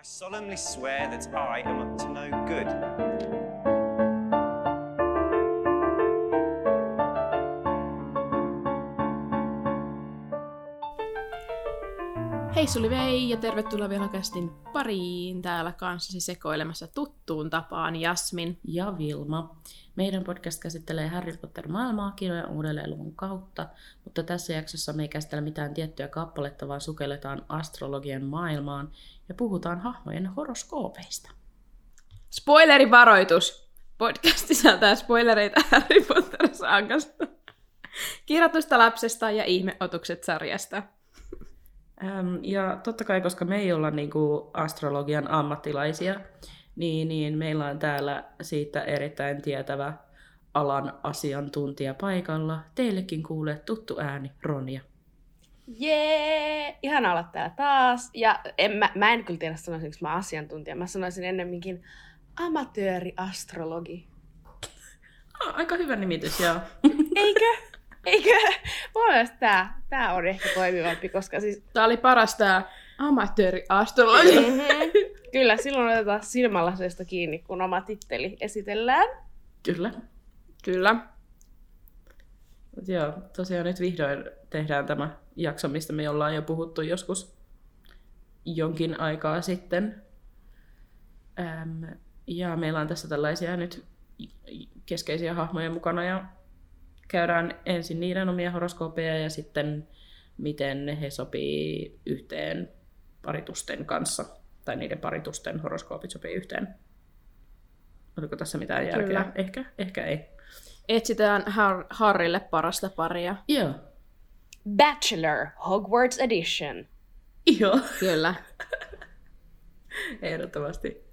I solemnly swear that I am up to no good. Hei Suli Vei ja tervetuloa vielä kästin pariin täällä kanssasi sekoilemassa tuttuun tapaan Jasmin. ja Vilma. Meidän podcast käsittelee Harry Potter-maailmaa kirjojen uudelleen kautta, mutta tässä jaksossa me ei käsitellä mitään tiettyä kappaletta, vaan sukelletaan astrologian maailmaan ja puhutaan hahmojen horoskoopeista. Spoilerivaroitus! Podcast sisältää spoilereita Harry Potter-saakasta, kirjoitusta lapsesta ja ihmeotukset sarjasta. Ähm, ja totta kai, koska me ei olla niinku astrologian ammattilaisia, niin, niin meillä on täällä siitä erittäin tietävä alan asiantuntija paikalla. Teillekin kuulee tuttu ääni, Ronja. Jee! Ihan olla täällä taas. Ja en, mä, mä en kyllä tiedä sanoisinko mä asiantuntija. Mä sanoisin ennemminkin amatööriastrologi. Aika hyvä nimitys, joo. Eikö? Eikö? Mun mielestä tää, tää on ehkä toimivampi, koska siis... Tää oli paras tää amatööriastrologi. Mm-hmm. Kyllä, silloin otetaan silmälaseista kiinni, kun oma titteli esitellään. Kyllä. Kyllä. Mut joo, tosiaan nyt vihdoin tehdään tämä jakso, mistä me ollaan jo puhuttu joskus jonkin aikaa sitten. Ähm, ja meillä on tässä tällaisia nyt keskeisiä hahmoja mukana ja käydään ensin niiden omia horoskoopeja ja sitten miten he sopii yhteen paritusten kanssa. Tai niiden paritusten horoskoopit sopii yhteen. Oliko tässä mitään järkeä? Kyllä. Ehkä, ehkä ei. Etsitään Har- Harrille parasta paria. Joo. Bachelor Hogwarts Edition. Joo. Kyllä. Ehdottomasti.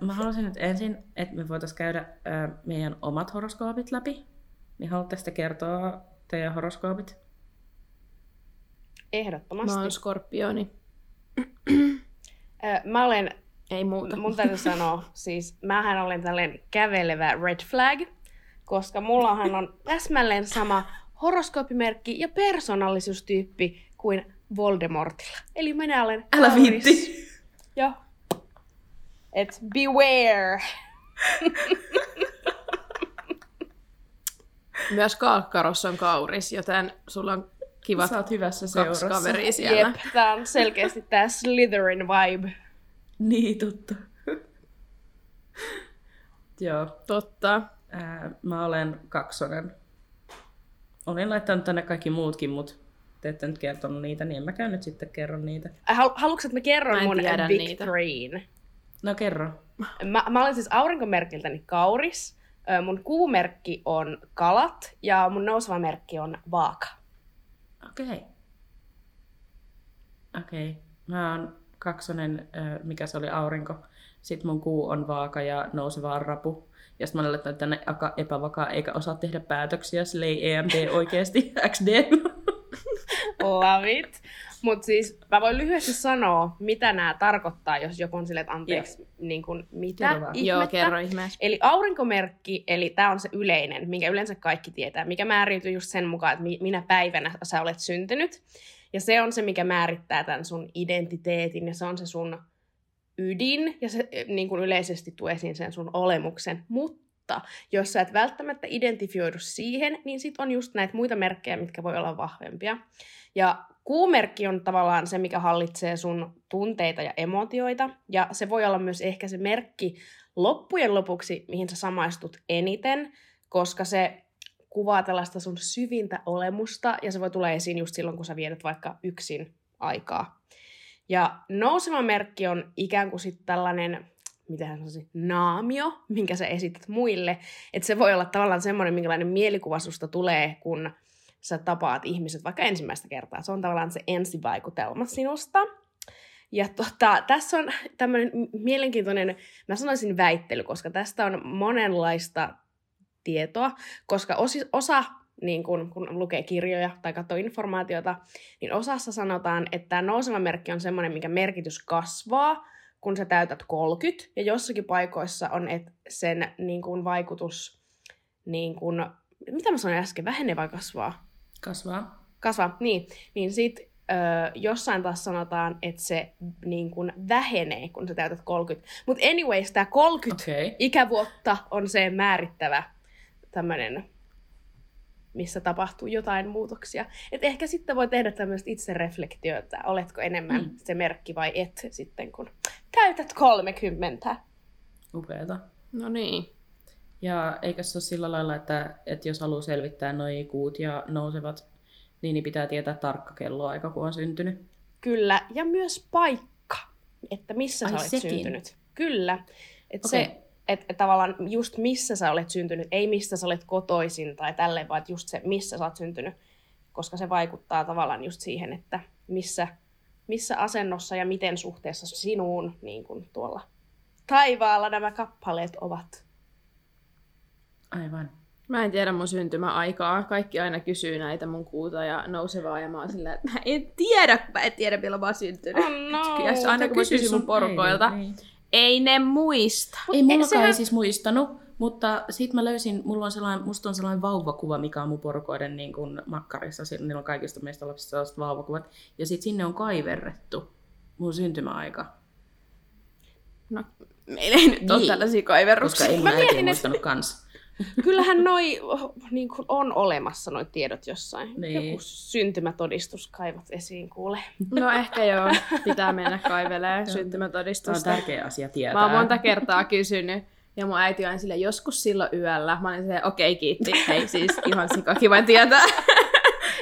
Mä haluaisin nyt ensin, että me voitaisiin käydä meidän omat horoskoopit läpi. Niin haluatteko te kertoa teidän horoskoopit? Ehdottomasti. Mä oon skorpioni. Mä olen Ei muuta. Mun täytyy sanoa, siis mähän olen tällainen kävelevä red flag, koska mullahan on täsmälleen sama horoskoopimerkki ja persoonallisuustyyppi kuin Voldemortilla. Eli minä olen Älä viitti! Joo. Et beware. Myös Kalkkaros on kauris, joten sulla on kiva Sä oot hyvässä kaksi seurassa. kaveria siellä. Jep, tää on selkeästi tää Slytherin vibe. Niin, totta. Joo. Totta. Ää, mä olen kaksonen. Olin laittanut tänne kaikki muutkin, mutta te ette nyt kertonut niitä, niin en mäkään nyt sitten kerro niitä. Hal- haluatko, että mä kerron Mä mun Big niitä. Threein? No kerro. Mä, mä olen siis aurinkomerkiltäni kauris. Mun kuumerkki on kalat ja mun nouseva merkki on vaaka. Okei. Okay. Okei. Okay. Mä oon kaksonen, mikä se oli, aurinko. Sitten mun kuu on vaaka ja nouseva on rapu. Ja sitten mä olen laittanut tänne aika epävakaa, eikä osaa tehdä päätöksiä, sille ei EMD oikeesti, XD. Love it. Mutta siis mä voin lyhyesti sanoa, mitä nämä tarkoittaa, jos joku on silleen, että anteeksi, niin kuin, mitä Kerro ihmettä. Joo, kerro ihmeessä. Eli aurinkomerkki, eli tämä on se yleinen, minkä yleensä kaikki tietää, mikä määräytyy just sen mukaan, että mi- minä päivänä sä olet syntynyt. Ja se on se, mikä määrittää tämän sun identiteetin, ja se on se sun ydin, ja se eh, niin kuin yleisesti tuo esiin sen sun olemuksen. Mutta jos sä et välttämättä identifioidu siihen, niin sit on just näitä muita merkkejä, mitkä voi olla vahvempia. Ja kuumerkki on tavallaan se, mikä hallitsee sun tunteita ja emotioita, ja se voi olla myös ehkä se merkki loppujen lopuksi, mihin sä samaistut eniten, koska se kuvaa tällaista sun syvintä olemusta, ja se voi tulla esiin just silloin, kun sä vietät vaikka yksin aikaa. Ja nouseva merkki on ikään kuin sitten tällainen, mitä hän sanoisi, naamio, minkä sä esität muille. Että se voi olla tavallaan semmoinen, minkälainen mielikuva susta tulee, kun sä tapaat ihmiset vaikka ensimmäistä kertaa. Se on tavallaan se ensivaikutelma sinusta. Ja tota, tässä on tämmöinen mielenkiintoinen, mä sanoisin väittely, koska tästä on monenlaista tietoa, koska osi, osa, niin kun, kun lukee kirjoja tai katsoo informaatiota, niin osassa sanotaan, että tämä nouseva merkki on semmoinen, minkä merkitys kasvaa, kun sä täytät 30, ja jossakin paikoissa on et sen niin kun, vaikutus, niin kun, mitä mä sanoin äsken, vähenee vai kasvaa? Kasvaa. kasvaa, niin, niin sit Öö, jossain taas sanotaan, että se niin kuin vähenee, kun sä täytät 30. Mutta anyways, tämä 30 Okei. ikävuotta on se määrittävä tämmöinen, missä tapahtuu jotain muutoksia. Et ehkä sitten voi tehdä tämmöistä itsereflektioa, että oletko enemmän Mm. se merkki vai et sitten, kun täytät 30. Upeeta. No niin. Ja eikä se ole sillä lailla, että, että jos haluaa selvittää noi kuut ja nousevat, niin, niin pitää tietää tarkka kelloaika, kun on syntynyt. Kyllä, ja myös paikka, että missä Ai, sä olet sekin. syntynyt. Kyllä, että Okei. se, että et tavallaan just missä sä olet syntynyt, ei mistä sä olet kotoisin tai tälleen, vaan just se, missä sä olet syntynyt, koska se vaikuttaa tavallaan just siihen, että missä, missä asennossa ja miten suhteessa sinuun niin kuin tuolla taivaalla nämä kappaleet ovat. Aivan. Mä en tiedä mun syntymäaikaa. Kaikki aina kysyy näitä mun kuuta ja nousevaa ja mä oon silleen, että mä en tiedä, kun mä en tiedä milloin mä oon syntynyt. Oh no. Ja se aina kun mä Kysy kysyn mun porukoilta, äidin, niin. ei ne muista. Ei mulla sehän- sehän... siis muistanut, mutta sit mä löysin, mulla on sellainen, musta on sellainen vauvakuva, mikä on mun porukoiden niin kuin makkarissa. Niillä on kaikista meistä lapsista sellaiset vauvakuvat. Ja sit sinne on kaiverrettu mun syntymäaika. No, meillä ei nyt ole Niin. tällaisia Koska kaiverruksia. ei mun Mä äiti mietin, ole muistanut kans. Kyllähän noi oh, niin kuin on olemassa noi tiedot jossain. Niin. Joku syntymätodistus kaivat esiin kuule. No ehkä joo, pitää mennä kaivelemaan Tämä on syntymätodistusta. tärkeä asia tietää. Mä oon monta kertaa kysynyt. Ja mun äiti on sille joskus silloin yöllä. Mä olin silleen, okei okay, kiitti. Hei siis ihan sika kiva tietää.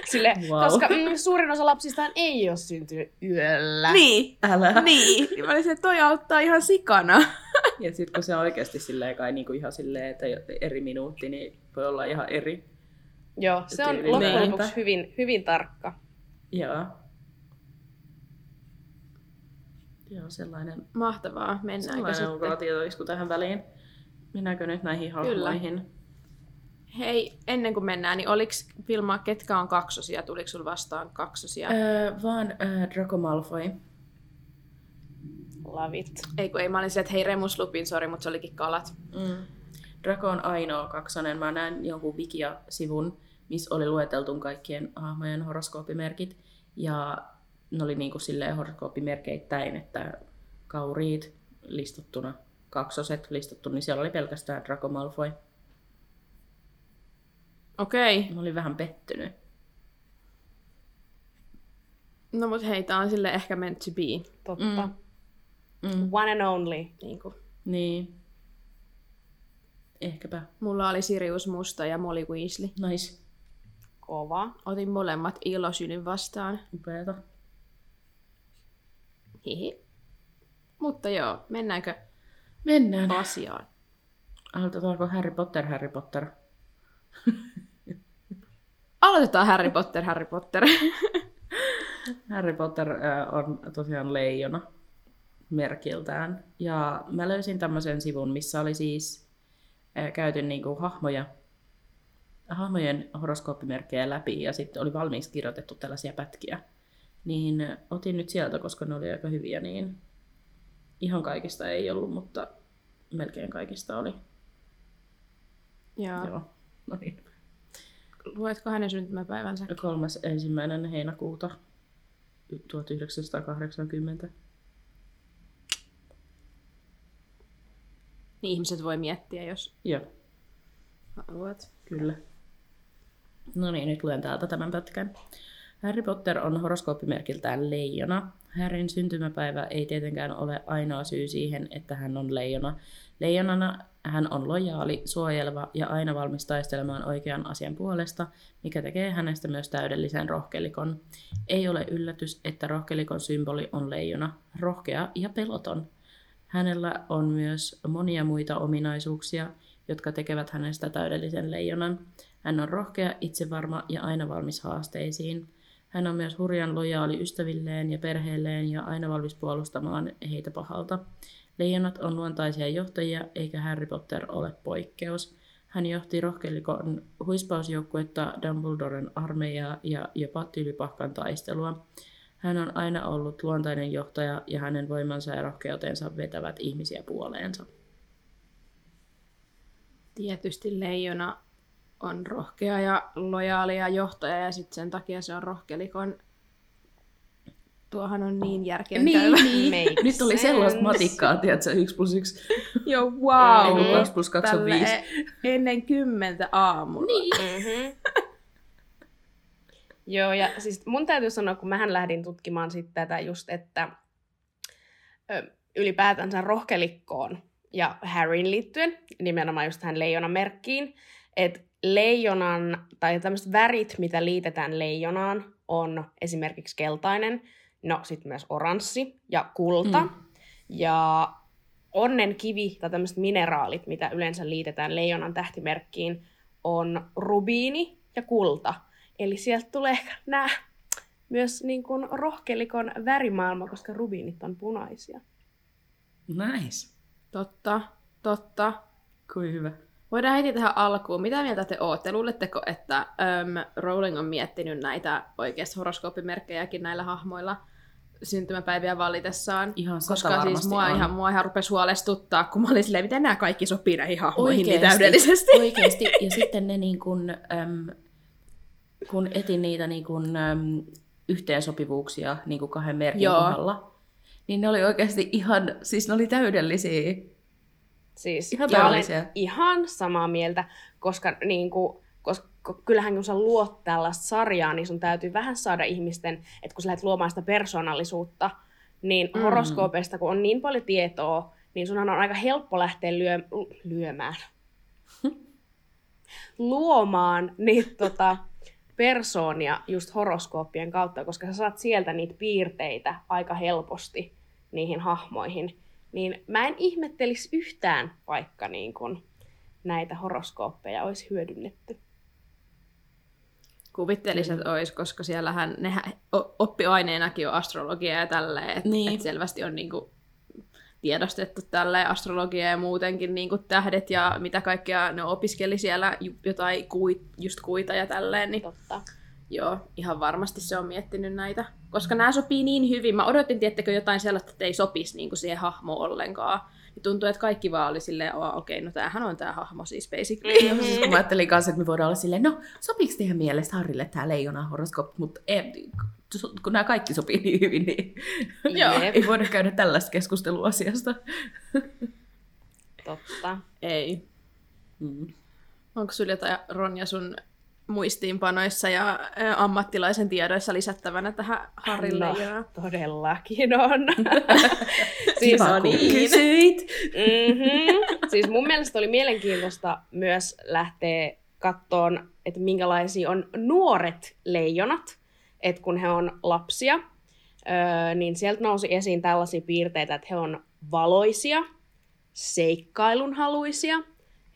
Sille, Wow. Koska mm, suurin osa lapsistaan ei ole syntynyt yöllä. niin. Älä. Niin. Niin mä olin silleen, toi auttaa ihan sikana. Ja sit kun se on oikeasti silleen kai niinku ihan silleen, että eri minuutti, niin voi olla ihan eri. Joo, se on Tyyliin loppujen lopuksi hyvin, hyvin tarkka. Joo. Joo, sellainen, Mahtavaa. Mennäänkö sellainen sitten? ulkoa tietoisku tähän väliin. Mennäänkö nyt näihin hahmoihin? Hei, ennen kuin mennään, niin oliks Vilma, ketkä on kaksosia? Tuliko sulla vastaan kaksosia? Öö, vaan öö, Draco Malfoy. Love it. Ei kun ei, mä olin silleen, että hei Remus Lupin, sori, mutta se olikin kalat. Mm. Draco on ainoa kaksonen. Mä näen jonkun Wikia-sivun, missä oli lueteltu kaikkien hahmojen horoskooppimerkit. Ja ne oli niinku silleen horoskooppimerkeittäin, että kauriit listattuna, kaksoset listattu, niin siellä oli pelkästään Draco Malfoy. Okei. Mä olin vähän pettynyt. No mut hei, tää on sille ehkä meant to be. Totta. Mm. Mm. One and only. Niin kuin. Niin. Ehkäpä. Mulla oli Sirius Musta ja Molly Weasley. Nais. Kova. Otin molemmat ilosynyn vastaan. Upeeta. Hihi. Mutta joo, mennäänkö Mennään. asiaan? Aloitetaanko Harry Potter, Harry Potter? Aloitetaan Harry Potter, Harry Potter. Harry Potter on tosiaan leijona merkiltään. Ja mä löysin tämmöisen sivun, missä oli siis käyty niinku hahmoja, hahmojen horoskooppimerkkejä läpi ja sitten oli valmiiksi kirjoitettu tällaisia pätkiä. Niin otin nyt sieltä, koska ne oli aika hyviä, niin ihan kaikista ei ollut, mutta melkein kaikista oli. ja Joo. No niin. Luetko hänen syntymäpäivänsä? Kolmas ensimmäinen heinäkuuta 1980. Niin ihmiset voi miettiä, jos Joo, haluat. kyllä. No niin, nyt luen täältä tämän pätkän. Harry Potter on horoskooppimerkiltään leijona. Harryn syntymäpäivä ei tietenkään ole ainoa syy siihen, että hän on leijona. Leijonana hän on lojaali, suojeleva ja aina valmis taistelemaan oikean asian puolesta, mikä tekee hänestä myös täydellisen rohkelikon. Ei ole yllätys, että rohkelikon symboli on leijona, rohkea ja peloton. Hänellä on myös monia muita ominaisuuksia, jotka tekevät hänestä täydellisen leijonan. Hän on rohkea, itsevarma ja aina valmis haasteisiin. Hän on myös hurjan lojaali ystävilleen ja perheelleen ja aina valmis puolustamaan heitä pahalta. Leijonat on luontaisia johtajia, eikä Harry Potter ole poikkeus. Hän johti rohkelikon huispausjoukkuetta, Dumbledoren armeijaa ja jopa tylypahkan taistelua. Hän on aina ollut luontainen johtaja ja hänen voimansa ja rohkeutensa vetävät ihmisiä puoleensa. Tietysti leijona on rohkea ja lojaalia johtaja ja sitten sen takia se on rohkelikon Tuohan on niin järkeen Niin, niin. Makes Nyt oli sellaista matikkaa, tiedätkö, 1 plus 1. Joo, wow. Ei kun 2 plus 2 on Tälle 5. ennen kymmentä aamulla. Niin. Mm-hmm. Joo, ja siis mun täytyy sanoa, kun mähän lähdin tutkimaan sitten tätä just, että ö, ylipäätänsä rohkelikkoon ja Harryn liittyen, nimenomaan just tähän leijonan merkkiin, että leijonan, tai tämmöiset värit, mitä liitetään leijonaan, on esimerkiksi keltainen, no sitten myös oranssi ja kulta. Mm. Ja onnen kivi tai tämmöiset mineraalit, mitä yleensä liitetään leijonan tähtimerkkiin, on rubiini ja kulta. Eli sieltä tulee nämä myös niin kuin rohkelikon värimaailma, koska rubiinit on punaisia. Nice. Totta, totta. Kuin hyvä. Voidaan heti tähän alkuun. Mitä mieltä te ootte? Luuletteko, että äm, Rowling on miettinyt näitä oikeasti horoskooppimerkkejäkin näillä hahmoilla syntymäpäiviä valitessaan? Ihan Koska siis mua on. ihan, mua ihan rupesi huolestuttaa, kun mä olin silleen, miten nämä kaikki sopii näihin hahmoihin niin täydellisesti. Oikeesti. Ja sitten ne niin kun, äm, kun etin niitä niin kun, äm, yhteensopivuuksia niin kun kahden merkin Joo. kohdalla, niin ne oli oikeasti ihan, siis ne oli täydellisiä. Siis Ihan ja olen täydellisiä. ihan samaa mieltä, koska, niin kuin, koska kyllähän kun sä luot tällaista sarjaa, niin sun täytyy vähän saada ihmisten, että kun sä lähdet luomaan sitä persoonallisuutta, niin mm. horoskoopeista, kun on niin paljon tietoa, niin sunhan on aika helppo lähteä lyö, lyömään, luomaan niitä tota, persoonia just horoskooppien kautta, koska sä saat sieltä niitä piirteitä aika helposti niihin hahmoihin. Niin mä en ihmettelisi yhtään, vaikka niin kun näitä horoskooppeja olisi hyödynnetty. Kuvittelisin, että olisi, koska siellähän nehän oppiaineenakin on astrologia ja tälleen, että Niin. et selvästi on niinku tiedostettu tälleen astrologia ja muutenkin niinku tähdet ja mitä kaikkea ne opiskeli siellä, jotain kuit, just kuita ja tälleen, niin Totta. joo, ihan varmasti se on miettinyt näitä. Koska nämä sopii niin hyvin, mä odotin, tiettäkö jotain sellaista, että ei sopisi niinku siihen hahmoon ollenkaan. Niin tuntuu, että kaikki vaan oli silleen, "Aa, okei, no tämähän on tämä hahmo siis basically. Mm. Siis kun mä ajattelin kanssa, että me voidaan olla silleen, no sopiiko teidän mielestä Harrille tämä leijona horoskooppi, mutta ei, kun nämä kaikki sopii niin hyvin, niin Joo. Ei voida käydä tällaista keskustelua asiasta. totta. Ei. Mm. Onko sulla jotain, Ronja, sun muistiinpanoissa ja ammattilaisen tiedoissa lisättävänä tähän Harrille? No, Ja... todellakin on. siis, Kiva, kun kysyit. mm-hmm. siis mun mielestä oli mielenkiintoista myös lähteä kattoon, että minkälaisia on nuoret leijonat, että kun he on lapsia, öö, niin sieltä nousi esiin tällaisia piirteitä, että he on valoisia, seikkailunhaluisia,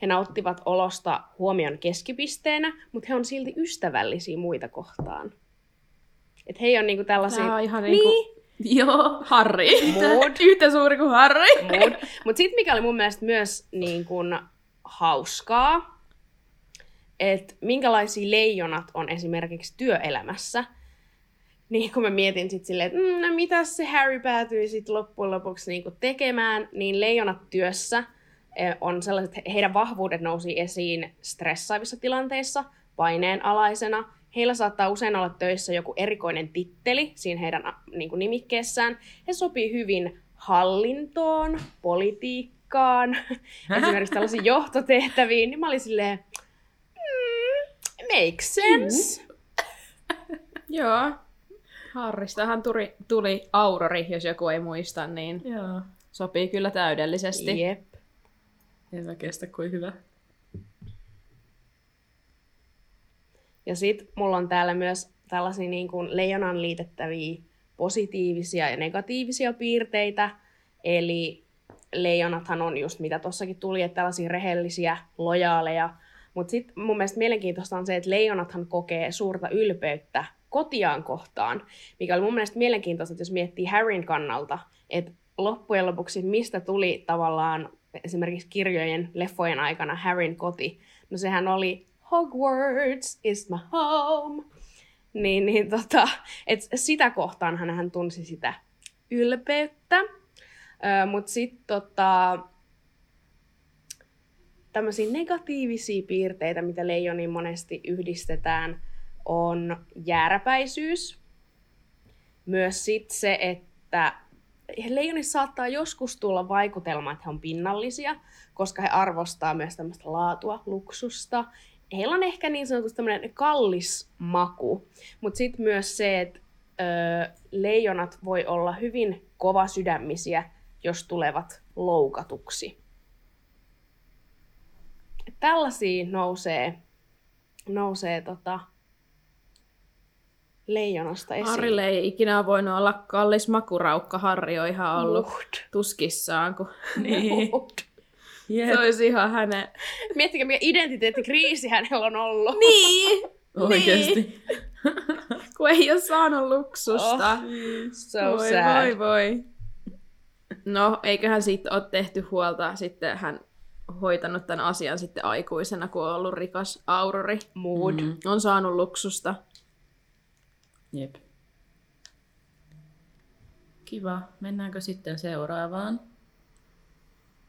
he nauttivat olosta huomion keskipisteenä, mutta he on silti ystävällisiä muita kohtaan. Et he ei ole niinku tällaisia... Tämä on ihan niin, niinku Joo. Harry. Mood. Yhtä suuri kuin Harry. mood. Mutta sitten mikä oli mun mielestä myös niin kun, hauskaa, että minkälaisia leijonat on esimerkiksi työelämässä. Niin kun mä mietin sitten silleen, että mm, no mitä se Harry päätyi sitten loppujen lopuksi niin tekemään, niin leijonat työssä on sellaiset, heidän vahvuudet nousi esiin stressaavissa tilanteissa, paineen alaisena. Heillä saattaa usein olla töissä joku erikoinen titteli siinä heidän niin kuin nimikkeessään. He sopii hyvin hallintoon, politiikkaan, esimerkiksi tällaisiin johtotehtäviin. Niin mä olin silleen, mm, makes sense. Joo. Harristahan tuli, tuli Aurori, jos joku ei muista, niin Joo. sopii kyllä täydellisesti. Jep. En mä kestä kuin hyvä. Ja sitten mulla on täällä myös tällaisia niin kuin leijonan liitettäviä positiivisia ja negatiivisia piirteitä. Eli leijonathan on just mitä tossakin tuli, että tällaisia rehellisiä, lojaaleja. Mutta sitten mun mielestä mielenkiintoista on se, että leijonathan kokee suurta ylpeyttä kotiaan kohtaan, mikä oli mun mielestä mielenkiintoista, että jos miettii Harryn kannalta, että loppujen lopuksi mistä tuli tavallaan esimerkiksi kirjojen, leffojen aikana Harryn koti, no sehän oli Hogwarts is my home. Niin, niin tota, et sitä kohtaan hän tunsi sitä ylpeyttä. Öö, Mutta sitten tota, tämmöisiä negatiivisia piirteitä, mitä leijoniin monesti yhdistetään, on jääräpäisyys. myös sit se, että leijonissa saattaa joskus tulla vaikutelma, että he on pinnallisia, koska he arvostaa myös tämmöistä laatua, luksusta. Heillä on ehkä niin sanotusti tämmöinen kallis maku, mutta sitten myös se, että ö, leijonat voi olla hyvin kova sydämisiä, jos tulevat loukatuksi. Tällaisia nousee, nousee tota, leijonasta esiin. Harrille ei ikinä voinut olla kallis makuraukka. Harri on ihan ollut Muht. tuskissaan, kun Niin. Jep. se olisi ihan hänen... Miettikää, mikä identiteettikriisi hänellä on ollut. Niin! Oikeesti. kun ei ole saanut luksusta. Oh, so voi, sad. voi, voi. No, eiköhän siitä ole tehty huolta sitten hän hoitanut tämän asian sitten aikuisena, kun on ollut rikas aurori. Mood. Mm. On saanut luksusta. Jep. Kiva. Mennäänkö sitten seuraavaan?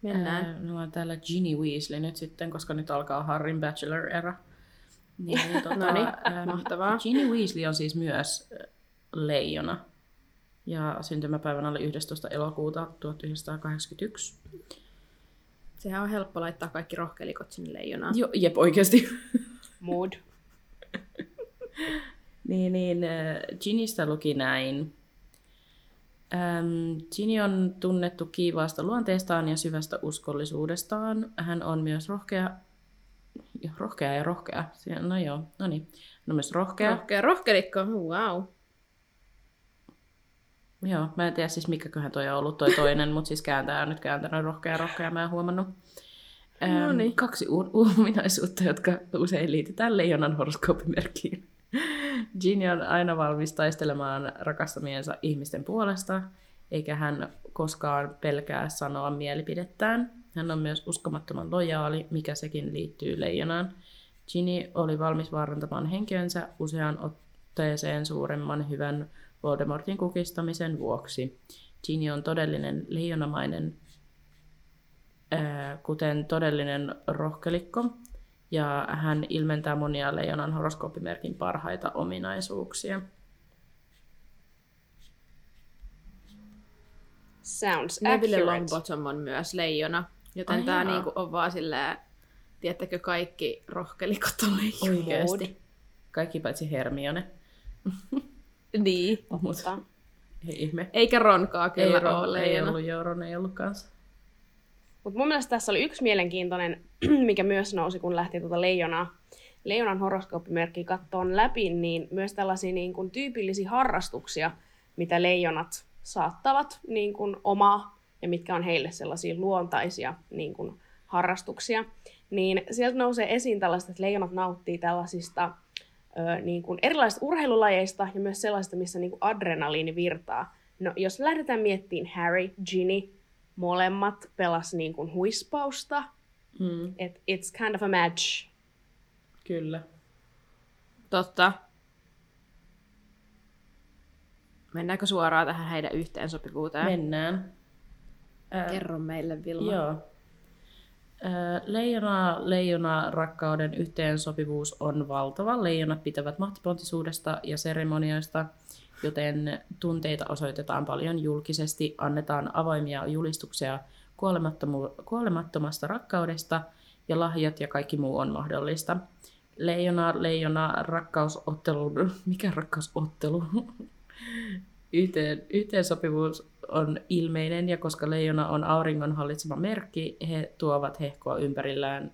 Mennään. Ää, Minulla on täällä Ginny Weasley nyt sitten, koska nyt alkaa Harrin Bachelor-era. Niin, tota, Noniin, ää, mahtavaa. Ginny Weasley on siis myös leijona. Ja syntymäpäivänä oli 11. elokuuta 1981. Sehän on helppo laittaa kaikki rohkelikot sinne leijonaan. Jo, jep, oikeasti. Mood. Niin, niin äh, Ginistä luki näin. Ähm, Ginny on tunnettu kiivaasta luonteestaan ja syvästä uskollisuudestaan. Hän on myös rohkea, rohkea ja rohkea. No joo, no niin. On myös rohkea. Rohkea rohkelikko, wow. Joo, mä en tiedä siis mikäköhän toi on ollut toi toinen, mutta siis kääntäjä on nyt kääntänyt rohkea rohkea, mä en huomannut. Ähm, Noniin. Kaksi u- ominaisuutta, jotka usein liitetään leijonan horoskooppimerkkiin. Ginny on aina valmis taistelemaan rakastamiensa ihmisten puolesta, eikä hän koskaan pelkää sanoa mielipidettään. Hän on myös uskomattoman lojaali, mikä sekin liittyy leijonaan. Ginny oli valmis vaarantamaan henkeensä useaan otteeseen suuremman hyvän Voldemortin kukistamisen vuoksi. Ginny on todellinen leijonamainen, kuten todellinen rohkelikko, ja hän ilmentää monia leijonan horoskooppimerkin parhaita ominaisuuksia. Sounds Neville accurate. Longbottom on myös leijona, joten Ai tämä niinku on vaan silleen, tiedättekö kaikki rohkelikot on leijonia. Oikeesti. Kaikki paitsi Hermione. Niin. Mutta ei ihme. Eikä Ronkaa kyllä ei, ole Ron, ei leijona. ollut Jouron, ei ollut kanssa. Mutta mun mielestä tässä oli yksi mielenkiintoinen, mikä myös nousi, kun lähti tuota leijonaa, leijonan horoskooppimerkkiä kattoon läpi, niin myös tällaisia niin kuin tyypillisiä harrastuksia, mitä leijonat saattavat niin kuin omaa ja mitkä on heille sellaisia luontaisia niin kuin harrastuksia. Niin sieltä nousee esiin tällaista, että leijonat nauttii tällaisista ö, niin kuin erilaisista urheilulajeista ja myös sellaista, missä niin kuin adrenaliini virtaa. No, jos lähdetään miettimään Harry, Ginny, molemmat pelas niin kuin huispausta, Mm, että it's kind of a match. kyllä. Totta. Mennäänkö suoraan tähän heidän yhteensopivuuteen? Mennään. Ää, Kerro meille, Vilma. Joo. Ää, Leijona, leijona rakkauden yhteensopivuus on valtava. Leijonat pitävät mahtipontisuudesta ja seremonioista, joten tunteita osoitetaan paljon julkisesti, annetaan avoimia julistuksia kuolemattomu- kuolemattomasta rakkaudesta ja lahjat ja kaikki muu on mahdollista. Leijona, leijona, rakkausottelu, mikä rakkausottelu? Yhteen, yhteensopivuus on ilmeinen ja koska leijona on auringon hallitsema merkki, he tuovat hehkoa ympärillään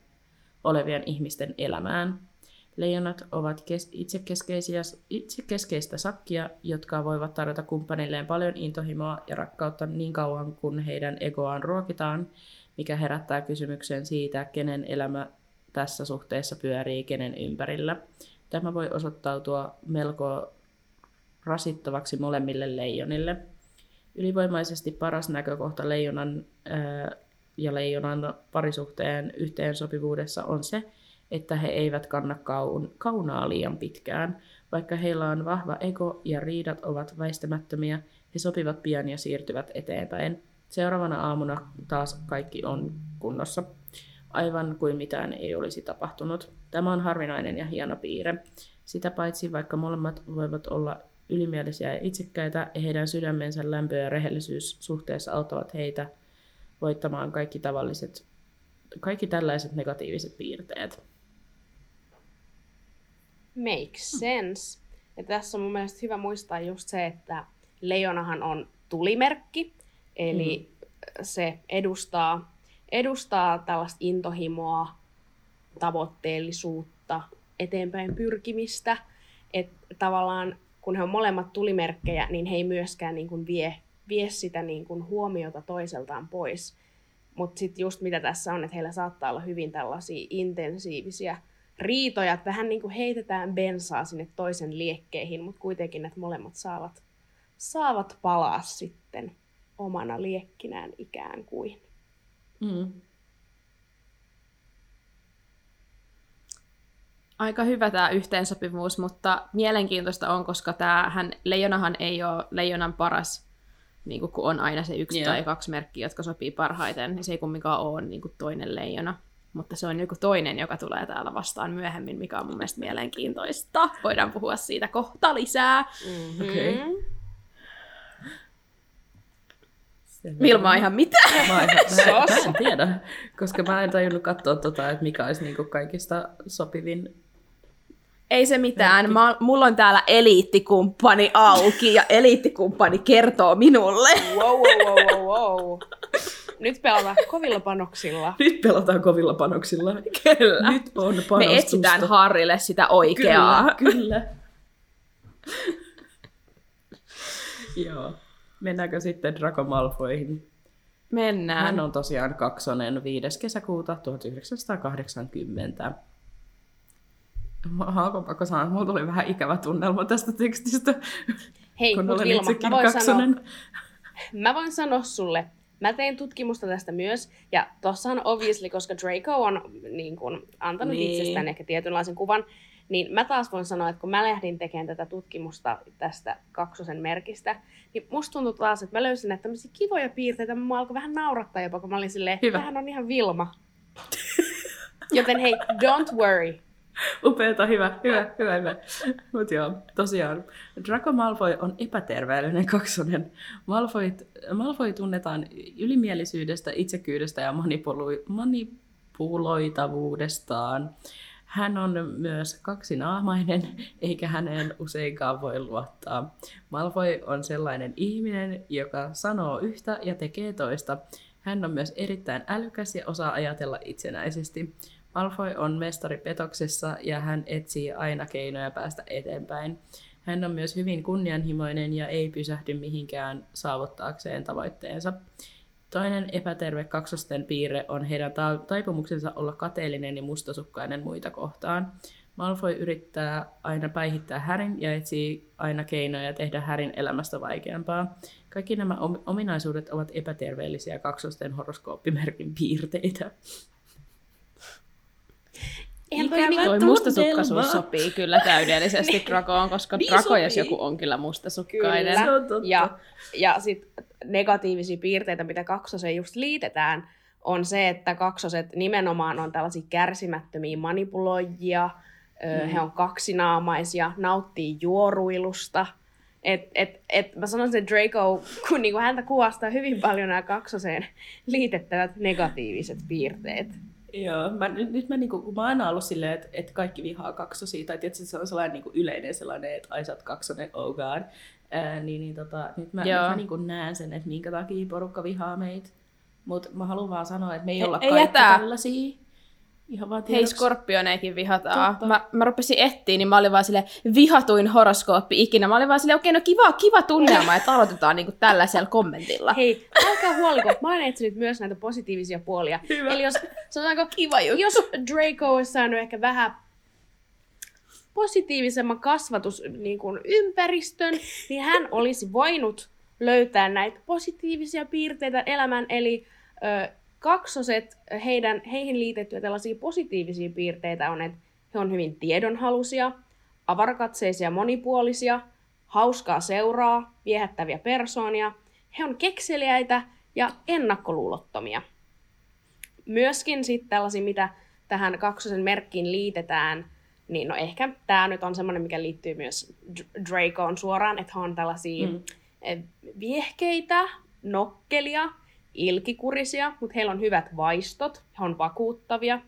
olevien ihmisten elämään. Leijonat ovat kes- itsekeskeisiä, itsekeskeistä sakkia, jotka voivat tarjota kumppanilleen paljon intohimoa ja rakkautta niin kauan, kun heidän egoaan ruokitaan, mikä herättää kysymyksen siitä, kenen elämä tässä suhteessa pyörii kenen ympärillä. Tämä voi osoittautua melko rasittavaksi molemmille leijonille. Ylivoimaisesti paras näkökohta leijonan ää, ja leijonan parisuhteen yhteensopivuudessa on se, että he eivät kanna kaun, kaunaa liian pitkään. Vaikka heillä on vahva ego ja riidat ovat väistämättömiä, he sopivat pian ja siirtyvät eteenpäin. Seuraavana aamuna taas kaikki on kunnossa, aivan kuin mitään ei olisi tapahtunut. Tämä on harvinainen ja hieno piirre. Sitä paitsi, vaikka molemmat voivat olla ylimielisiä ja itsekkäitä, ja heidän sydämensä lämpö ja rehellisyys suhteessa auttavat heitä voittamaan kaikki tavalliset, kaikki tällaiset negatiiviset piirteet. Makes sense. Ja tässä on mun mielestä hyvä muistaa just se, että leijonahan on tulimerkki, eli mm. se edustaa, edustaa tällaista intohimoa, tavoitteellisuutta, eteenpäin pyrkimistä. Että tavallaan kun he on molemmat tulimerkkejä, niin he ei myöskään niin kuin vie, vie sitä niin kuin huomiota toiseltaan pois. Mutta sitten just mitä tässä on, että heillä saattaa olla hyvin tällaisia intensiivisiä riitoja, että vähän niin kuin heitetään bensaa sinne toisen liekkeihin, mutta kuitenkin että molemmat saavat, saavat palaa sitten omana liekkinään ikään kuin. Mm. Aika hyvä tämä yhteensopivuus, mutta mielenkiintoista on, koska tämähän, leijonahan ei ole leijonan paras, niin kuin kun on aina se yksi Joo. tai kaksi merkkiä, jotka sopii parhaiten, niin se ei kumminkaan ole niin kuin toinen leijona. Mutta se on joku toinen, joka tulee täällä vastaan myöhemmin, mikä on mun mielestä mielenkiintoista. Voidaan puhua siitä kohta lisää. Mm-hmm. Okei. Selvä. Vilma ihan mitä? Mä en, mä, mä en tiedä, koska mä en tajunnut katsoa, tota, että mikä olisi niinku kaikista sopivin. Ei se mitään. Mä, mulla on täällä eliittikumppani auki ja eliittikumppani kertoo minulle. Wow, wow, wow, wow, wow. Nyt pelataan kovilla panoksilla. Nyt pelataan kovilla panoksilla. Kyllä. Nyt on panostusta. Me etsitään Harrille sitä oikeaa. Kyllä, kyllä. Joo. Mennäänkö sitten Draco Malfoyhin? Mennään. Hän on tosiaan kaksonen 5. kesäkuuta 1980. Mä haluan pakko sanoa, että mulla tuli vähän ikävä tunnelma tästä tekstistä, Hei, kun olen Vilma, itsekin mä voin, sanoa, kaksonen. mä voin sanoa sulle, mä tein tutkimusta tästä myös, ja tuossa on obviously, koska Draco on niin kun, antanut niin. itsestään ehkä tietynlaisen kuvan, niin mä taas voin sanoa, että kun mä lähdin tekemään tätä tutkimusta tästä kaksosen merkistä, niin musta tuntui taas, että mä löysin näitä tämmöisiä kivoja piirteitä, mä alkoi vähän naurattaa jopa, kun mä olin silleen, Hyvä. tämähän on ihan Vilma. Joten hei, don't worry. Upeeta, hyvä, hyvä, hyvä, hyvä. Mutta joo, tosiaan, Draco Malfoy on epäterveellinen kaksonen. Malfoy, Malfoy tunnetaan ylimielisyydestä, itsekyydestä ja manipulu- manipuloitavuudestaan. Hän on myös kaksinaamainen, eikä häneen useinkaan voi luottaa. Malfoy on sellainen ihminen, joka sanoo yhtä ja tekee toista. Hän on myös erittäin älykäs ja osaa ajatella itsenäisesti. Malfoy on mestari petoksessa ja hän etsii aina keinoja päästä eteenpäin. Hän on myös hyvin kunnianhimoinen ja ei pysähdy mihinkään saavuttaakseen tavoitteensa. Toinen epäterve kaksosten piirre on heidän ta- taipumuksensa olla kateellinen ja mustasukkainen muita kohtaan. Malfoy yrittää aina päihittää Härin ja etsii aina keinoja tehdä Härin elämästä vaikeampaa. Kaikki nämä om- ominaisuudet ovat epäterveellisiä kaksosten horoskooppimerkin piirteitä. Ikävä niinku- Toi mustasukkaisuus sopii kyllä täydellisesti Drakoon, koska Niin Drako jos joku on kyllä mustasukkainen. Kyllä. Se on totta. Ja, ja sitten negatiivisia piirteitä, mitä kaksoseen just liitetään, on se, että kaksoset nimenomaan on tällaisia kärsimättömiä manipuloijia, mm. Mm. he on kaksinaamaisia, nauttii juoruilusta. Et, et, et mä sanoisin, että Draco, kun niinku häntä kuvastaa hyvin paljon nämä kaksoseen liitettävät negatiiviset piirteet. Joo, mä, nyt, nyt mä, niinku, kun mä oon aina ollut silleen, että, että kaikki vihaa kaksosia, tai tietysti se on sellainen niinku yleinen sellainen, että ai sä oot kaksonen, oh god. Ää, niin, niin tota, nyt mä, nyt mä niinku näen sen, että minkä takia porukka vihaa meitä. Mutta mä haluan vaan sanoa, että me ei Ei- olla ei kaikki hätää. tällaisia. Ihan vaan Hei, skorpioneikin vihataan. Totta. Mä, mä rupesin etsiä, niin mä olin vaan sille vihatuin horoskooppi ikinä. Mä olin vaan sille, okei, no kiva, kiva tunnelma, että aloitetaan niinku tällaisella kommentilla. Hei, älkää huoliko, mä oon etsinyt myös näitä positiivisia puolia. Hyvä. Eli jos, sanotaanko, Kiva juttu. jos Draco olisi saanut ehkä vähän positiivisemman kasvatus niin kuin ympäristön, niin hän olisi voinut löytää näitä positiivisia piirteitä elämän, eli ö, kaksoset, heidän, heihin liitettyjä tällaisia positiivisia piirteitä on, että he on hyvin tiedonhalusia, avarakatseisia monipuolisia, hauskaa seuraa, viehättäviä persoonia, he on kekseliäitä ja ennakkoluulottomia. Myöskin sitten tällaisia, mitä tähän kaksosen merkkiin liitetään, Niin no ehkä tämä nyt on semmoinen, mikä liittyy myös Dracoon suoraan, että he on tällaisia mm. viehkeitä, nokkelia, ilkikurisia, mutta heillä on hyvät vaistot, he on vakuuttavia,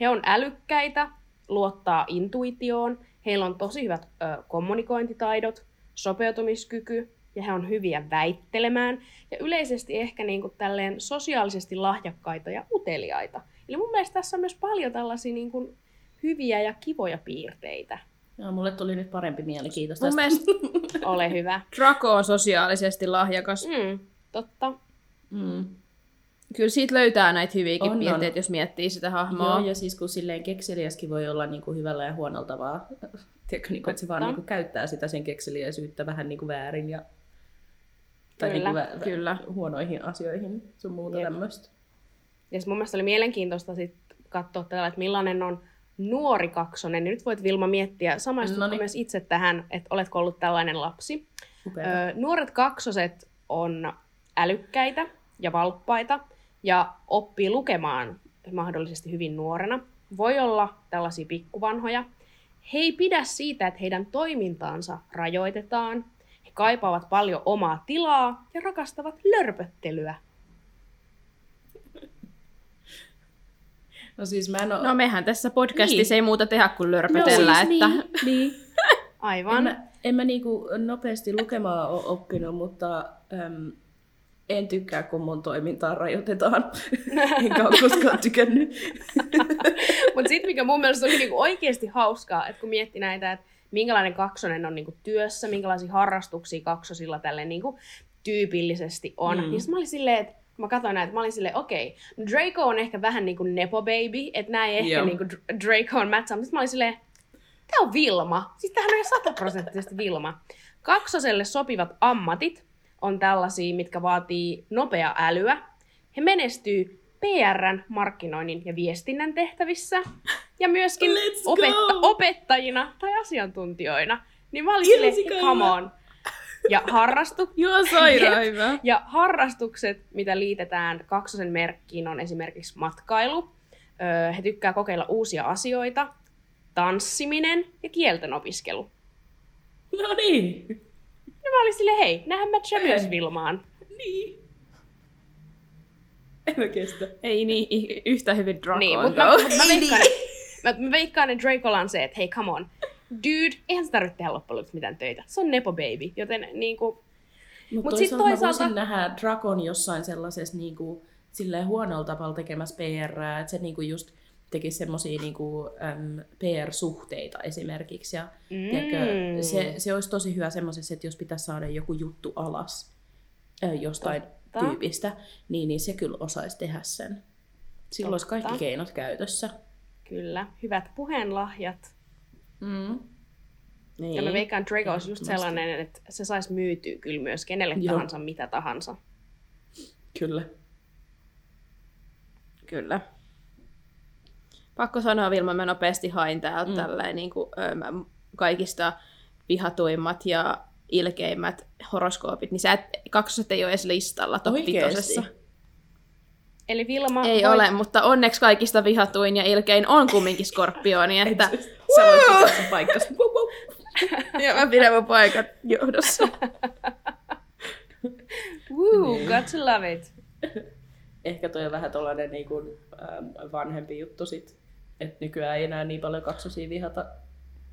he on älykkäitä, luottaa intuitioon, heillä on tosi hyvät ö, kommunikointitaidot, sopeutumiskyky, ja he on hyviä väittelemään, ja yleisesti ehkä niin kuin tälleen sosiaalisesti lahjakkaita ja uteliaita. Eli mun mielestä tässä on myös paljon tällaisia niin kuin hyviä ja kivoja piirteitä. Joo, mulle tuli nyt parempi mieli, kiitos Mun tästä. mielestä Ole hyvä. Draco on sosiaalisesti lahjakas. Mm, totta. Mm. Kyllä siitä löytää näitä hyviäkin On, on. piirteitä, jos miettii sitä hahmoa. Joo, ja siis kun silleen kekseliäskin voi olla niin kuin hyvällä ja huonolta vaan, tiedätkö, niin kuin, että se vaan niin kuin käyttää sitä sen kekseliäisyyttä vähän niin kuin väärin ja tai Kyllä, niin kuin vä- kyllä. huonoihin asioihin sun muuta Jep. tämmöistä. Ja sit mun mielestä oli mielenkiintoista sit katsoa tällä, että millainen on nuori kaksonen. Nyt voit Vilma miettiä, samaistutko Noniin. myös itse tähän, että oletko ollut tällainen lapsi. Upeata. Öö, nuoret kaksoset on älykkäitä ja valppaita ja oppii lukemaan mahdollisesti hyvin nuorena. Voi olla tällaisia pikkuvanhoja. He ei pidä siitä, että heidän toimintaansa rajoitetaan. He kaipaavat paljon omaa tilaa ja rakastavat lörpöttelyä. No siis mä en oo... No mehän tässä podcastissa Niin. ei muuta tehdä kuin lörpötellä, no, siis että... Niin, niin. Aivan. En mä, en mä niinku nopeasti lukemaan ole oppinut, mutta äm, en tykkää, kun mun toimintaa rajoitetaan. Enkä ole koskaan tykännyt. Mutta sitten mikä mun mielestä oli niinku oikeasti hauskaa, että kun mietti näitä, että minkälainen kaksonen on niinku työssä, minkälaisia harrastuksia kaksosilla tälle niinku tyypillisesti on, Mm. niin mä olin silleen, että kun mä katsoin näitä, mä olin silleen, okei, okay, Draco on ehkä vähän niinku nepo baby, että näin ehkä Joo. niinku Dr- Draco on matcha, mutta sit mä olin silleen, tää on Vilma. Siis tämähän on ihan sataprosenttisesti Vilma. Kaksoselle sopivat ammatit on tällaisia, mitkä vaatii nopea älyä. He menestyy PRn, markkinoinnin ja viestinnän tehtävissä ja myöskin opetta- opettajina tai asiantuntijoina. Niin mä olin silleen, come on. Ja, harrastu- Joo, sairaan hyvä. ja harrastukset, mitä liitetään kaksosen merkkiin, on esimerkiksi matkailu. Öö, he tykkää kokeilla uusia asioita, tanssiminen ja kielten opiskelu. No niin. Ja mä olin silleen, hei, näähän matchaa myös Vilmaan. Niin. En mä kestä. Ei niin yhtä hyvin Draco Niin, mutta mä, mä, veikkaan, mä, mä veikkaan, että Dracolla on se, että hei, come on. Dude, eihän se tarvitse tehdä loppujen lopuksi mitään töitä. Se on nepo baby, joten niinku, Mutta Mut toisaalta, toisaalta mä voisin nähdä Drakon jossain sellaisessa niinku, silleen huonolla tavalla tekemässä PR, että se niinku just tekisi semmoisia niinku, äm, PR-suhteita esimerkiksi. Ja, Mm. tiedätkö, se, se olisi tosi hyvä semmoisessa, että jos pitäisi saada joku juttu alas äh, jostain Totta. tyypistä, niin, niin se kyllä osaisi tehdä sen. Silloin olisi kaikki Totta. keinot käytössä. kyllä, hyvät puheenlahjat. Mm. Niin. Ja mä veikkaan, että Draco olisi just sellainen, että se saisi myytyä kyllä myös kenelle Joo. tahansa, mitä tahansa. Kyllä. Kyllä. Pakko sanoa, Vilma, mä nopeasti hain täältä Mm. tälleen, niin kuin, ö, mä kaikista vihatuimmat ja ilkeimmät horoskoopit, niin sä et, kaksoset ei ole edes listalla top Oikeesti? vitosessa. Eli Vilma, Ei voit- ole, mutta onneksi kaikista vihatuin ja ilkein on kumminkin skorpioni, että Sä voit pitää paikkas. Wow. ja mä pidän mun paikat johdossa. Woo, Niin. got to love it. Ehkä toi on vähän tollanen niinku, ähm, vanhempi juttu sit. Että nykyään ei enää niin paljon kaksosia vihata.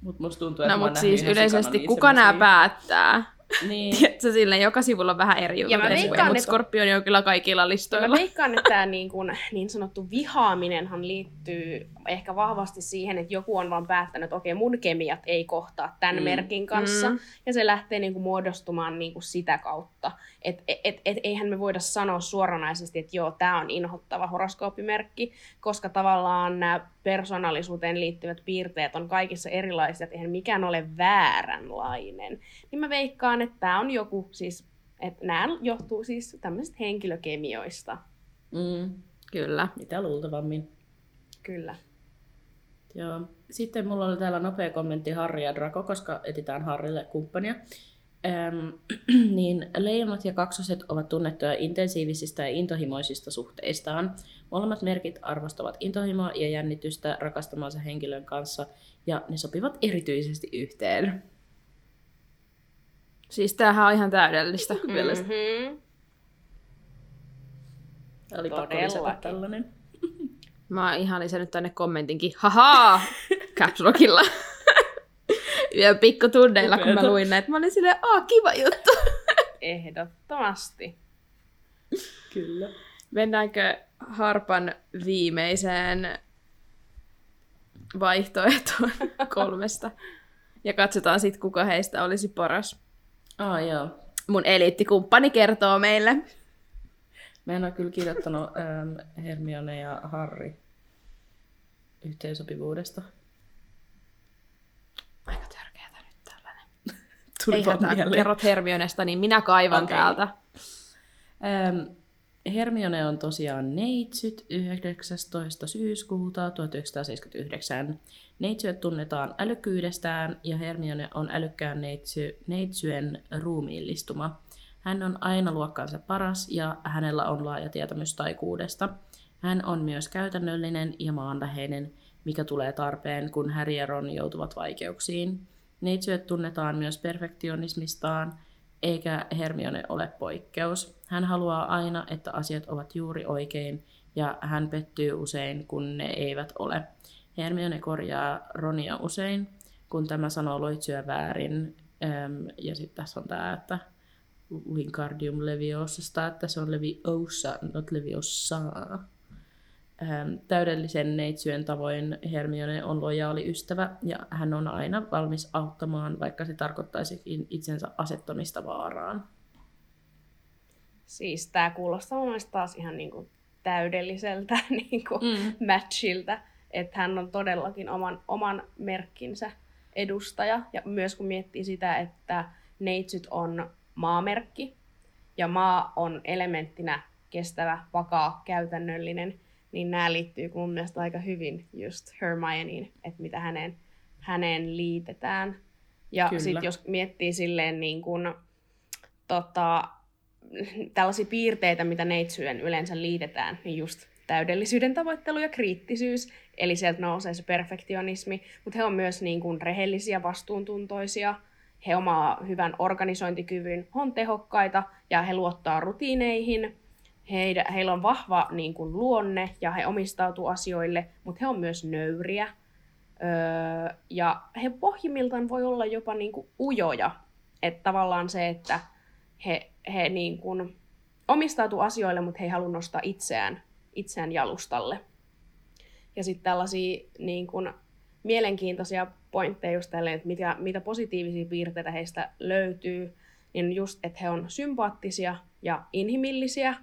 Mut musta tuntuu, että No mutta siis yleisesti, sikana kuka nämä päättää? Niin. Tiedätkö, silleen joka sivulla on vähän eri Ja mä veikkaan, mutta että- skorpioni on kyllä kaikilla Mä listoilla. veikkaan, että tämä niin, kuin, niin sanottu vihaaminenhan liittyy ehkä vahvasti siihen, että joku on vaan päättänyt, että okei, mun kemiat ei kohtaa tämän Mm. merkin kanssa. Mm. Ja se lähtee niin kuin muodostumaan niin kuin sitä kautta. Että et, et, et, eihän me voida sanoa suoranaisesti, että joo, tämä on inhottava horoskooppimerkki, koska tavallaan nämä persoonallisuuteen liittyvät piirteet on kaikissa erilaisia, että eihän mikään ole vääränlainen. Niin mä veikkaan, että tämä on joku siis että nämä johtuu siis tämmöisistä henkilökemioista. Mm. Kyllä. Mitä luultavammin. Kyllä. Joo. Sitten mulla oli täällä nopea kommentti Harri ja Draco, koska etitään Harrille kumppania. Ähm, niin leijonat ja kaksoset ovat tunnettuja intensiivisistä ja intohimoisista suhteistaan. Molemmat merkit arvostavat intohimoa ja jännitystä rakastamansa henkilön kanssa, ja ne sopivat erityisesti yhteen. Siis tämähän on ihan täydellistä. Mm-hmm. Oli pakko lisätä tällainen. Mä oon ihan lisännyt tänne kommentinkin. Hahaa! Caps Lockilla. Ja pikkutunneilla, kun mä luin näitä. Mä olin silleen, aa, kiva juttu. Ehdottomasti. Kyllä. Mennäänkö Harpan viimeiseen vaihtoehtoon kolmesta? Ja katsotaan sitten, kuka heistä olisi paras. Ah, joo. Mun eliittikumppani kertoo meille. Mä en ole kyllä kirjoittanut ähm, Hermione ja Harry yhteensopivuudesta. Aika törkeätä nyt tällainen. Tuli Ei vaan hätää, kun mieleen. kerrot Hermionesta, niin minä kaivan Okei. täältä. Ähm, Hermione on tosiaan neitsyt 19. syyskuuta 1979. Neitsyet tunnetaan älykkyydestään ja Hermione on älykkään neitsy, neitsyen ruumiillistuma. Hän on aina luokkansa paras ja hänellä on laaja tietämys taikuudesta. Hän on myös käytännöllinen ja maanläheinen, mikä tulee tarpeen, kun Harry ja Ron joutuvat vaikeuksiin. Neitsyet tunnetaan myös perfektionismistaan, eikä Hermione ole poikkeus. Hän haluaa aina, että asiat ovat juuri oikein, ja hän pettyy usein, kun ne eivät ole. Hermione korjaa Ronia usein, kun tämä sanoo loitsyä väärin. Ja sitten tässä on tämä, että Wingardium Leviosasta, että se on Leviosa, not Leviosa. Täydellisen neitsyen tavoin Hermione on lojaali ystävä ja hän on aina valmis auttamaan, vaikka se tarkoittaisikin itsensä asettamista vaaraan. Siis tää kuulostaa mun mielestä taas ihan niinku täydelliseltä niinku Mm. matchilta, että hän on todellakin oman, oman merkkinsä edustaja. Ja myös kun miettii sitä, että neitsyt on maamerkki, ja maa on elementtinä kestävä, vakaa, käytännöllinen, niin nämä liittyy mun mielestä aika hyvin just Hermioneen, että mitä häneen, häneen liitetään. Ja sitten jos miettii silleen niin kuin, tota, tällaisia piirteitä, mitä neitsyyn yleensä liitetään, niin just täydellisyyden tavoittelu ja kriittisyys, eli sieltä nousee se perfektionismi, mutta he on myös niin kuin rehellisiä, vastuuntuntoisia, he omaa hyvän organisointikyvyn, on tehokkaita ja he luottaa rutiineihin, Heidä, heillä on vahva niin kuin, luonne ja he omistautuu asioille, mutta he on myös nöyriä. Öö, ja he pohjimmiltaan voi olla jopa niin kuin, ujoja. Että tavallaan se, että he, he niin kuin, omistautuu asioille, mutta he ei halua nostaa itseään, itseään jalustalle. Ja sitten tällaisia niin kuin, mielenkiintoisia pointteja just tälleen, että mitä, mitä positiivisia piirteitä heistä löytyy, niin just, että he on sympaattisia ja inhimillisiä,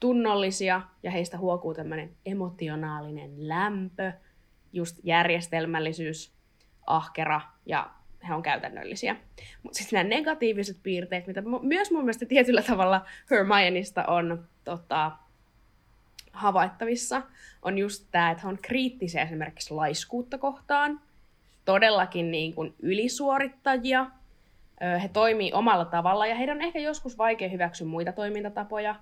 tunnollisia ja heistä huokuu tämmöinen emotionaalinen lämpö, just järjestelmällisyys, ahkera ja he on käytännöllisiä. Mutta sitten nämä negatiiviset piirteet, mitä myös mun mielestä tietyllä tavalla Hermionista on tota, havaittavissa, on just tämä, että he on kriittisiä esimerkiksi laiskuutta kohtaan, todellakin niin kuin ylisuorittajia, he toimii omalla tavalla ja heidän on ehkä joskus vaikea hyväksyä muita toimintatapoja.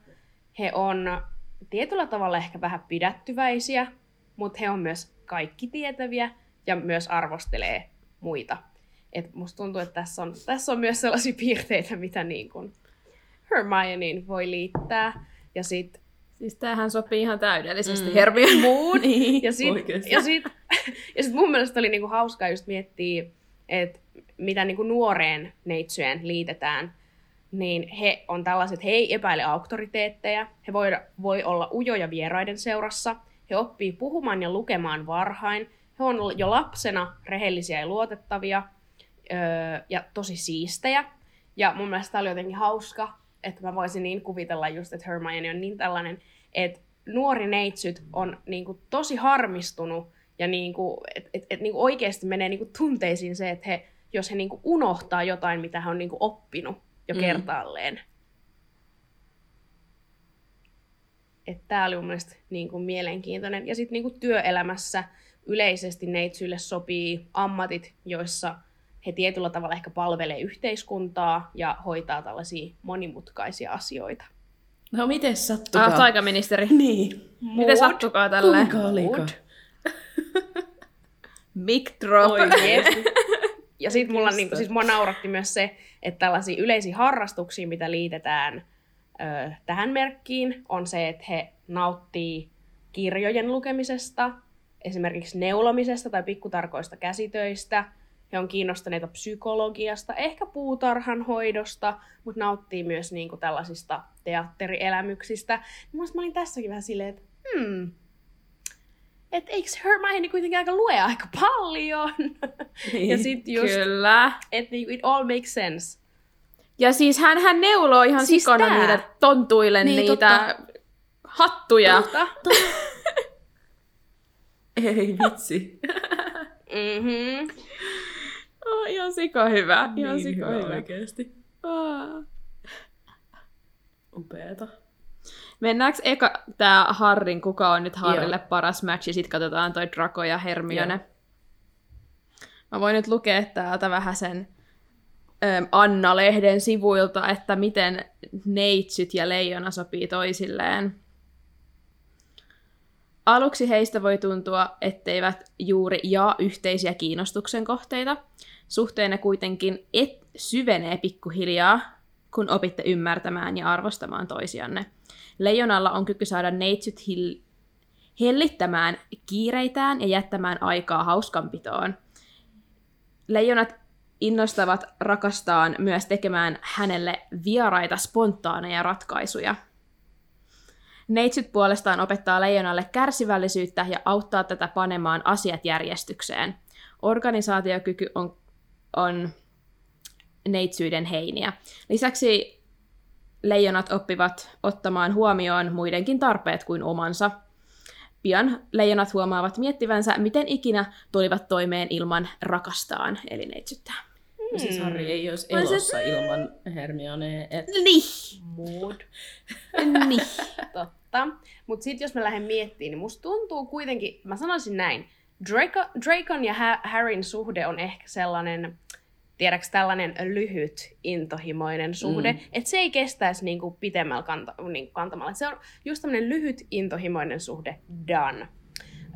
He on tietyllä tavalla ehkä vähän pidättyväisiä, mutta he on myös kaikki tietäviä ja myös arvostelee muita. Et musta tuntuu, että tässä on, tässä on myös sellaisia piirteitä, mitä niin kuin Hermioneen voi liittää. Ja sit Siis tämähän sopii ihan täydellisesti Mm. Hermione. mood. Niin, ja sit, oikeesti. ja sit, ja sit mun mielestä oli niinku hauskaa just miettiä, että mitä niinku nuoreen neitsyeen liitetään, niin he on tällaiset, he ei epäile auktoriteetteja, he voi, voi olla ujoja vieraiden seurassa, he oppii puhumaan ja lukemaan varhain, he on jo lapsena rehellisiä ja luotettavia öö, ja tosi siistejä. Ja mun mielestä tämä oli jotenkin hauska, että mä voisin niin kuvitella just, että Hermione on niin tällainen, että nuori neitsyt on niinku tosi harmistunut ja niinku, että et, et niinku oikeasti menee niinku tunteisiin se, että he, jos he niinku unohtaa jotain, mitä he on niinku oppinut jo Mm. kertaalleen. Tämä oli mun mielestä niinku mielenkiintoinen. Ja sitten niinku työelämässä yleisesti neitsyille sopii ammatit, joissa he tietyllä tavalla ehkä palvelee yhteiskuntaa ja hoitaa tällaisia monimutkaisia asioita. No miten sattukaa? Ah, taikaministeri. Niin. Miten sattukaa tälle? Kuinka oliko? Mood. Mic drop. Oikeesti. Ja sit mulla niinku, siis mua nauratti myös se, että tällaisia yleisiä harrastuksia, mitä liitetään ö, tähän merkkiin, on se, että he nauttii kirjojen lukemisesta, esimerkiksi neulomisesta tai pikkutarkoista käsitöistä. He on kiinnostuneita psykologiasta, ehkä puutarhanhoidosta, mutta nauttii myös niinku tällaisista teatterielämyksistä. Niin mä olin tässäkin vähän silleen, että hmm, että eikö Hermione kuitenkin aika lue aika paljon? Niin. ja sit just, Kyllä. että niinku it all makes sense. Ja siis hän, hän neuloo ihan Siis sikana tää. niitä tontuille Niin, niitä hattuja. Totta. Ei vitsi. Mm-hmm. Oh, ihan sika hyvä. Ihan niin sika hyvä hyvä. oikeesti. Ah. Upeeta. Mennäänkö eka tää Harrin, kuka on nyt Harrille Joo. paras match, ja sit katsotaan toi Draco ja Hermione. Joo. Mä voin nyt lukea täältä vähän sen äm, Anna-lehden sivuilta, että miten neitsyt ja leijona sopii toisilleen. Aluksi heistä voi tuntua, etteivät juuri jaa yhteisiä kiinnostuksen kohteita. Suhteenne kuitenkin et syvenee pikkuhiljaa, kun opitte ymmärtämään ja arvostamaan toisianne. Leijonalla on kyky saada neitsyt hil- hellittämään kiireitään ja jättämään aikaa hauskanpitoon. Leijonat innostavat rakastaan myös tekemään hänelle vieraita spontaaneja ratkaisuja. Neitsyt puolestaan opettaa leijonalle kärsivällisyyttä ja auttaa tätä panemaan asiat järjestykseen. Organisaatiokyky on, on neitsyyden heiniä. Lisäksi leijonat oppivat ottamaan huomioon muidenkin tarpeet kuin omansa. Pian leijonat huomaavat miettivänsä, miten ikinä tulivat toimeen ilman rakastaan, eli neitsyttää. No siis Harry ei olisi Vai se- elossa ilman Hermionea. Et... Niin, Mood. niin. Totta. Mutta sitten jos mä lähden miettimään, niin musta tuntuu kuitenkin, mä sanoisin näin, Draco, Dracon ja ha- Harryn suhde on ehkä sellainen, tiedäks tällainen lyhyt, intohimoinen suhde, Mm. että se ei kestäisi niinku pitemmällä kanta, niinku kantamalla. Et se on just tämmöinen lyhyt, intohimoinen suhde, done.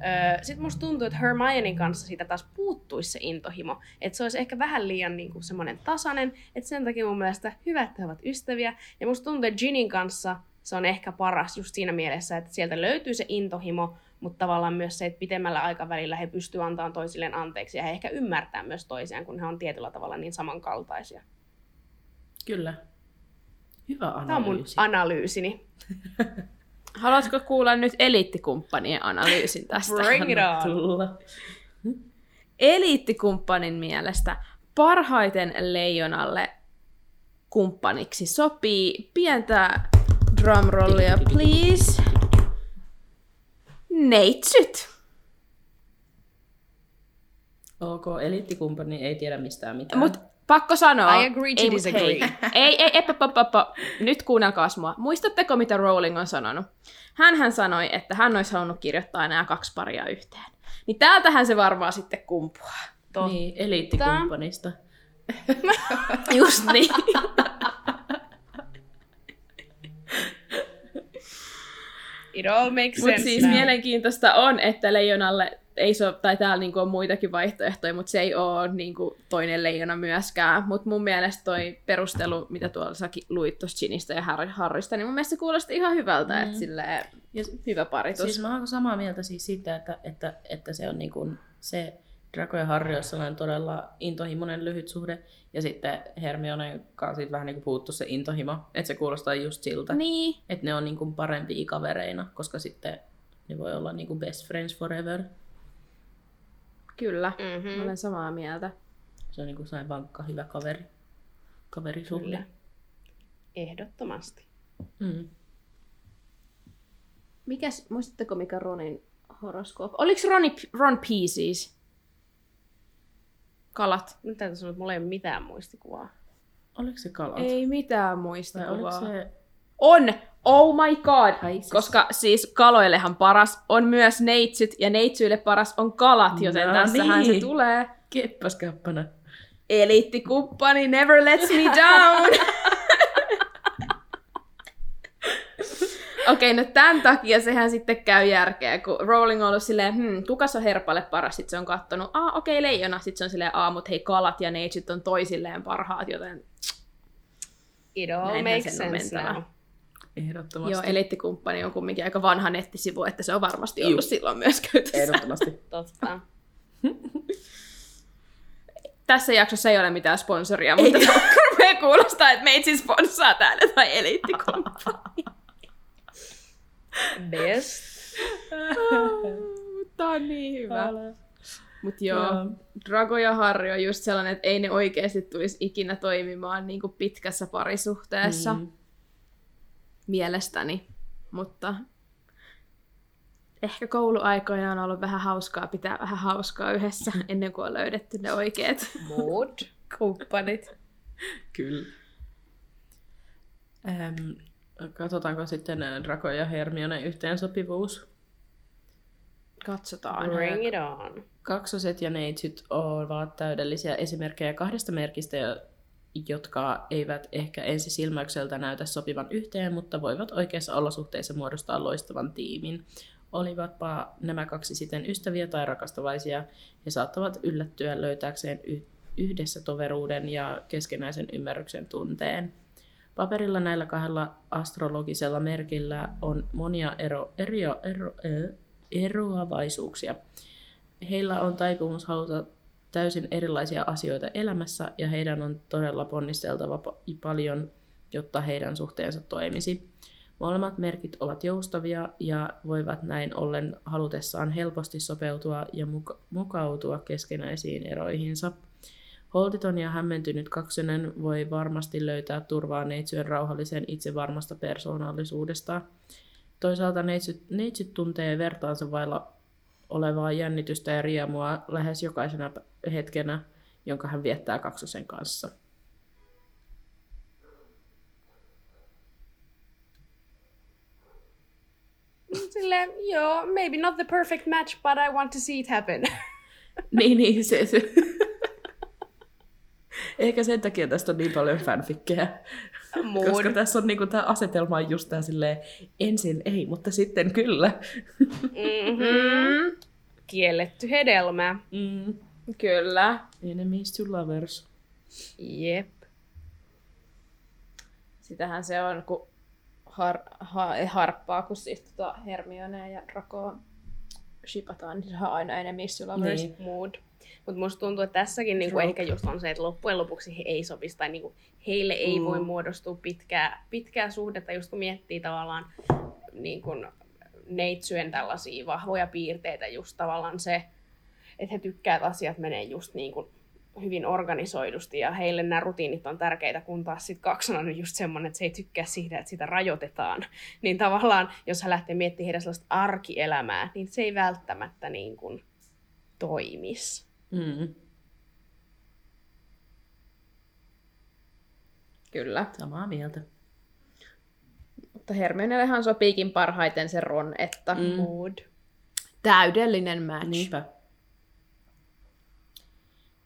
Öö, Sitten musta tuntuu, että Hermionein kanssa siitä taas puuttuisi se intohimo. Että se olisi ehkä vähän liian niinku semmoinen tasainen. Että sen takia mun mielestä hyvä, että he ovat ystäviä. Ja musta tuntuu, että Ginin kanssa se on ehkä paras just siinä mielessä, että sieltä löytyy se intohimo, mutta tavallaan myös se, että pitemmällä aikavälillä he pystyvät antamaan toisilleen anteeksi ja he ehkä ymmärtää myös toisiaan, kun he on tietyllä tavalla niin samankaltaisia. Kyllä. Hyvä Tämä on mun analyysi. analyysini. Haluatko kuulla nyt eliittikumppanien analyysin tästä? Bring it on! Tulla. Eliittikumppanin mielestä parhaiten leijonalle kumppaniksi sopii pientä drumrollia, please. Neitsyt. Ok, eliittikumppani ei tiedä mistään mitään. Mut pakko sanoa. I agree to ei, disagree. Hei, ei, ei, epä, pä, pä, pä. Nyt kuunnelkaas mua. Muistatteko, mitä Rowling on sanonut? Hänhän sanoi, että hän olisi halunnut kirjoittaa nämä kaksi paria yhteen. Niin täältähän se varmaan sitten kumpuaa. Totta. Niin, eliittikumppanista. Just niin. It all makes Mutta sense siis now. mielenkiintoista on, että leijonalle ei so, tai täällä niinku on muitakin vaihtoehtoja, mutta se ei ole niinku toinen leijona myöskään. Mutta mun mielestä toi perustelu, mitä tuolla säkin luit tuosta Ginistä ja Harry, Harrysta, niin mun mielestä se kuulosti ihan hyvältä, mm. että silleen, Ja hyvä paritus. Siis mä oon samaa mieltä siis siitä, että, että, että se on niin kuin se Draco ja Harry on sellainen todella intohimoinen lyhyt suhde, ja sitten Hermione kanssa siitä vähän niin kuin puuttu se intohimo, että se kuulostaa just siltä, Niin. että ne on niin kuin parempia kavereina, koska sitten ne voi olla niin kuin best friends forever. Kyllä, Mhm. mm-hmm. olen samaa mieltä. Se on niin kuin sellainen vankka, hyvä kaveri, kaverisuhde. Kyllä. Ehdottomasti. Mm. Mikäs, muistatteko mikä Ronin horoskoop? Oliko Roni, Ron Pieces? Kalat. Nyt täytyy sanoa, että mulla ei ole mitään muistikuvaa. Oliko se kalat? Ei mitään muistikuvaa. se... On! Oh my god! Ai siis- Koska siis kaloillehan paras on myös neitsyt, ja neitsyille paras on kalat, joten No tässähän niin. se tulee. Keppaskappana. Eliittikumppani never lets me down. Okei, no tämän takia sehän sitten käy järkeä, kun Rowling on ollut silleen, hmm, kuka on herpalle paras? Sitten se on kattonut, aa okei, leijona. Sitten se on silleen, aa, mut hei, kalat ja neitsyt on toisilleen parhaat, joten It all Näinhän makes sense now. Ehdottomasti. joo, eliittikumppani on kumminkin aika vanha nettisivu, että se on varmasti ollut Juu. silloin myös käytössä. Ehdottomasti. Totta. Tässä jaksossa ei ole mitään sponsoria, mutta me kuulostaa, että meitsi sponsaa täällä tai eliittikumppani. Best. Tää on niin hyvä. Mut joo, Joo. Drago ja Harry on just sellainen, että ei ne oikeasti tulisi ikinä toimimaan niin kuin pitkässä parisuhteessa. Mm. Mielestäni. Mutta ehkä kouluaikoina on ollut vähän hauskaa pitää vähän hauskaa yhdessä ennen kuin on löydetty ne oikeat Mood. kumppanit. Kyllä. Ähm, katsotaanko sitten äh, Draco ja Hermione yhteensopivuus? Katsotaan. Bring it on. Kaksoset ja neitsyt ovat täydellisiä esimerkkejä kahdesta merkistä, jo- jotka eivät ehkä ensisilmäykseltä näytä sopivan yhteen, mutta voivat oikeissa olosuhteissa muodostaa loistavan tiimin. Olivatpa nämä kaksi sitten ystäviä tai rakastavaisia, he saattavat yllättyä löytääkseen yhdessä toveruuden ja keskenäisen ymmärryksen tunteen. Paperilla näillä kahdella astrologisella merkillä on monia ero, erio, ero, ero, eroavaisuuksia. Heillä on taipumus haluta täysin erilaisia asioita elämässä ja heidän on todella ponnisteltava pa- paljon, jotta heidän suhteensa toimisi. Molemmat merkit ovat joustavia ja voivat näin ollen halutessaan helposti sopeutua ja muka- mukautua keskenäisiin eroihinsa. Holtiton ja hämmentynyt kaksonen voi varmasti löytää turvaa neitsyön rauhallisen itsevarmasta persoonallisuudesta. Toisaalta neitsyt, neitsyt tuntee vertaansa vailla olevaa jännitystä ja riemua lähes jokaisena hetkenä, jonka hän viettää kaksosen kanssa. Silleen, joo, maybe not the perfect match, but I want to see it happen. niin, niin, se, se. Ehkä sen takia tästä on niin paljon fanfikkejä. Mood. Koska tässä on niinku, tämä asetelma on just tää silleen, ensin ei, mutta sitten kyllä. Mm-hmm. Mm, Kielletty hedelmä. Mm. kyllä. Enemies to lovers. Jep. Sitähän se on, kun har, ha, harppaa, kun siis tota Hermione ja Draco shipataan, niin se on aina enemmän lovers. Niin. Mood. Mutta musta tuntuu, että tässäkin niinku Trope. ehkä just on se, että loppujen lopuksi he ei sopisi tai niinku heille ei Mm. voi muodostua pitkää, pitkää suhdetta, just kun miettii tavallaan niin kun neitsyen tällaisia vahvoja piirteitä, just tavallaan se, että he tykkää, että asiat menee just niin kuin hyvin organisoidusti ja heille nämä rutiinit on tärkeitä, kun taas sitten kaksona on just semmoinen, että se ei tykkää siitä, että sitä rajoitetaan. Niin tavallaan, jos hän lähtee miettimään heidän sellaista arkielämää, niin se ei välttämättä niin kuin toimisi. Mm. Kyllä. Samaa mieltä. Mutta Hermionellehan sopiikin parhaiten se Ron, että Mm. Mood. täydellinen match. Niinpä.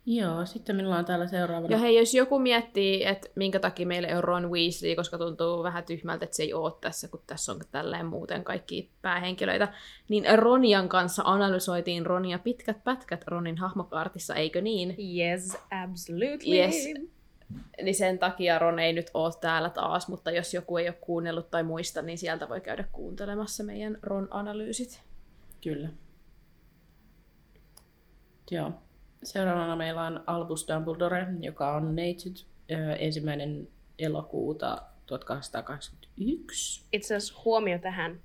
Joo, sitten minulla on täällä seuraavana. Ja hei, jos joku miettii, että minkä takia meille on Ron Weasley, koska tuntuu vähän tyhmältä, että se ei ole tässä, kun tässä on tälleen muuten kaikki päähenkilöitä, niin Ronian kanssa analysoitiin Ronia pitkät pätkät Ronin hahmokaartissa, eikö niin? Yes, absolutely. Yes. Niin sen takia Ron ei nyt ole täällä taas, mutta jos joku ei ole kuunnellut tai muista, niin sieltä voi käydä kuuntelemassa meidän Ron-analyysit. Kyllä. Joo. Seuraavana meillä on Albus Dumbledore, joka on neitsyt ensimmäinen elokuuta 1881. Itse asiassa huomio tähän.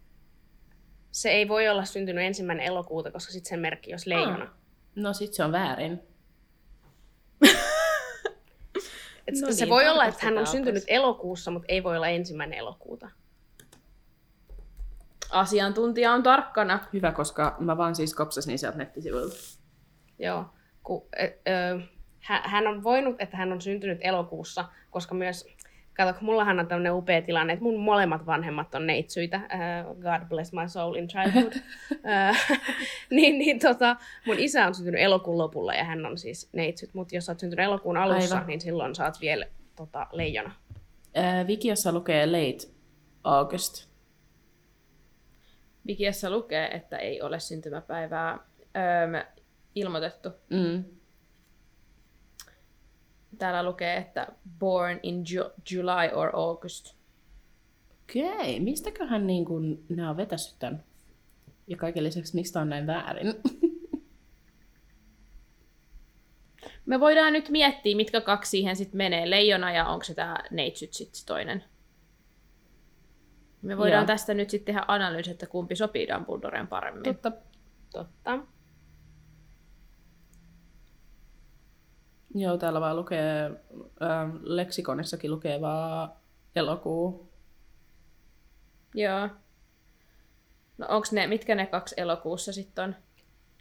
Se ei voi olla syntynyt ensimmäinen elokuuta, koska sitten sen merkki olisi leijona. Ah. No sit se on väärin. Et No se niin, voi olla, että hän on syntynyt elokuussa, mutta ei voi olla ensimmäinen elokuuta. Asiantuntija on tarkkana. Hyvä, koska mä vaan siis kopsasin sieltä nettisivuilta. Joo. Ku, ö, ö, hä- hän on voinut, että hän on syntynyt elokuussa, koska myös Kato, kun mullahan on tämmöinen upea tilanne, että mun molemmat vanhemmat on neitsyitä. Uh, God bless my soul in childhood. uh, niin, niin tota, mun isä on syntynyt elokuun lopulla ja hän on siis neitsyt. Mutta jos sä oot syntynyt elokuun alussa, Aivan. niin silloin sä oot vielä tota, leijona. Ää, Wikiossa lukee late August. Wikiassa lukee, että ei ole syntymäpäivää öö, ilmoitettu. Mm. Täällä lukee, että born in Ju- July or August. Okei, mistäköhän niin kun nämä on vetässyt tämän? Ja kaiken lisäksi, miksi tämä on näin väärin? Me voidaan nyt miettiä, mitkä kaksi siihen sitten menee. Leijona ja onko se tämä neitsyt sitten se toinen. Me voidaan Joo. tästä nyt sitten tehdä analyysi, että kumpi sopii Dumbledoreen paremmin. Totta. Totta. Joo, täällä vaan lukee, ähm, leksikonissakin lukee vaan elokuu. Joo. No onks ne, mitkä ne kaksi elokuussa sitten on?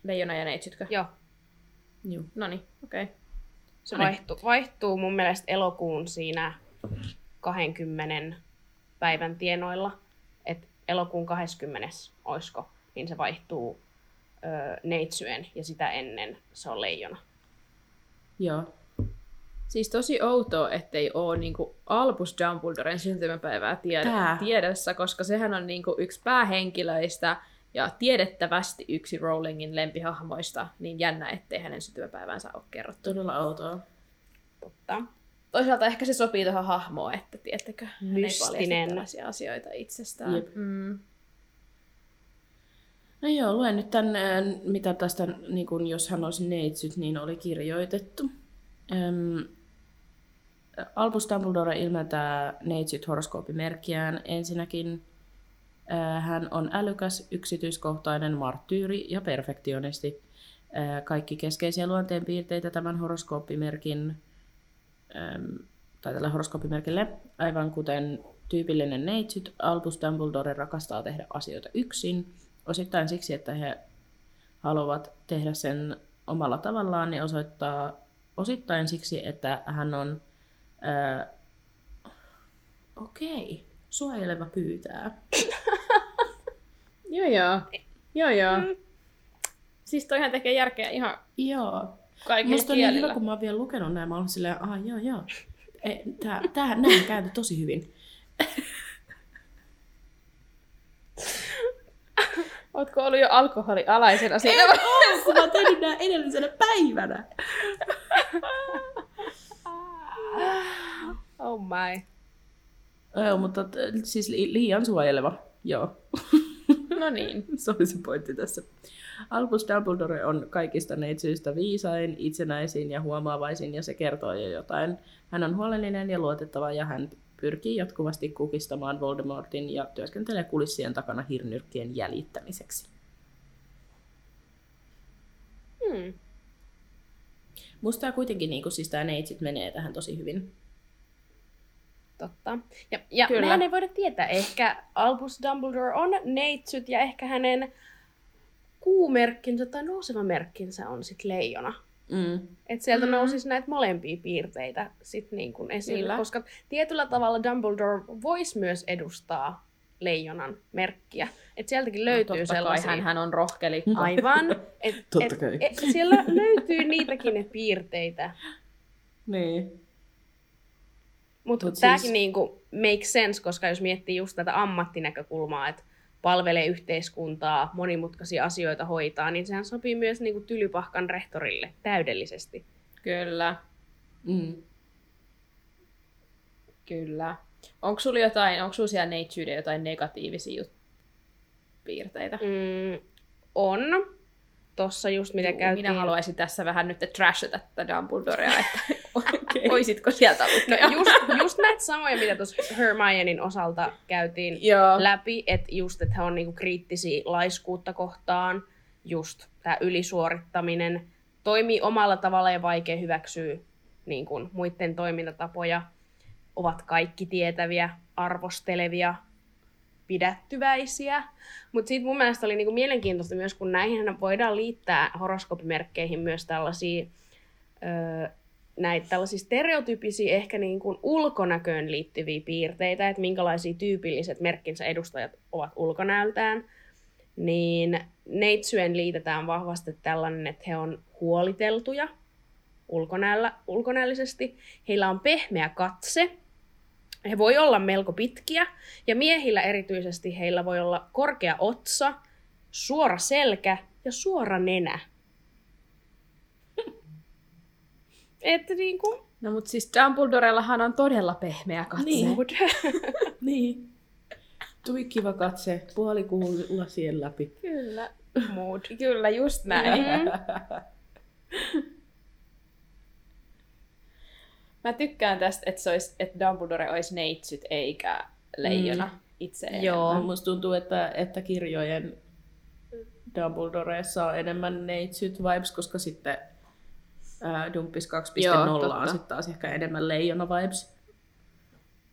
Leijona ja neitsytkö? Joo. Joo. No niin, okei. Okay. Se No niin. vaihtuu, vaihtuu mun mielestä elokuun siinä 20 päivän tienoilla. Et elokuun 20. oisko, niin se vaihtuu ö, neitsyen ja sitä ennen se on leijona. Joo. Siis tosi outoa, ettei ole niinku Albus Dumbledoren syntymäpäivää tiedä, Tää. tiedossa, koska sehän on niinku yksi päähenkilöistä ja tiedettävästi yksi Rowlingin lempihahmoista, niin jännä, ettei hänen syntymäpäivänsä ole kerrottu. Todella outoa. Totta. Toisaalta ehkä se sopii tuohon hahmoon, että tiettekö, hän ei paljasta asioita itsestään. Jep. Mm. No joo, luen nyt tän, äh, mitä tästä, niin kun, jos hän olisi neitsyt, niin oli kirjoitettu. Öm, Albus Dumbledore ilmentää neitsyt horoskooppimerkkiään. Ensinnäkin äh, hän on älykäs, yksityiskohtainen marttyyri ja perfektionisti. Äh, kaikki keskeisiä luonteenpiirteitä tämän horoskooppimerkin äm, tai tällä horoskooppimerkille, aivan kuten tyypillinen neitsyt, Albus Dumbledore rakastaa tehdä asioita yksin, osittain siksi, että he haluavat tehdä sen omalla tavallaan, niin osoittaa osittain siksi, että hän on ää, okei, suojeleva pyytää. Joo joo. Joo joo. Mm. Siis toihan tekee järkeä ihan Joo. kaikilla Musta on niin kielillä. hyvä, kun mä oon vielä lukenut nämä, mä oon silleen, ah joo joo, E, tää, tää, näin käyty tosi hyvin. Ootko ollut jo alkoholialaisena siinä En oo, kun mä tehnyt nää edellisenä päivänä. Oh my. Joo, mutta siis li- liian suojeleva, joo. No niin. Se oli se pointti tässä. Albus Dumbledore on kaikista neitsyistä viisain, itsenäisin ja huomaavaisin, ja se kertoo jo jotain. Hän on huolellinen ja luotettava, ja hän pyrkii jatkuvasti kukistamaan Voldemortin ja työskentelee kulissien takana hirnyrkkien jäljittämiseksi. Hmm. Musta tää kuitenkin niin siis tämä neitsit menee tähän tosi hyvin. Totta. Ja, ja Kyllä. mehän ei voida tietää. Ehkä Albus Dumbledore on neitsyt ja ehkä hänen kuumerkkinsä tai nouseva merkkinsä on sit leijona. Mm. Et sieltä Mm. nousisi näitä molempia piirteitä sit niin kuin esille, Kyllä. koska tietyllä tavalla Dumbledore voisi myös edustaa leijonan merkkiä. Et sieltäkin löytyy No, Totta kai sellaisia... hän, on rohkeli. Aivan. Et, et. Et, siellä löytyy niitäkin ne piirteitä. Niin. Mutta Mut tämäkin siis- siis... niinku make sense, koska jos miettii just tätä ammattinäkökulmaa, että palvelee yhteiskuntaa, monimutkaisia asioita hoitaa, niin sehän sopii myös niinku tylypahkan rehtorille täydellisesti. Kyllä, Mm. kyllä. Onko sulla jotain, onko sulla siellä neitsyydellä jotain negatiivisia jut- piirteitä? Mm, on. Tossa just mitä Juu, käytiin. Minä haluaisin tässä vähän nyt trashata tätä Dumbledorea, että voisitko sieltä lukea? No, just, just näitä samoja, mitä tuossa Hermionein osalta käytiin Joo. läpi, että just, että he on niinku kriittisiä laiskuutta kohtaan, just tämä ylisuorittaminen, toimii omalla tavalla ja vaikea hyväksyä niin kuin, muiden toimintatapoja, ovat kaikki tietäviä, arvostelevia, pidättyväisiä. Mutta sitten mun mielestä oli niinku mielenkiintoista myös, kun näihin voidaan liittää horoskoopimerkkeihin myös tällaisia ö, näitä tällaisia stereotypisiä, ehkä niin kuin ulkonäköön liittyviä piirteitä, että minkälaisia tyypilliset merkkinsä edustajat ovat ulkonäöltään, niin neitsyön liitetään vahvasti tällainen, että he on huoliteltuja ulkonäöllä, ulkonäöllisesti. Heillä on pehmeä katse, he voi olla melko pitkiä, ja miehillä erityisesti heillä voi olla korkea otsa, suora selkä ja suora nenä. Että niin kuin... No mutta siis Dumbledorellahan on todella pehmeä katse. Niin. niin. Tui kiva katse, puolikuun lasien läpi. Kyllä. Mood. Kyllä, just näin. Mä tykkään tästä, että, se olisi, että Dumbledore olisi neitsyt eikä leijona mm. itse enemmän. Joo. Musta tuntuu, että, että kirjojen Dumbledoreessa on enemmän neitsyt vibes, koska sitten Dumpis 2.0 Joo, on totta. sitten taas ehkä enemmän leijona vibes.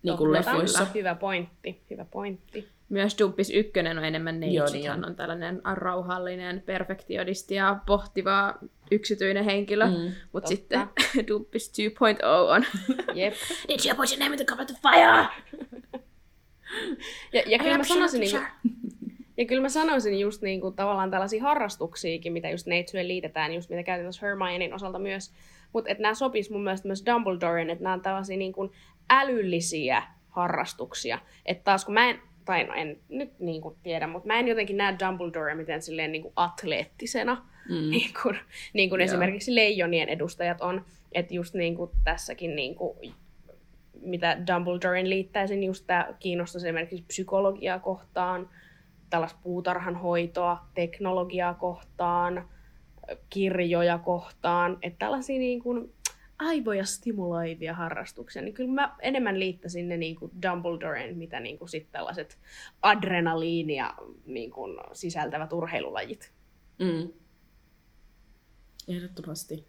Niin kuin leffoissa. Hyvä pointti, hyvä pointti. Myös Dumpis 1 on enemmän neitsyt. Joo, niin hän on. tällainen rauhallinen, perfektionisti ja pohtiva yksityinen henkilö. Mm, Mutta sitten Dumpis 2.0 on Jep. Did you put your name in the of the fire? Ja, ja kyllä mä sanoisin, sure, niin ja kyllä mä sanoisin just niin kuin, tavallaan tällaisia harrastuksiakin, mitä just neitsyön liitetään, just mitä käytin tuossa Hermionein osalta myös. Mutta että nämä sopis mun mielestä myös Dumbledoren, että nämä on tällaisia niin kuin älyllisiä harrastuksia. Että taas kun mä en, tai no en nyt niin kuin tiedä, mutta mä en jotenkin näe Dumbledorea miten silleen niin kuin atleettisena, Mm. niin kuin, niin kuin Joo. esimerkiksi leijonien edustajat on. Että just niin kuin tässäkin, niin kuin, mitä Dumbledoren liittäisin, just tämä kiinnostus esimerkiksi psykologiaa kohtaan, tällaista puutarhanhoitoa, teknologiaa kohtaan, kirjoja kohtaan, että tällaisia niin kuin aivoja stimuloivia harrastuksia, niin kyllä mä enemmän liittäisin ne niin kuin Dumbledoren, mitä niin kuin sit tällaiset adrenaliinia niin kuin sisältävät urheilulajit. Mm. Ehdottomasti.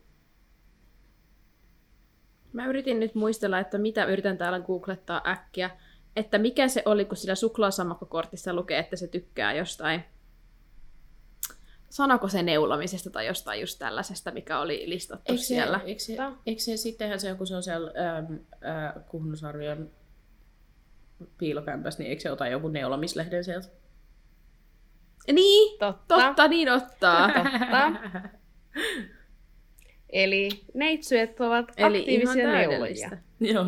Mä yritin nyt muistella, että mitä yritän täällä googlettaa äkkiä. Että mikä se oli, kun sillä suklaasammakkokortissa lukee, että se tykkää jostain. Sanoko se neulomisesta tai jostain just tällaisesta, mikä oli listattu Eikö se, siellä? eikö, se, eikö se sittenhän se, kun se on siellä ähm, äh, Kuhnusarvion piilokämpässä, niin eikö se ota joku neulomislehden sieltä? Niin, Totta. totta, niin ottaa. Totta. Eli neitsyet ovat Eli aktiivisia täydellistä. Joo.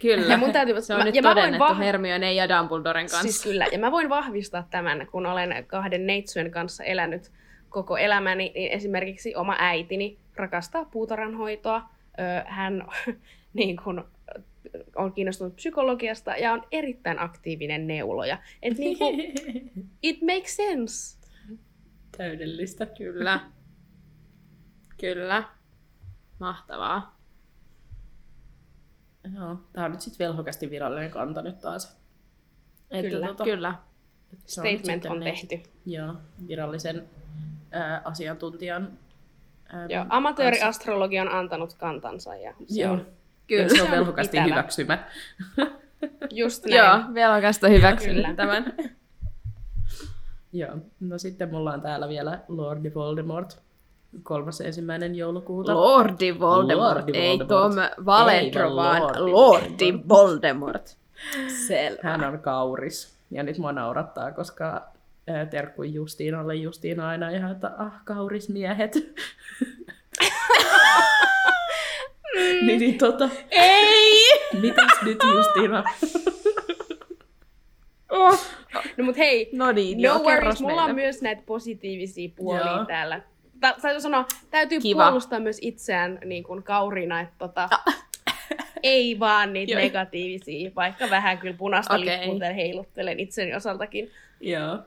Kyllä. Ja mun täytyy- se on mä- nyt ja mä voin todennettu vah- Hermione ja Dumbledoren kanssa. Siis kyllä, ja mä voin vahvistaa tämän, kun olen kahden neitsyön kanssa elänyt koko elämäni, niin esimerkiksi oma äitini rakastaa puutarhanhoitoa. Hän niin kun, on kiinnostunut psykologiasta ja on erittäin aktiivinen neuloja. Et niin kun, it makes sense. Täydellistä. Kyllä. Kyllä. Mahtavaa. Joo, tää on nyt sitten velhokasti virallinen kanta nyt taas. Että Kyllä, Kyllä. se nyt Statement on ne- tehty. Joo, virallisen ää, asiantuntijan ää, Joo, amatööriastrologi on antanut kantansa ja se Joo. on Kyllä. Se on on velhokasti hyväksymä. just näin. Joo, velokasta hyväksynyt Kyllä. tämän. Joo, no sitten mulla on täällä vielä Lordi Voldemort, kolmas ensimmäinen joulukuuta. Lordi Voldemort, Lordi ei Voldemort. Tom Valedro, Ei, vaan Lordi Lordi Voldemort. Selvä. Hän on kauris. Ja nyt mua naurattaa, koska ää, terkku Justiinalle Justiina aina ihan, että ah, kauris miehet. niin, niin tota, Ei! mitäs nyt Justiina? Oh. No mut hei, No niin, no joo, worries, mulla on myös näitä positiivisia puolia Joo. täällä. Ta- täytyy sanoa, täytyy Kiva. puolustaa myös itseään niin kuin kauriina, että tota, ei vaan niitä Joo. negatiivisia, vaikka vähän kyllä punaista okay. lippua täällä heiluttelen itseni osaltakin. Joo.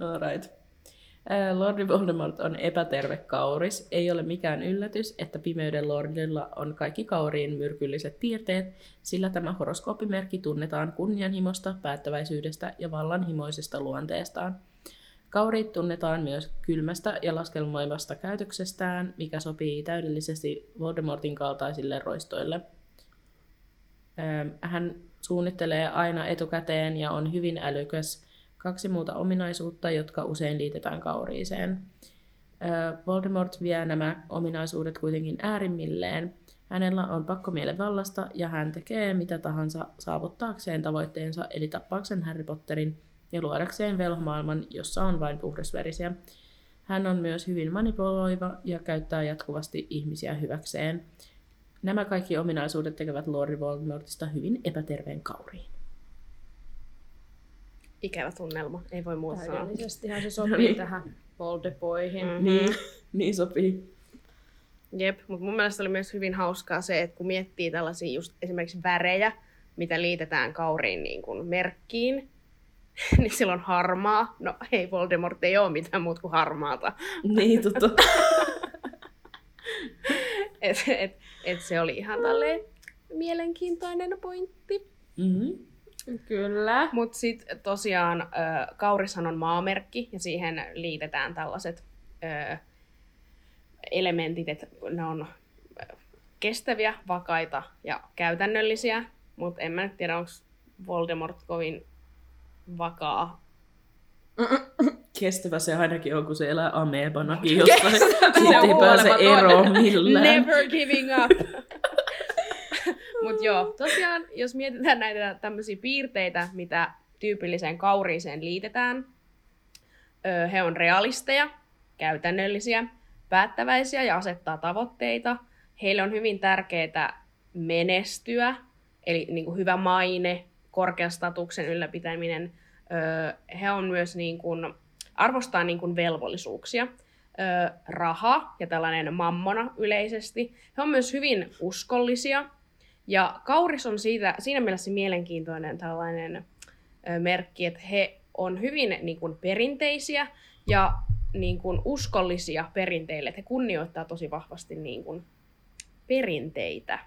Alright. Ää, Lordi Voldemort on epäterve kauris. Ei ole mikään yllätys, että pimeyden lordilla on kaikki kauriin myrkylliset piirteet, sillä tämä horoskooppimerkki tunnetaan kunnianhimosta, päättäväisyydestä ja vallanhimoisesta luonteestaan. Kauriit tunnetaan myös kylmästä ja laskelmoivasta käytöksestään, mikä sopii täydellisesti Voldemortin kaltaisille roistoille. Hän suunnittelee aina etukäteen ja on hyvin älykäs. Kaksi muuta ominaisuutta, jotka usein liitetään kauriiseen. Voldemort vie nämä ominaisuudet kuitenkin äärimmilleen. Hänellä on pakkomielen vallasta ja hän tekee mitä tahansa saavuttaakseen tavoitteensa, eli tappaakseen Harry Potterin ja luodakseen velhomaailman, jossa on vain puhdasverisiä. Hän on myös hyvin manipuloiva ja käyttää jatkuvasti ihmisiä hyväkseen. Nämä kaikki ominaisuudet tekevät Lord Voldemortista hyvin epäterveen kauriin. Ikävä tunnelma, ei voi muuta sanoa. Täydellisestihän se sopii No niin. tähän Voldeboyhin. Mm. Niin, niin sopii. Jep, mutta mun mielestä oli myös hyvin hauskaa se, että kun miettii tällaisia just esimerkiksi värejä, mitä liitetään kauriin niin kuin merkkiin, niin silloin harmaa. No ei, Voldemort ei ole mitään muuta kuin harmaata. Niin, totta. Et, et, et se oli ihan tälleen mielenkiintoinen pointti. mm-hmm. Kyllä. Mutta sitten tosiaan ö, kaurishan on maamerkki ja siihen liitetään tällaiset ö, elementit, että ne on kestäviä, vakaita ja käytännöllisiä. Mutta en mä nyt tiedä, onko Voldemort kovin vakaa. Kestävä se ainakin on, kun se elää amebanakin jossain. Sitten ei pääse eroon millään. Never giving up! Mutta joo, tosiaan, jos mietitään näitä tämmöisiä piirteitä, mitä tyypilliseen kauriiseen liitetään, he on realisteja, käytännöllisiä, päättäväisiä ja asettaa tavoitteita. Heille on hyvin tärkeää menestyä, eli niin kuin hyvä maine, korkean statuksen ylläpitäminen. He on myös niin kuin, arvostaa niin kuin velvollisuuksia. Raha ja tällainen mammona yleisesti. He on myös hyvin uskollisia. Ja kauris on siitä, siinä mielessä mielenkiintoinen tällainen merkki, että he on hyvin niin kuin, perinteisiä ja niin kuin, uskollisia perinteille. Että he kunnioittaa tosi vahvasti niin kuin, perinteitä.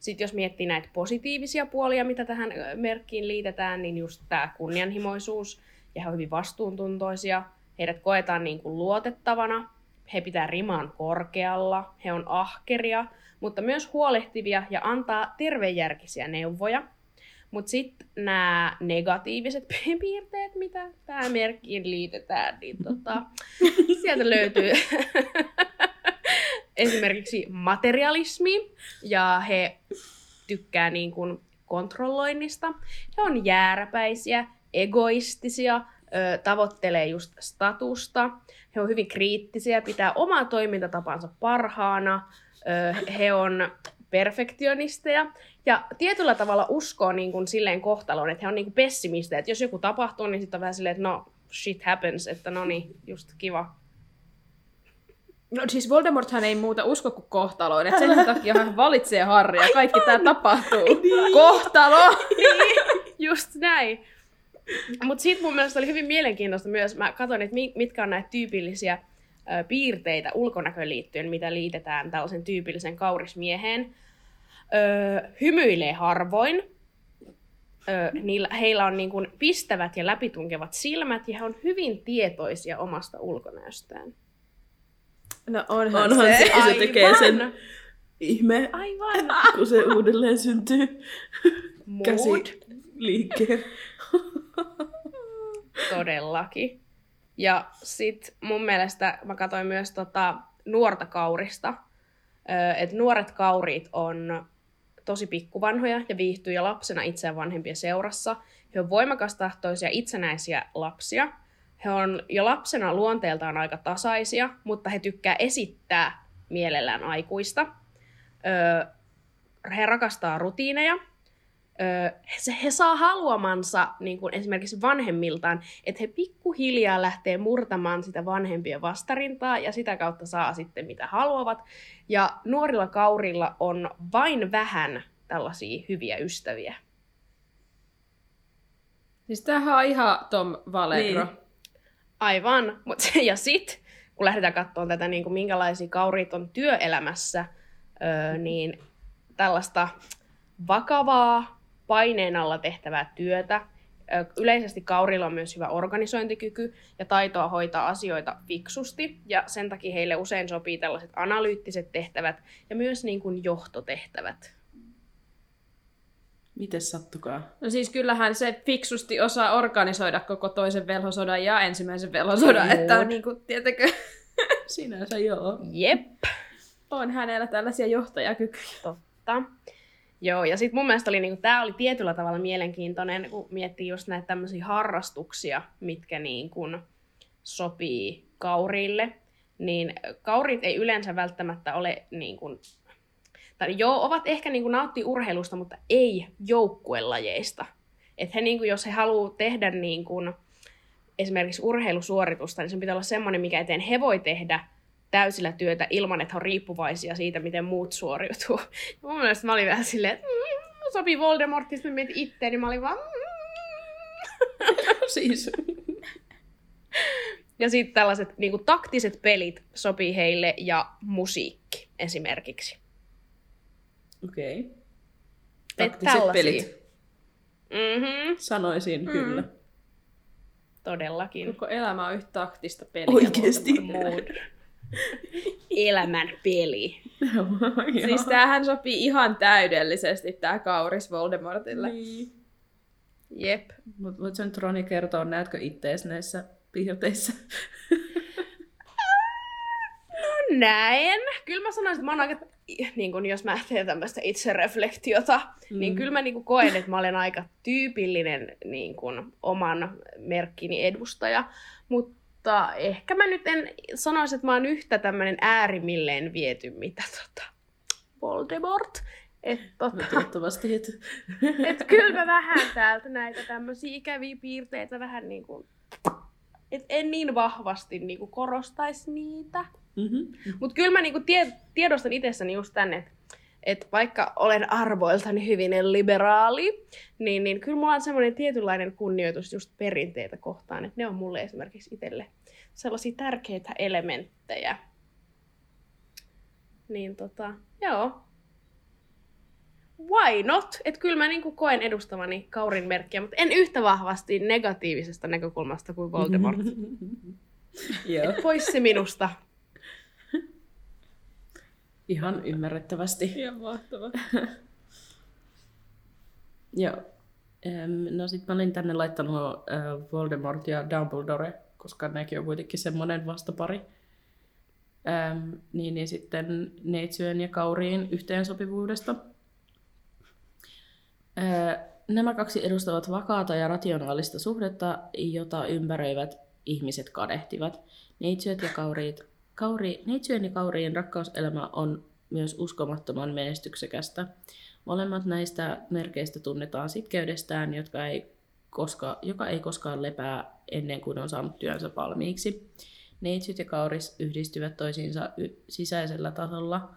Sitten jos miettii näitä positiivisia puolia, mitä tähän merkkiin liitetään, niin just tämä kunnianhimoisuus ja he on hyvin vastuuntuntoisia. Heidät koetaan niin kuin luotettavana, he pitää riman korkealla, he on ahkeria, mutta myös huolehtivia ja antaa tervejärkisiä neuvoja. Mutta sitten nämä negatiiviset piirteet, mitä tähän merkkiin liitetään, niin tota, sieltä löytyy esimerkiksi materialismi, ja he tykkää niin kuin kontrolloinnista. He on jääräpäisiä, egoistisia, tavoittelee just statusta. He on hyvin kriittisiä, pitää omaa toimintatapansa parhaana. He on perfektionisteja ja tietyllä tavalla uskoo niin kuin silleen kohtaloon, että he on niin kuin pessimistejä. Että jos joku tapahtuu, niin sitten on vähän silleen, että no shit happens, että no niin, just kiva. No siis Voldemorthan ei muuta usko kuin kohtaloon, että sen takia hän valitsee Harrya. Kaikki tää tapahtuu. Kohtalo! Just näin. Mutta sitten mun mielestä oli hyvin mielenkiintoista myös, mä katsoin, että mi- mitkä on näitä tyypillisiä ö, piirteitä ulkonäköön liittyen, mitä liitetään tällaisen tyypillisen kaurismieheen. Hymyilee harvoin. Niillä, heillä on niin kuin pistävät ja läpitunkevat silmät ja he on hyvin tietoisia omasta ulkonäöstään. No onhan, Onhan se, kun se tekee sen ihme, Aivan. kun se uudelleen syntyy Mood. käsi liikkeen. Todellakin. Ja sit mun mielestä mä katsoin myös tota nuorta kaurista, että nuoret kaurit on tosi pikkuvanhoja ja viihtyy jo lapsena itseään vanhempien seurassa. He on voimakastahtoisia, itsenäisiä lapsia. He on jo lapsena luonteeltaan aika tasaisia, mutta he tykkää esittää mielellään aikuista. Ö, he rakastaa rutiineja. Ö, se, he saa haluamansa niin kuin esimerkiksi vanhemmiltaan, että he pikkuhiljaa lähtee murtamaan sitä vanhempien vastarintaa ja sitä kautta saa sitten mitä haluavat. Ja nuorilla kaurilla on vain vähän tällaisia hyviä ystäviä. Siis tämähän on ihan Tom Valegro. Niin. Aivan. Mut, ja sitten, kun lähdetään katsomaan tätä, niin kuin minkälaisia kauriit on työelämässä, öö, niin tällaista vakavaa, paineen alla tehtävää työtä. Yleisesti kaurilla on myös hyvä organisointikyky ja taitoa hoitaa asioita fiksusti, ja sen takia heille usein sopii tällaiset analyyttiset tehtävät ja myös niin kuin johtotehtävät. Miten sattukaa? No siis kyllähän se fiksusti osaa organisoida koko toisen velhosodan ja ensimmäisen velhosodan, Joo. että on niin kuin, tietäkö, Sinänsä joo. Jep. on hänellä tällaisia johtajakykyjä. Totta. Joo, ja sitten mun mielestä oli, niinku, tämä oli tietyllä tavalla mielenkiintoinen, kun miettii just näitä tämmöisiä harrastuksia, mitkä niinku, sopii kauriille. Niin kaurit ei yleensä välttämättä ole, niinku, tai joo, ovat ehkä niinku, nauttii urheilusta, mutta ei joukkuelajeista. Että he, niinku, jos he haluaa tehdä niinku, esimerkiksi urheilusuoritusta, niin se pitää olla semmoinen, mikä eteen he voi tehdä täysillä työtä ilman, että he on riippuvaisia siitä, miten muut suoriutuu. Mun mielestä mä olin vähän silleen, että mm, sopii Voldemort, sitten mä mietin itteeni, mä olin vaan... Mm. siis. Ja sitten tällaiset niin kuin, taktiset pelit sopii heille ja musiikki esimerkiksi. Okei. Okay. Et Taktiset tällaisia. pelit. Mm-hmm, Sanoisin mm. kyllä. todellakin. Koko elämä on yhtä taktista peliä. Oikeesti. Elämän peli. Siis tämähän sopii ihan täydellisesti, tämä kauris Voldemortille. Niin. Jep. Mut voit sä nyt Roni kertoa, näetkö ittees näissä piirteissä? Näen. Kyllä mä sanoisin, että mä oon aika, niin kun jos mä teen tämmöistä itsereflektiota, mm. niin kyllä mä niin kun koen, että mä olen aika tyypillinen niin kun, oman merkkini edustaja. Mutta ehkä mä nyt en sanoisi, että mä oon yhtä tämmöinen äärimmilleen viety, mitä tota, Voldemort. Että No tota, toivottavasti, että... et kyllä mä vähän täältä näitä tämmöisiä ikäviä piirteitä vähän niin kuin, et en niin vahvasti niin kuin korostaisi niitä. Mm-hmm. Mutta kyllä mä niinku tie, tiedostan itsessäni just tänne, että et vaikka olen arvoiltani hyvin liberaali, niin, niin kyllä mulla on semmoinen tietynlainen kunnioitus just perinteitä kohtaan, että ne on mulle esimerkiksi itselle sellaisia tärkeitä elementtejä. Niin tota, joo. Why not? Että kyllä mä niinku koen edustavani kaurin merkkiä, mutta en yhtä vahvasti negatiivisesta näkökulmasta kuin Voldemort. Joo, Et pois se minusta. Ihan ymmärrettävästi. Ihan mahtavaa. Joo. No sit mä olin tänne laittanut Voldemort ja Dumbledore, koska nekin on kuitenkin semmoinen vastapari. Ähm, niin, niin sitten Neitsyen ja Kauriin yhteensopivuudesta. Äh, nämä kaksi edustavat vakaata ja rationaalista suhdetta, jota ympäröivät ihmiset kadehtivat. Neitsyöt ja kauriit, kauri, neitsyen ja kauriin rakkauselämä on myös uskomattoman menestyksekästä. Molemmat näistä merkeistä tunnetaan sitkeydestään, jotka ei koska, joka ei koskaan lepää ennen kuin on saanut työnsä valmiiksi. Neitsyt ja kauris yhdistyvät toisiinsa y- sisäisellä tasolla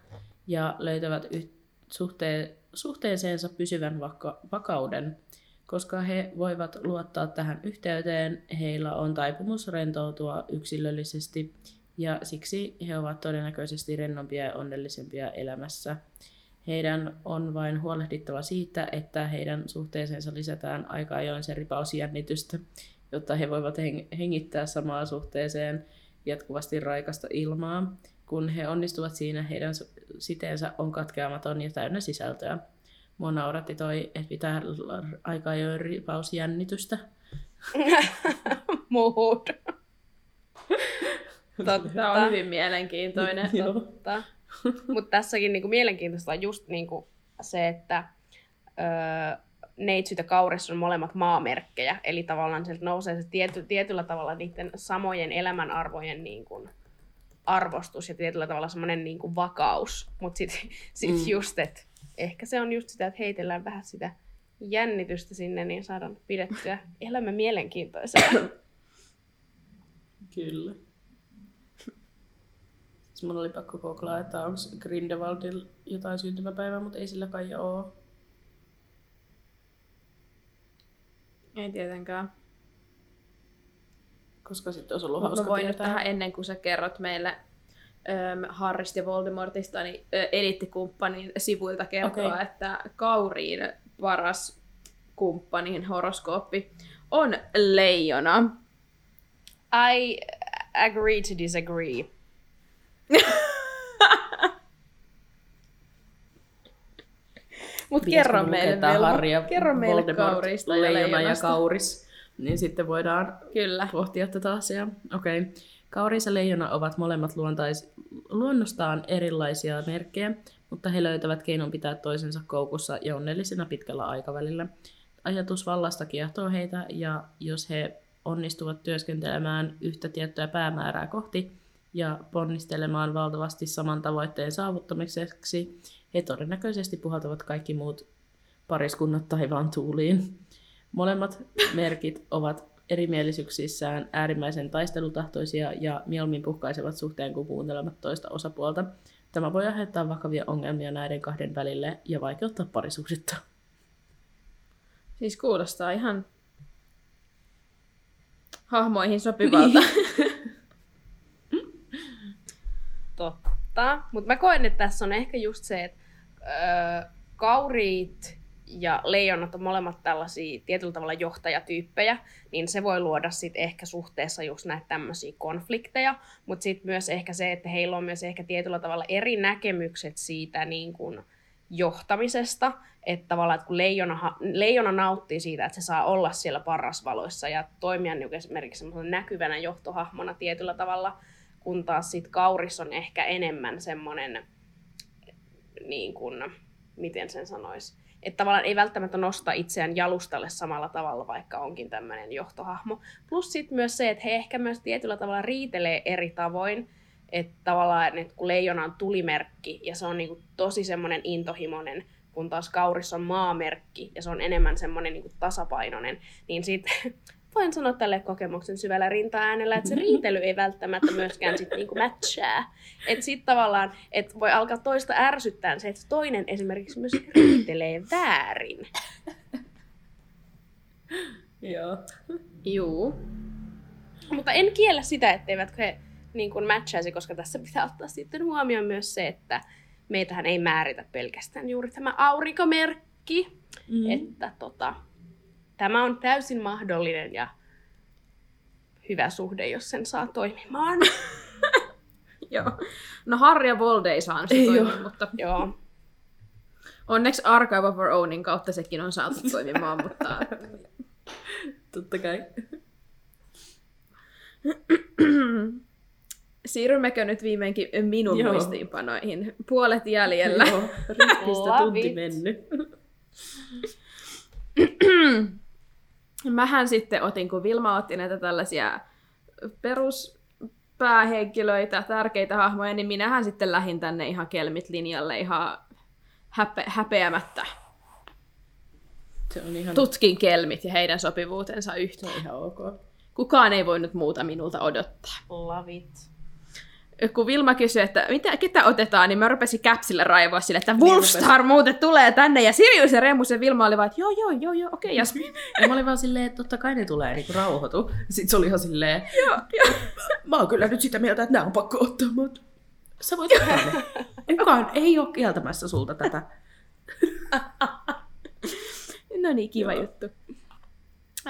ja löytävät y- suhteen, suhteeseensa pysyvän vaka- vakauden. Koska he voivat luottaa tähän yhteyteen, heillä on taipumus rentoutua yksilöllisesti ja siksi he ovat todennäköisesti rennompia ja onnellisempia elämässä. Heidän on vain huolehdittava siitä, että heidän suhteeseensa lisätään aika ajoin se ripausjännitystä, jotta he voivat heng- hengittää samaan suhteeseen jatkuvasti raikasta ilmaa. Kun he onnistuvat siinä, heidän siteensä on katkeamaton ja täynnä sisältöä. Mua nauratti toi, että pitää l- aika ajoin ripausjännitystä. Mood. Tämä on hyvin mielenkiintoinen. Totta. Mutta tässäkin niinku mielenkiintoista on just niinku se, että öö, neitsyt ja kauris on molemmat maamerkkejä. Eli tavallaan sieltä nousee se tiety, tietyllä tavalla niiden samojen elämänarvojen niinku arvostus ja tietyllä tavalla semmoinen niinku vakaus. Mutta sitten sit mm. just, että ehkä se on just sitä, että heitellään vähän sitä jännitystä sinne, niin saadaan pidettyä elämä mielenkiintoisena. Kyllä. Siis mun oli pakko googlaa, että onko Grindelwaldilla jotain syntymäpäivää, mutta ei sillä kai ole. Ei tietenkään. Koska sitten olisi ollut Mutta hauska mä voin nyt tietää. tähän ennen kuin sä kerrot meille äm, Harrista ja Voldemortista, niin ö, eliittikumppanin sivuilta kertoa, Okei. että Kauriin paras kumppanin horoskooppi on leijona. I agree to disagree. Mut kerro meille, lukea tää Velmo. Harri ja Kerro meille Voldemort, kaurista ja Leijona ja kauris. Niin sitten voidaan Kyllä. pohtia tätä asiaa. Okei. Okay. Kauris ja leijona ovat molemmat luontais, luonnostaan erilaisia merkkejä, mutta he löytävät keinon pitää toisensa koukussa ja onnellisena pitkällä aikavälillä. Ajatus vallasta kiehtoo heitä ja jos he onnistuvat työskentelemään yhtä tiettyä päämäärää kohti ja ponnistelemaan valtavasti saman tavoitteen saavuttamiseksi, he todennäköisesti puhaltavat kaikki muut pariskunnat taivaan tuuliin. Molemmat merkit ovat erimielisyyksissään äärimmäisen taistelutahtoisia ja mieluummin puhkaisevat suhteen kuin kuuntelemat toista osapuolta. Tämä voi aiheuttaa vakavia ongelmia näiden kahden välille ja vaikeuttaa parisuhdetta. Siis kuulostaa ihan hahmoihin sopivalta. Totta. Mutta mä koen, että tässä on ehkä just se, että öö, kauriit ja leijonat on molemmat tällaisia tietyllä tavalla johtajatyyppejä, niin se voi luoda sitten ehkä suhteessa just näitä tämmöisiä konflikteja, mutta sitten myös ehkä se, että heillä on myös ehkä tietyllä tavalla eri näkemykset siitä niin kuin johtamisesta, että tavallaan, että kun leijona, leijona nauttii siitä, että se saa olla siellä parrasvaloissa ja toimia niin esimerkiksi näkyvänä johtohahmona tietyllä tavalla, kun taas sit kauris on ehkä enemmän semmoinen, niin kuin, miten sen sanoisi, että tavallaan ei välttämättä nosta itseään jalustalle samalla tavalla, vaikka onkin tämmöinen johtohahmo. Plus sitten myös se, että he ehkä myös tietyllä tavalla riitelee eri tavoin, että tavallaan, että kun leijona on tulimerkki ja se on niinku tosi semmoinen intohimoinen, kun taas kauris on maamerkki ja se on enemmän semmoinen niinku tasapainoinen, niin sitten voin sanoa tälle kokemuksen syvällä rinta-äänellä, että se riitely ei välttämättä myöskään sit niinku matchaa. Että sitten tavallaan, että voi alkaa toista ärsyttää se, että toinen esimerkiksi myös riitelee väärin. Joo. Juu. Mutta en kiellä sitä, etteivätkö he niin kuin matchaisi, koska tässä pitää ottaa sitten huomioon myös se, että meitähän ei määritä pelkästään juuri tämä aurinkomerkki. Mm. Että tota, tämä on täysin mahdollinen ja hyvä suhde, jos sen saa toimimaan. Joo. No Harry ja Vold ei saanut se toimia, mutta Joo. onneksi Archive of Our Ownin kautta sekin on saatu toimimaan, mutta Totta kai. siirrymmekö nyt viimeinkin minun Joo. muistiinpanoihin? Puolet jäljellä. Joo, tunti mennyt. Mähän sitten otin, kun Vilma otti näitä tällaisia peruspäähenkilöitä, tärkeitä hahmoja, niin minähän sitten lähdin tänne ihan kelmit-linjalle ihan häpe- häpeämättä. Se on ihan, Tutkin kelmit ja heidän sopivuutensa yhteen. se on ihan ok. Kukaan ei voinut muuta minulta odottaa. Love it. Kun Vilma kysyi, että mitä, ketä otetaan, niin mä rupesin käpsillä raivoa sille, että Wolfstar muuten tulee tänne. Ja Sirius ja Remus ja Vilma oli vaan, että joo, joo, joo, joo, okei, Jasmin. Ja mä olin vaan silleen, että totta kai ne tulee, niin rauhoitu. Sitten se oli ihan silleen, joo, joo. mä oon kyllä nyt sitä mieltä, että nämä on pakko ottaa, mutta sä voit tehdä Kukaan ei ole kieltämässä sulta tätä. No niin, kiva juttu.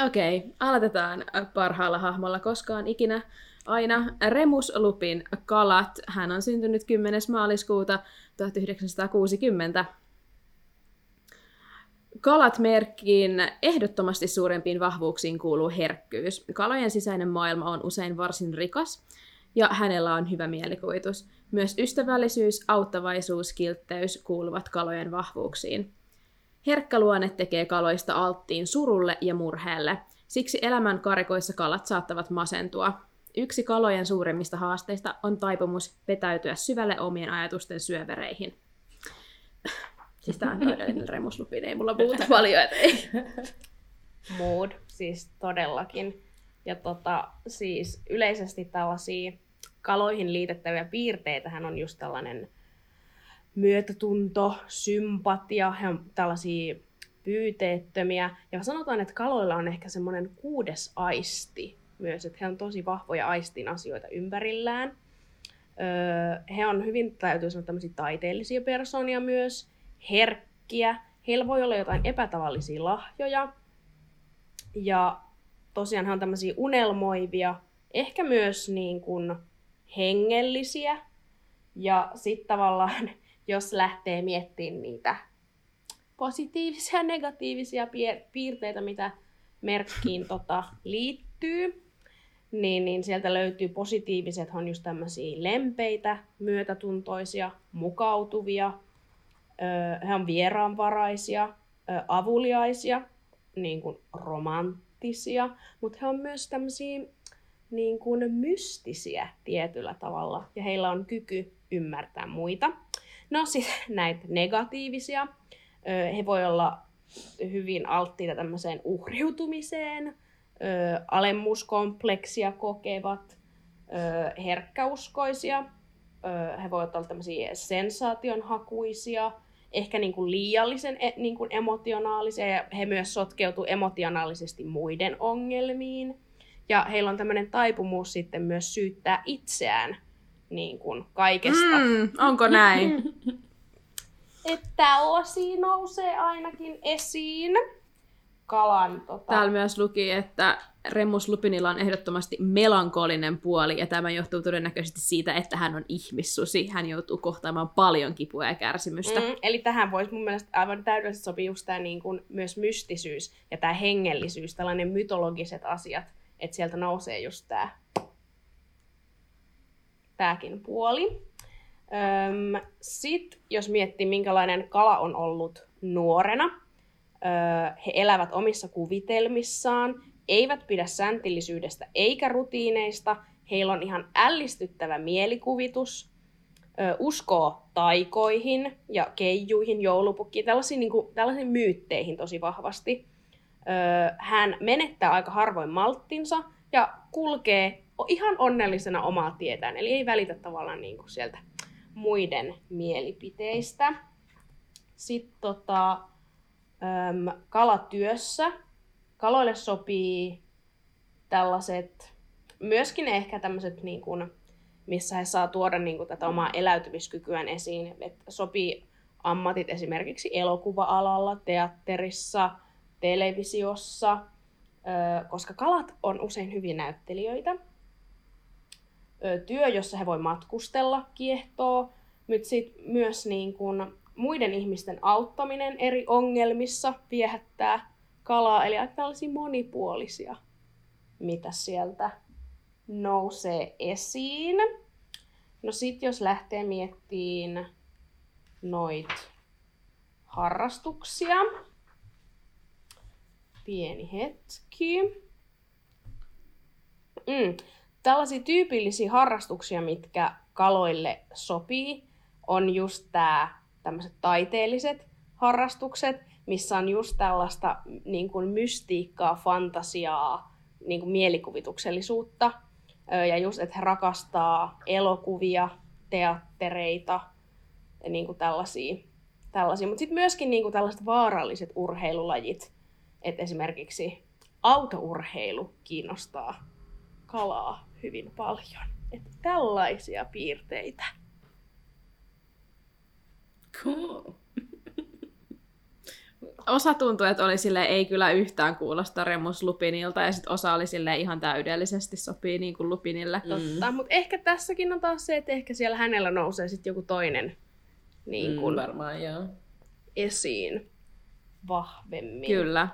Okei, okay, aloitetaan parhaalla hahmolla koskaan ikinä. Aina Remus Lupin kalat. Hän on syntynyt 10. maaliskuuta 1960. Kalat merkkiin ehdottomasti suurempiin vahvuuksiin kuuluu herkkyys. Kalojen sisäinen maailma on usein varsin rikas ja hänellä on hyvä mielikuvitus. Myös ystävällisyys, auttavaisuus, kiltteys kuuluvat kalojen vahvuuksiin. Herkkä luonne tekee kaloista alttiin surulle ja murheelle. Siksi elämän karikoissa kalat saattavat masentua. Yksi kalojen suuremmista haasteista on taipumus vetäytyä syvälle omien ajatusten syövereihin. Siis tää on todellinen remuslupin, ei mulla muuta paljon, et ei. mood, siis todellakin. Ja tota, siis yleisesti tällaisia kaloihin liitettäviä piirteitähän on just tällainen myötätunto, sympatia, on tällaisia pyyteettömiä. Ja sanotaan, että kaloilla on ehkä semmoinen kuudes aisti myös, että he on tosi vahvoja aistin asioita ympärillään. Öö, he on hyvin, täytyy sanoa, tämmöisiä taiteellisia persoonia myös, herkkiä. Heillä voi olla jotain epätavallisia lahjoja. Ja tosiaan he on tämmöisiä unelmoivia, ehkä myös niin kuin hengellisiä. Ja sitten tavallaan, jos lähtee miettimään niitä positiivisia ja negatiivisia piir- piirteitä, mitä merkkiin tota, liittyy, niin, niin sieltä löytyy positiiviset on just tämmöisiä lempeitä, myötätuntoisia, mukautuvia, he on vieraanvaraisia, avuliaisia, niin kuin romanttisia, mutta he on myös tämmöisiä niin kuin mystisiä tietyllä tavalla, ja heillä on kyky ymmärtää muita. No sitten näitä negatiivisia. He voi olla hyvin alttiita tämmöiseen uhriutumiseen, alemmuuskompleksia kokevat, herkkäuskoisia, he voivat olla tämmöisiä sensaationhakuisia, ehkä niin kuin liiallisen e, niin kuin emotionaalisia, ja he myös sotkeutuu emotionaalisesti muiden ongelmiin. Ja heillä on tämmöinen taipumus sitten myös syyttää itseään niin kuin kaikesta. Mm, onko näin? Että tällaisia nousee ainakin esiin. Kalan, tota... Täällä myös luki, että Remus Lupinilla on ehdottomasti melankolinen puoli, ja tämä johtuu todennäköisesti siitä, että hän on ihmissusi. Hän joutuu kohtaamaan paljon kipua ja kärsimystä. Mm, eli tähän voisi mun mielestä aivan täydellisesti sopia just tämä niin kuin myös mystisyys ja tämä hengellisyys, tällainen mytologiset asiat, että sieltä nousee just tämä tämäkin puoli. Öm, Sitten jos miettii, minkälainen kala on ollut nuorena, he elävät omissa kuvitelmissaan, eivät pidä säntillisyydestä eikä rutiineista, heillä on ihan ällistyttävä mielikuvitus, uskoo taikoihin ja keijuihin, joulupukkiin, tällaisiin, niin kuin, tällaisiin myytteihin tosi vahvasti. Hän menettää aika harvoin malttinsa ja kulkee ihan onnellisena omaa tietään, eli ei välitä tavallaan niin kuin sieltä muiden mielipiteistä. Sitten tota, äm, kalatyössä. Kaloille sopii tällaiset, myöskin ehkä tämmöiset, niin kuin, missä he saa tuoda niin kuin, tätä omaa eläytymiskykyään esiin. Et sopii ammatit esimerkiksi elokuva-alalla, teatterissa, televisiossa, koska kalat on usein hyvin näyttelijöitä työ, jossa he voi matkustella, kiehtoo, mutta sitten myös niin kun muiden ihmisten auttaminen eri ongelmissa viehättää kalaa, eli aika tällaisia monipuolisia, mitä sieltä nousee esiin. No sitten jos lähtee miettiin noit harrastuksia. Pieni hetki. Mm tällaisia tyypillisiä harrastuksia, mitkä kaloille sopii, on just tämä tämmöiset taiteelliset harrastukset, missä on just tällaista niin kuin mystiikkaa, fantasiaa, niin kuin mielikuvituksellisuutta. Ja just, että he rakastaa elokuvia, teattereita ja niin kuin tällaisia. tällaisia. Mutta sitten myöskin niin kuin tällaiset vaaralliset urheilulajit. Että esimerkiksi autourheilu kiinnostaa kalaa hyvin paljon. Että tällaisia piirteitä. Cool. Osa tuntui, että oli sille ei kyllä yhtään kuulosta Remus Lupinilta, ja sitten osa oli sille ihan täydellisesti sopii niin kuin Lupinille. Totta, mm. mutta ehkä tässäkin on taas se, että ehkä siellä hänellä nousee sitten joku toinen niin kuin, Mm, varmaan joo. esiin vahvemmin. Kyllä.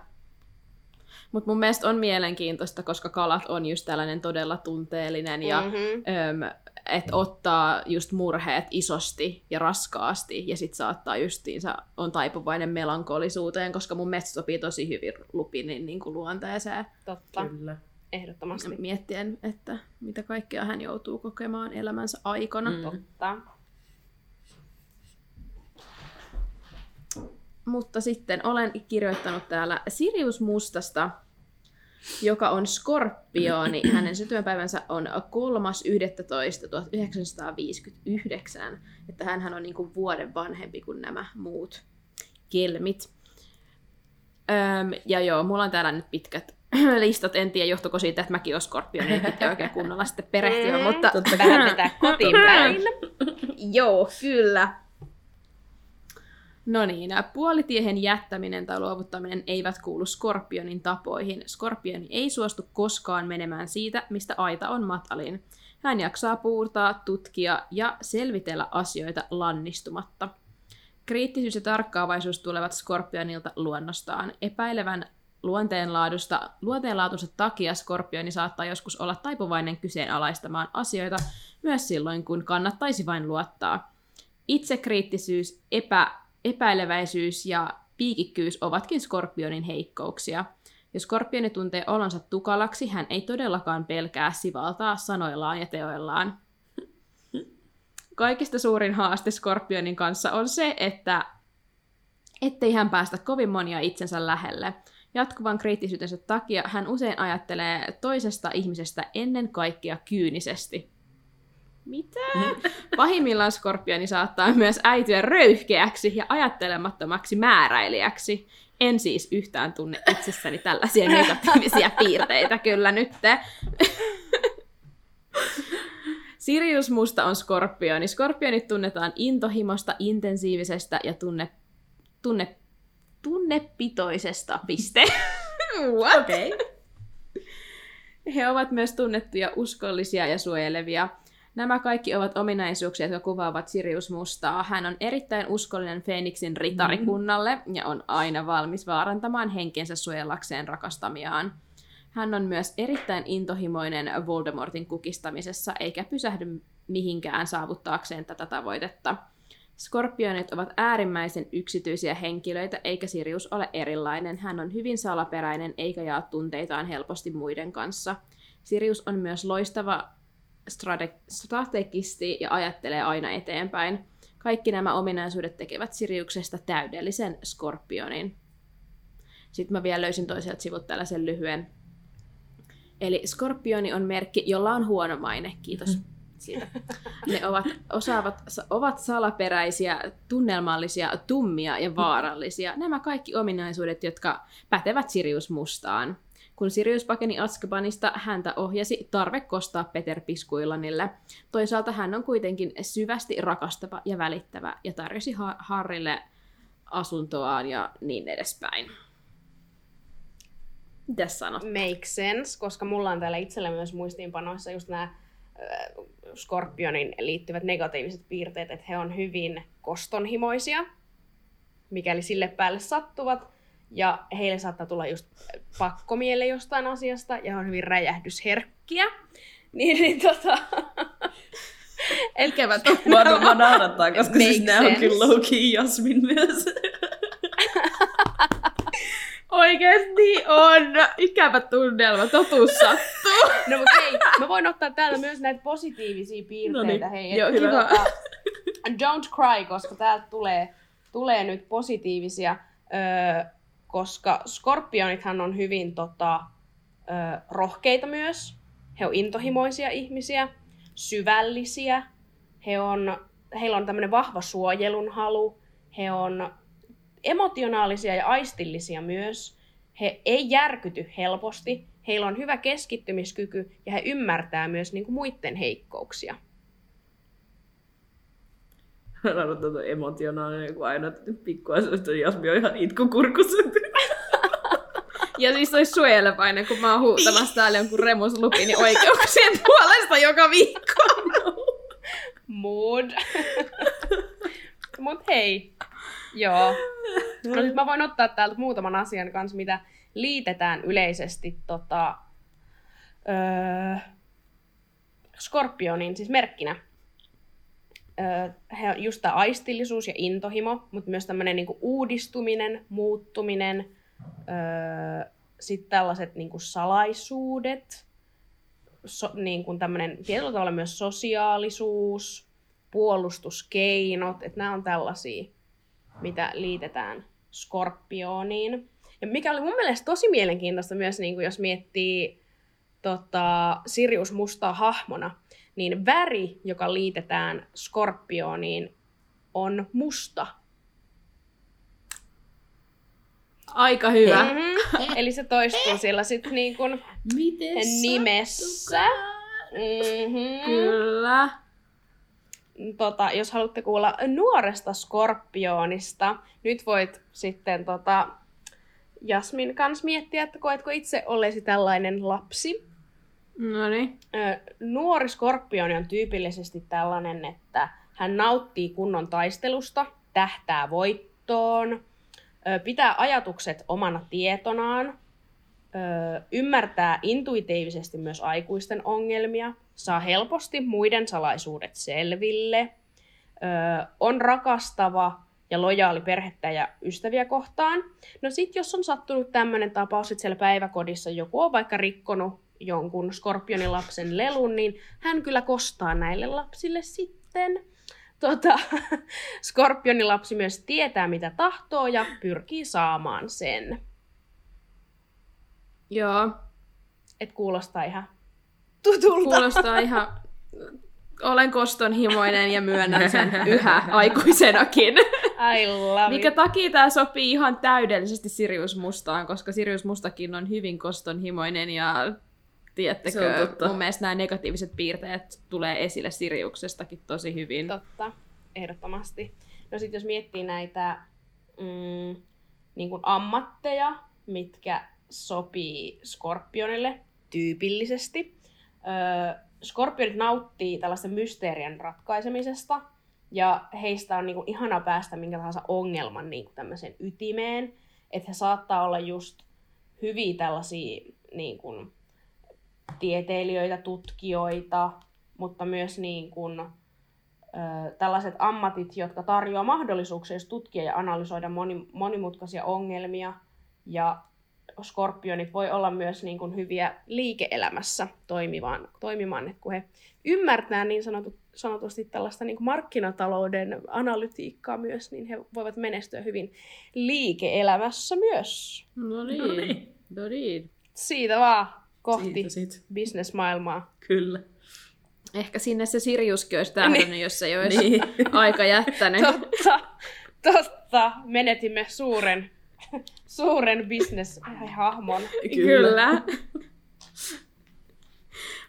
Mutta mun mielestä on mielenkiintoista, koska kalat on just tällainen todella tunteellinen ja Mm-hmm. öm, että ottaa just murheet isosti ja raskaasti ja sit saattaa justiinsa, on taipuvainen melankolisuuteen, koska mun mielestä sopii tosi hyvin Lupinin niin kuin luonteeseen Totta, Kyllä. ehdottomasti. miettien, että mitä kaikkea hän joutuu kokemaan elämänsä aikana. Mm. Totta. Mutta sitten olen kirjoittanut täällä Sirius Mustasta, joka on skorpioni. Hänen syntymäpäivänsä on 3.11.1959. Että hän on niinku vuoden vanhempi kuin nämä muut kelmit. Öm, ja joo, mulla on täällä nyt pitkät listat. En tiedä, johtuko siitä, että mäkin olen skorpioni, niin pitää oikein kunnolla sitten perehtyä. Mm, mutta totta Vähän vetää kotiin päin. Joo, kyllä. No niin, puolitiehen jättäminen tai luovuttaminen eivät kuulu skorpionin tapoihin. Skorpioni ei suostu koskaan menemään siitä, mistä aita on matalin. Hän jaksaa puurtaa, tutkia ja selvitellä asioita lannistumatta. Kriittisyys ja tarkkaavaisuus tulevat Skorpionilta luonnostaan. Epäilevän luonteenlaadusta, luonteenlaatunsa takia Skorpioni saattaa joskus olla taipuvainen kyseenalaistamaan asioita, myös silloin, kun kannattaisi vain luottaa. Itsekriittisyys, epä, epäileväisyys ja piikikkyys ovatkin Skorpionin heikkouksia. Jos Skorpioni tuntee olonsa tukalaksi, hän ei todellakaan pelkää sivaltaa sanoillaan ja teoillaan. Kaikista suurin haaste Skorpionin kanssa on se, että ettei hän päästä kovin monia itsensä lähelle. Jatkuvan kriittisyytensä takia hän usein ajattelee toisesta ihmisestä ennen kaikkea kyynisesti. Mitä? Pahimmillaan skorpioni saattaa myös äityä röyhkeäksi ja ajattelemattomaksi määräilijäksi. En siis yhtään tunne itsessäni tällaisia negatiivisia piirteitä kyllä nyt. Sirius Musta on skorpioni. Skorpionit tunnetaan intohimosta, intensiivisestä ja tunne, tunne, tunnepitoisesta piste. What? Okei. Okay. He ovat myös tunnettuja uskollisia ja suojelevia. Nämä kaikki ovat ominaisuuksia, jotka kuvaavat Sirius Mustaa. Hän on erittäin uskollinen Feeniksin ritarikunnalle ja on aina valmis vaarantamaan henkensä suojellakseen rakastamiaan. Hän on myös erittäin intohimoinen Voldemortin kukistamisessa, eikä pysähdy mihinkään saavuttaakseen tätä tavoitetta. Skorpionit ovat äärimmäisen yksityisiä henkilöitä, eikä Sirius ole erilainen. Hän on hyvin salaperäinen, eikä jaa tunteitaan helposti muiden kanssa. Sirius on myös loistava strate- strategisti ja ajattelee aina eteenpäin. Kaikki nämä ominaisuudet tekevät Siriuksesta täydellisen skorpionin. Sitten mä vielä löysin toiselta sivut tällaisen lyhyen. Eli skorpioni on merkki, jolla on huono maine. Kiitos siitä. Ne ovat, osaavat, ovat salaperäisiä, tunnelmallisia, tummia ja vaarallisia. Nämä kaikki ominaisuudet, jotka pätevät Sirius Mustaan. Kun Sirius pakeni Azkabanista, häntä ohjasi tarve kostaa Peter Piskuilanille. Toisaalta hän on kuitenkin syvästi rakastava ja välittävä ja tarjosi ha- Harrille asuntoaan ja niin edespäin. Mitäs sanot? Make sense, koska mulla on täällä itsellä myös muistiinpanoissa just nämä Skorpionin liittyvät negatiiviset piirteet, että he on hyvin kostonhimoisia, mikäli sille päälle sattuvat. Ja heille saattaa tulla just pakkomielle jostain asiasta, ja on hyvin räjähdysherkkiä. Niin, niin tota... Ikävä Mua, mua naurattaa, koska Make siis nämä on sense. kyllä low-key Jasmin myös. Oikeesti on ikävä tunnelma, totuus sattuu. No mutta hei, mä voin ottaa täällä myös näitä positiivisia piirteitä. Noniin. Hei, Joo, et- hyvä. tota, Don't cry, koska täältä tulee, tulee nyt positiivisia, öö, koska skorpionithan on hyvin tota, öö, rohkeita myös. He on intohimoisia ihmisiä, syvällisiä. He on, heillä on tämmöinen vahva suojelun halu. He on emotionaalisia ja aistillisia myös. He ei järkyty helposti. Heillä on hyvä keskittymiskyky ja he ymmärtää myös niin kuin muiden heikkouksia. Mä naurattaa tuo emotionaalinen, kun aina pikkuasioista Jasmi on ihan itkukurkussa. Ja siis olisi suojelevainen, kun mä oon huutamassa täällä jonkun Remus Lupinin oikeuksien puolesta joka viikko. Mood. Mut hei. Joo. No nyt mä voin ottaa täältä muutaman asian kanssa, mitä liitetään yleisesti tota, öö, Skorpionin, siis merkkinä. Just tämä aistillisuus ja intohimo, mutta myös tämmöinen niinku uudistuminen, muuttuminen, sitten tällaiset niinku salaisuudet, so, niin kuin tämmöinen tietyllä tavalla myös sosiaalisuus, puolustuskeinot, että nämä on tällaisia, mitä liitetään skorpioniin. Ja mikä oli mun mielestä tosi mielenkiintoista myös, niin kuin jos miettii tota, Sirius mustaa hahmona, niin väri, joka liitetään skorpioniin, on musta. Aika hyvä. Mm-hmm. Eli se toistuu siellä sitten niin kuin nimessä. Mm-hmm. Kyllä. tota, jos haluatte kuulla nuoresta skorpionista, nyt voit sitten tota, Jasmin kanssa miettiä, että koetko itse olleesi tällainen lapsi. No niin. Nuori skorpioni on tyypillisesti tällainen, että hän nauttii kunnon taistelusta, tähtää voittoon, pitää ajatukset omana tietonaan, ymmärtää intuitiivisesti myös aikuisten ongelmia, saa helposti muiden salaisuudet selville, on rakastava ja lojaali perhettä ja ystäviä kohtaan. No sit jos on sattunut tämmöinen tapaus, että siellä päiväkodissa joku on vaikka rikkonut jonkun skorpionin lapsen lelun, niin hän kyllä kostaa näille lapsille sitten. Tota, skorpionin lapsi myös tietää, mitä tahtoo ja pyrkii saamaan sen. Joo, Et kuulostaa ihan tutulta. kuulostaa ihan... Olen kostonhimoinen ja myönnän sen yhä aikuisenakin. I love Mikä it. takia tämä sopii ihan täydellisesti Sirius Mustaan, koska Sirius Mustakin on hyvin kostonhimoinen ja tiedättekö, Se on totta. mun mielestä nämä negatiiviset piirteet tulee esille Siriuksestakin tosi hyvin. Totta, ehdottomasti. No sitten jos miettii näitä mm, niin kuin ammatteja, mitkä sopii skorpionille tyypillisesti. Öö, skorpionit nauttii tällaisen mysteerien ratkaisemisesta, ja heistä on niin kuin ihana päästä minkä tahansa ongelman niin kuin tämmöiseen ytimeen. Että he saattaa olla just hyviä tällaisia niin kuin, tieteilijöitä, tutkijoita, mutta myös niin kuin, ö, tällaiset ammatit, jotka tarjoaa mahdollisuuksia just tutkia ja analysoida moni, monimutkaisia ongelmia. Ja skorpionit voi olla myös niin kuin hyviä liike-elämässä toimimaan, toimimaan, että kun he ymmärtää niin sanotut, sanotusti tällaista niin kuin markkinatalouden analytiikkaa myös, niin he voivat menestyä hyvin liike-elämässä myös. No No niin. niin. No niin. Siitä vaan kohti Siitä bisnesmaailmaa. Kyllä. Ehkä sinne se Siriuskin olisi tähdännyt, jos ei olisi Niin. aika jättänyt. Totta, totta. Menetimme suuren, suuren bisneshahmon. Kyllä.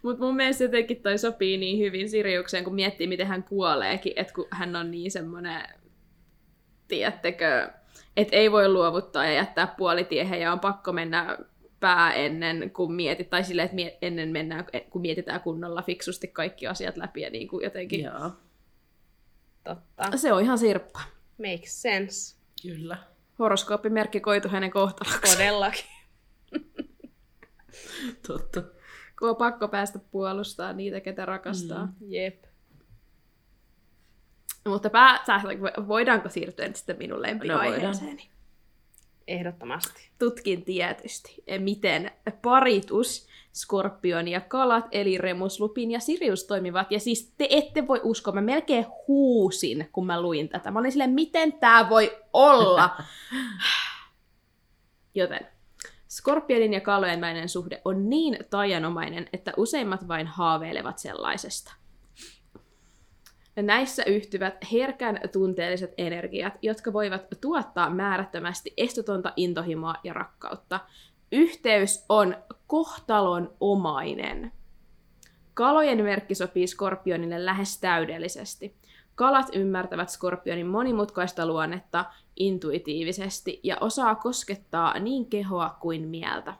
Mutta mun mielestä jotenkin toi sopii niin hyvin Siriukseen, kun miettii, miten hän kuoleekin, että kun hän on niin semmoinen, tiedättekö, että ei voi luovuttaa ja jättää puolitiehen ja on pakko mennä pää ennen kuin mietit, tai silleen, että mie- ennen mennään, kun mietitään kunnolla fiksusti kaikki asiat läpi ja niin kuin jotenkin. Joo, Totta. Se on ihan sirppa. Makes sense. kyllä. Horoskooppimerkki koitu hänen kohtaloksi. Todellakin. Totta. Kun on pakko päästä puolustamaan niitä, ketä rakastaa. Mm. Jep. Mutta pää, voidaanko siirtyä sitten minun No lempiaiheeseeni? Ehdottomasti. Tutkin tietysti, miten paritus, skorpion ja kalat, eli Remus, Lupin ja Sirius toimivat. Ja siis te ette voi uskoa, mä melkein huusin, kun mä luin tätä. Mä olin silleen, miten tää voi olla? Joten Skorpionin ja kalojen välinen suhde on niin taianomainen, että useimmat vain haaveilevat sellaisesta. Näissä yhtyvät herkän tunteelliset energiat, jotka voivat tuottaa määrättömästi estotonta intohimoa ja rakkautta. Yhteys on kohtalon omainen. Kalojen merkki sopii skorpionille lähes täydellisesti. Kalat ymmärtävät skorpionin monimutkaista luonnetta intuitiivisesti ja osaa koskettaa niin kehoa kuin mieltä.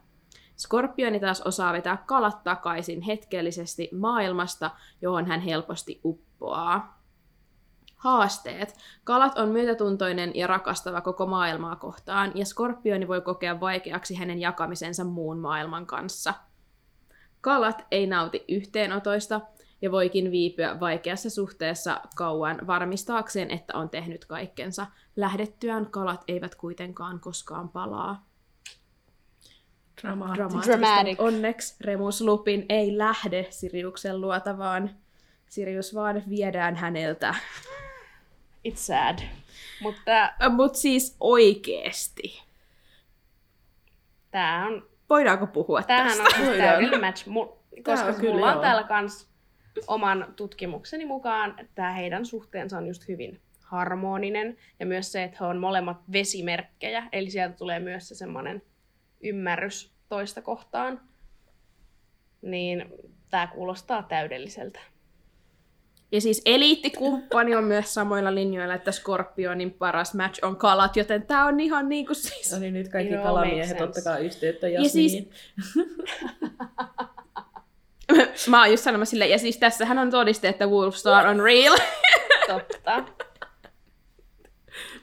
Skorpioni taas osaa vetää kalat takaisin hetkellisesti maailmasta, johon hän helposti uppoaa. Haasteet. Kalat on myötätuntoinen ja rakastava koko maailmaa kohtaan, ja skorpioni voi kokea vaikeaksi hänen jakamisensa muun maailman kanssa. Kalat ei nauti yhteenotoista ja voikin viipyä vaikeassa suhteessa kauan varmistaakseen, että on tehnyt kaikkensa. Lähdettyään kalat eivät kuitenkaan koskaan palaa. Dramaattista. Dramaattista, onneksi Remus Lupin ei lähde Siriuksen luota, vaan Sirius vaan viedään häneltä. It's sad. Mutta Mutta siis oikeesti. tää on, Voidaanko puhua tämähän tästä? on siis täydellinen match. Mu- koska on kyllä mulla on joo. täällä kans oman tutkimukseni mukaan, että heidän suhteensa on just hyvin harmoninen. Ja myös se, että he on molemmat vesimerkkejä. Eli sieltä tulee myös se semmoinen ymmärrys toista kohtaan. Niin tämä kuulostaa täydelliseltä. Ja siis eliittikumppani on myös samoilla linjoilla, että Skorpionin paras match on kalat, joten tää on ihan niinku siis... No niin, nyt kaikki Joo, kalamiehet ottakaa yhteyttä Ja siis-. Mä oon just sanomassa silleen, ja siis tässähän on todiste, että Wolfstar on real. Totta.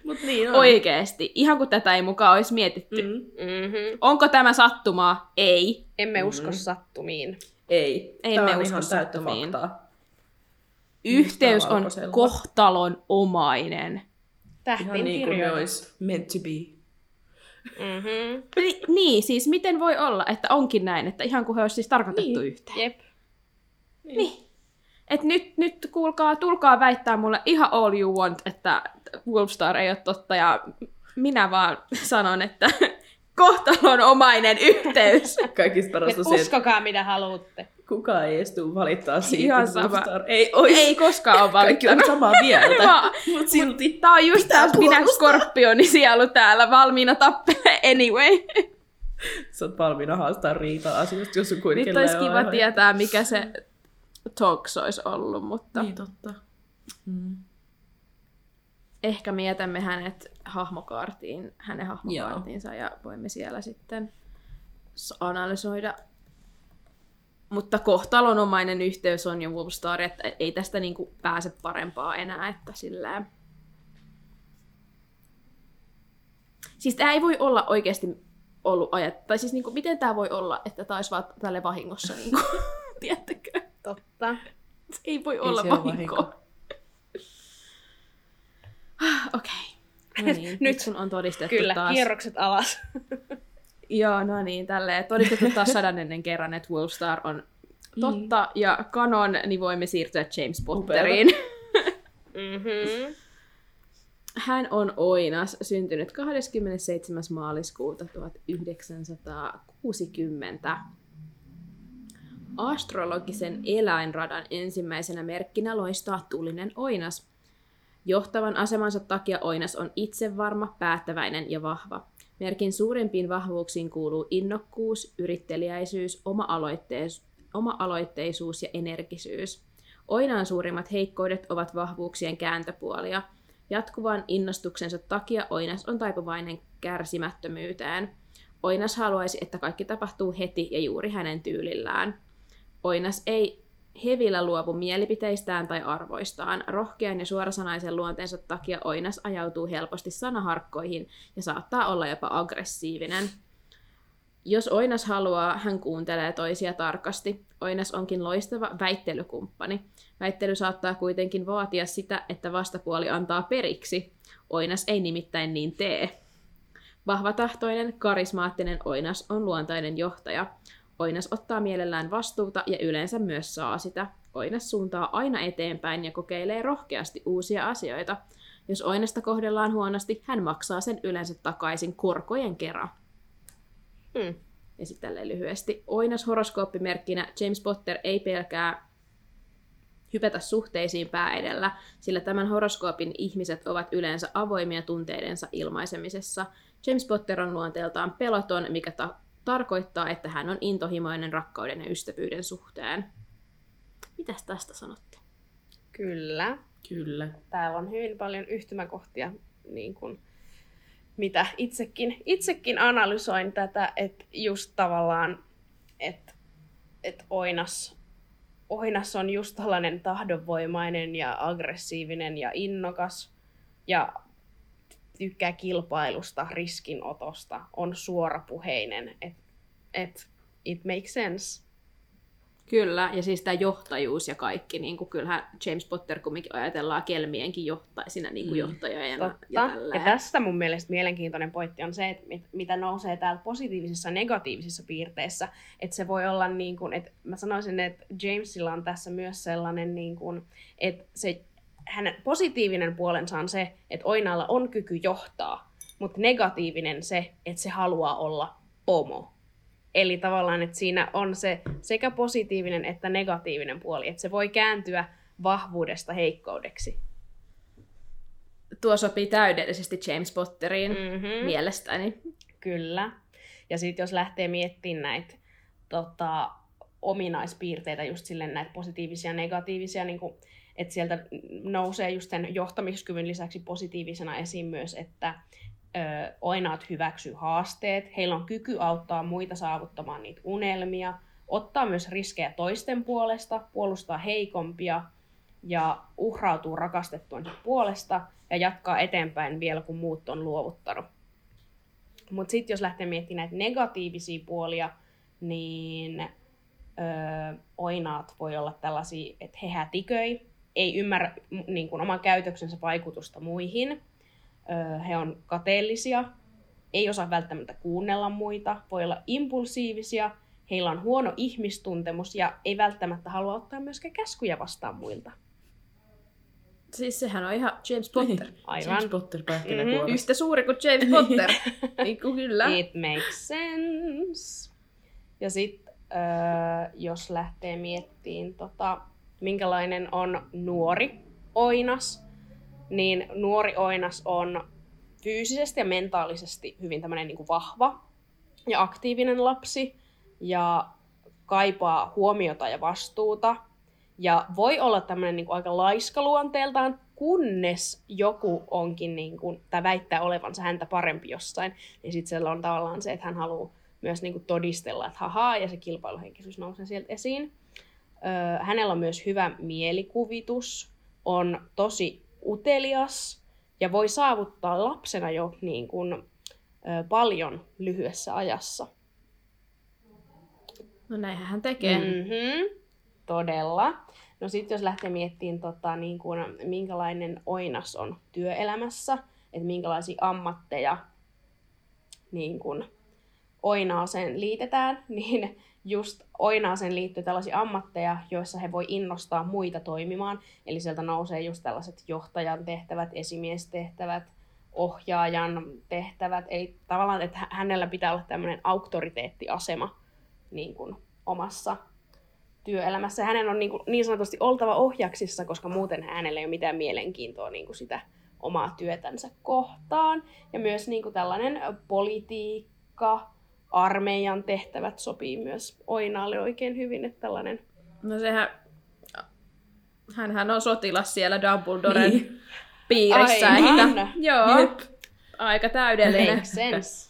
Mut niin on. Oikeesti. Ihan kun tätä ei mukaan olisi mietitty. Mm. Mm. Mm-hmm. Onko tämä sattumaa? Ei. Emme Mhm. usko sattumiin. Ei. Ei Tää me on usko ihan täyttä sattumiin. faktaa. Yhteys on kohtalon omainen. Tähtiin Ihan niin kuin ne olisi meant to be. Mm-hmm. Ni- niin, siis miten voi olla, että onkin näin, että ihan kuin he olisi siis tarkoitettu Niin. yhteen. Jep. Niin. Et nyt, nyt kuulkaa, tulkaa väittää mulle ihan all you want, että Wolfstar ei ole totta, ja minä vaan sanon, että kohtalon omainen yhteys. Kaikista parasta uskokaa mitä haluatte. Kukaan ei edes tule valittaa siitä, Ihan että sama. Wolfstar ei ois. ei koskaan ole Kaikki on valittanut. samaa mieltä, Mä- mut silti. Tää on just taas minä skorpioni sielu täällä valmiina tappelee anyway. Sä oot valmiina haastaa riitaa asioista, jos on kuin Nyt olisi kiva tietää, mikä se talks olisi ollut, mutta Niin totta. Mm. ehkä mietämme hänet hahmokaartiin, hänen hahmokaartiinsa ja voimme siellä sitten analysoida. Mutta kohtalonomainen yhteys on jo Wolfstar, että ei tästä niinku pääse parempaa enää, että sillä Siis tämä ei voi olla oikeasti ollut ajat, tai siis niinku, miten tämä voi olla, että tämä olisi vaan tälle vahingossa, niinku, tiedättekö? Totta. Se ei voi Ei olla vahinko. vahinko. Okei. No niin, nyt Nyt. kun on todistettu Kyllä, taas. kierrokset alas. Joo, no niin, tälleen. Todistettu taas sadanennen kerran, että Wolfstar on totta ja kanon, niin voimme siirtyä James Potteriin. Mm-hmm. Hän on Oinas, syntynyt 27. maaliskuuta 1960. Astrologisen eläinradan ensimmäisenä merkkinä loistaa tulinen Oinas. Johtavan asemansa takia Oinas on itsevarma, päättäväinen ja vahva. Merkin suurimpiin vahvuuksiin kuuluu innokkuus, yritteliäisyys, oma-aloitteis- oma-aloitteisuus ja energisyys. Oinaan suurimmat heikkoudet ovat vahvuuksien kääntöpuolia. Jatkuvan innostuksensa takia Oinas on taipuvainen kärsimättömyyteen. Oinas haluaisi, että kaikki tapahtuu heti ja juuri hänen tyylillään. Oinas ei hevillä luovu mielipiteistään tai arvoistaan. Rohkean ja suorasanaisen luonteensa takia Oinas ajautuu helposti sanaharkkoihin ja saattaa olla jopa aggressiivinen. Jos Oinas haluaa, hän kuuntelee toisia tarkasti. Oinas onkin loistava väittelykumppani. Väittely saattaa kuitenkin vaatia sitä, että vastapuoli antaa periksi. Oinas ei nimittäin niin tee. Vahvatahtoinen, karismaattinen Oinas on luontainen johtaja. Oinas ottaa mielellään vastuuta ja yleensä myös saa sitä. Oinas suuntaa aina eteenpäin ja kokeilee rohkeasti uusia asioita. Jos Oinasta kohdellaan huonosti, hän maksaa sen yleensä takaisin korkojen kerran. Mm. Ja sitten tälleen lyhyesti. Oinas horoskooppimerkkinä James Potter ei pelkää hypätä suhteisiin pää edellä, sillä tämän horoskoopin ihmiset ovat yleensä avoimia tunteidensa ilmaisemisessa. James Potter on luonteeltaan peloton, mikä ta- tarkoittaa, että hän on intohimoinen rakkauden ja ystävyyden suhteen. Mitäs tästä sanotte? Kyllä. Kyllä. Täällä on hyvin paljon yhtymäkohtia, niin kuin, mitä itsekin, itsekin analysoin tätä, että just tavallaan, että et Oinas, Oinas on just tällainen tahdonvoimainen ja aggressiivinen ja innokas ja tykkää kilpailusta, riskinotosta, on suorapuheinen, että et, it makes sense. Kyllä, ja siis tämä johtajuus ja kaikki, niin kuin kyllähän James Potter kumminkin ajatellaan kelmienkin johtaisina niin kuin Mm. Totta. ja Ja, tästä mun mielestä mielenkiintoinen pointti on se, että mit- mitä nousee täällä positiivisissa ja negatiivisissa piirteissä. Että se voi olla niin kuin, että mä sanoisin, että Jamesilla on tässä myös sellainen, niin kuin, että se, hänen positiivinen puolensa on se, että Oinalla on kyky johtaa, mutta negatiivinen se, että se haluaa olla pomo. Eli tavallaan, että siinä on se sekä positiivinen että negatiivinen puoli, että se voi kääntyä vahvuudesta heikkoudeksi. Tuo sopii täydellisesti James Potteriin mm. Mm-hmm. mielestäni. Kyllä. Ja sitten jos lähtee miettimään näitä tota, ominaispiirteitä, just silleen näitä positiivisia ja negatiivisia, niin kuin, että sieltä nousee just sen johtamiskyvyn lisäksi positiivisena esiin myös, että ö, oinaat hyväksyy haasteet, heillä on kyky auttaa muita saavuttamaan niitä unelmia, ottaa myös riskejä toisten puolesta, puolustaa heikompia, ja uhrautuu rakastettuansa puolesta ja jatkaa eteenpäin vielä kun muut on luovuttanut. Mutta sitten jos lähtee miettimään näitä negatiivisia puolia, niin öö, oinaat voi olla tällaisia, että he hätiköi, ei ymmärrä niin kuin, oman käytöksensä vaikutusta muihin, öö, he on kateellisia, ei osaa välttämättä kuunnella muita, voi olla impulsiivisia, heillä on huono ihmistuntemus ja ei välttämättä halua ottaa myöskään käskyjä vastaan muilta. Siis sehän on ihan James Potter. Niin. Aivan. James Potter pähkinäkuoressa. Yhtä suuri kuin James Potter. niin kuin kyllä. It makes sense. Ja sitten öö, jos lähtee miettiin, tota, minkälainen on nuori oinas, niin nuori oinas on fyysisesti ja mentaalisesti hyvin tämmöinen niin kuin vahva ja aktiivinen lapsi ja kaipaa huomiota ja vastuuta. Ja voi olla tämmöinen niin kuin aika laiska luonteeltaan, kunnes joku onkin, niin kuin, tai väittää olevansa häntä parempi jossain, niin sitten siellä on tavallaan se, että hän haluaa myös niin kuin todistella, että hahaa, ja se kilpailuhenkisyys nousee sieltä esiin. Hänellä on myös hyvä mielikuvitus, on tosi utelias, ja voi saavuttaa lapsena jo niin kuin, ö, paljon lyhyessä ajassa. No näinhän hän tekee. Mm. Mm-hmm. Todella. No sitten jos lähtee miettimään, tota, niin kuin, minkälainen oinas on työelämässä, että minkälaisia ammatteja niin kuin, oinaaseen liitetään, niin just oinaaseen liittyy tällaisia ammatteja, joissa he voi innostaa muita toimimaan. Eli sieltä nousee just tällaiset johtajan tehtävät, esimiestehtävät, ohjaajan tehtävät. Eli tavallaan, että hä- hänellä pitää olla tämmöinen auktoriteettiasema niin kuin omassa työelämässä. Hänen on niin, kuin, niin sanotusti oltava ohjaksissa, koska muuten hänellä ei ole mitään mielenkiintoa niin kuin sitä omaa työtänsä kohtaan. Ja myös niin kuin tällainen politiikka, armeijan tehtävät sopii myös Oinaalle oikein hyvin, että tällainen No sehän, hänhän on sotilas siellä Dumbledoren Niin. piirissä. Aivan. Että, joo, Jep. aika täydellinen. makes sense.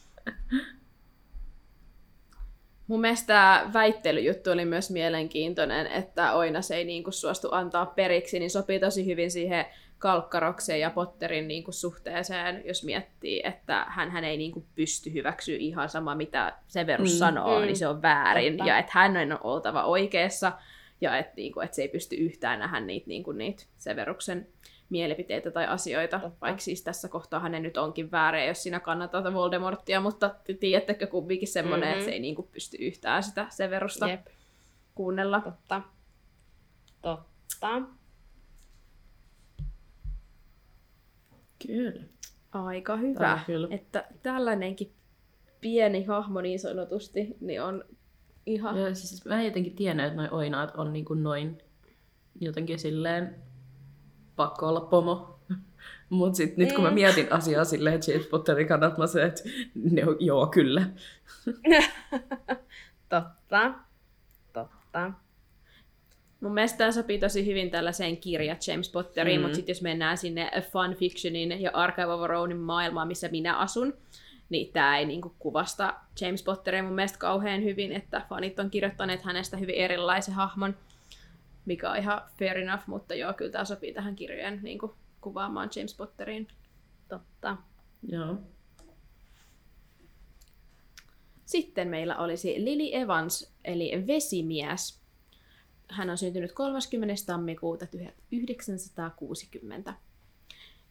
Mun mielestä tämä väittelyjuttu oli myös mielenkiintoinen, että Oinas ei niinku suostu antaa periksi, niin sopii tosi hyvin siihen Kalkkarokseen ja Potterin niinku suhteeseen, jos miettii, että hän, hän ei niinku pysty hyväksyä ihan sama, mitä Severus Mm. sanoo, Mm. mm. niin se on väärin. Totta. Ja että hän on oltava oikeassa, ja että niinku, et se ei pysty yhtään nähdä niitä, niinku, niitä Severuksen mielipiteitä tai asioita, Totta. vaikka siis tässä kohtaa hänen nyt onkin väärä, jos sinä kannatat Voldemorttia, mutta te tiedättekö kumminkin semmoinen, Mhm. mm-hmm. että se ei niinku pysty yhtään sitä Severusta Jep, kuunnella. totta. Totta. Kyllä. Aika Tämä hyvä, on kyllä. että tällainenkin pieni hahmo niin sanotusti, niin on ihan... Ja siis mä en jotenkin tiennyt, että noi oinaat on niinku noin jotenkin silleen pakko olla pomo. Mut sit nyt kun mä Mm. mietin asiaa silleen James Potterin kannalta, mä se, että ne on, joo kyllä. Totta. Totta. Mun mielestä tämä sopii tosi hyvin tällaiseen kirja James Potteriin, Mm. mutta sitten jos mennään sinne fanfictionin ja Archive of Ronin maailmaan, missä minä asun, niin tämä ei niinku kuvasta James Potteria mun mielestä kauhean hyvin, että fanit on kirjoittaneet hänestä hyvin erilaisen hahmon, mikä on ihan fair enough, mutta joo, kyllä tämä sopii tähän kirjojen niinku kuvaamaan James Potteriin. Totta. Joo. Sitten meillä olisi Lily Evans, eli vesimies. Hän on syntynyt 30. tammikuuta 1960.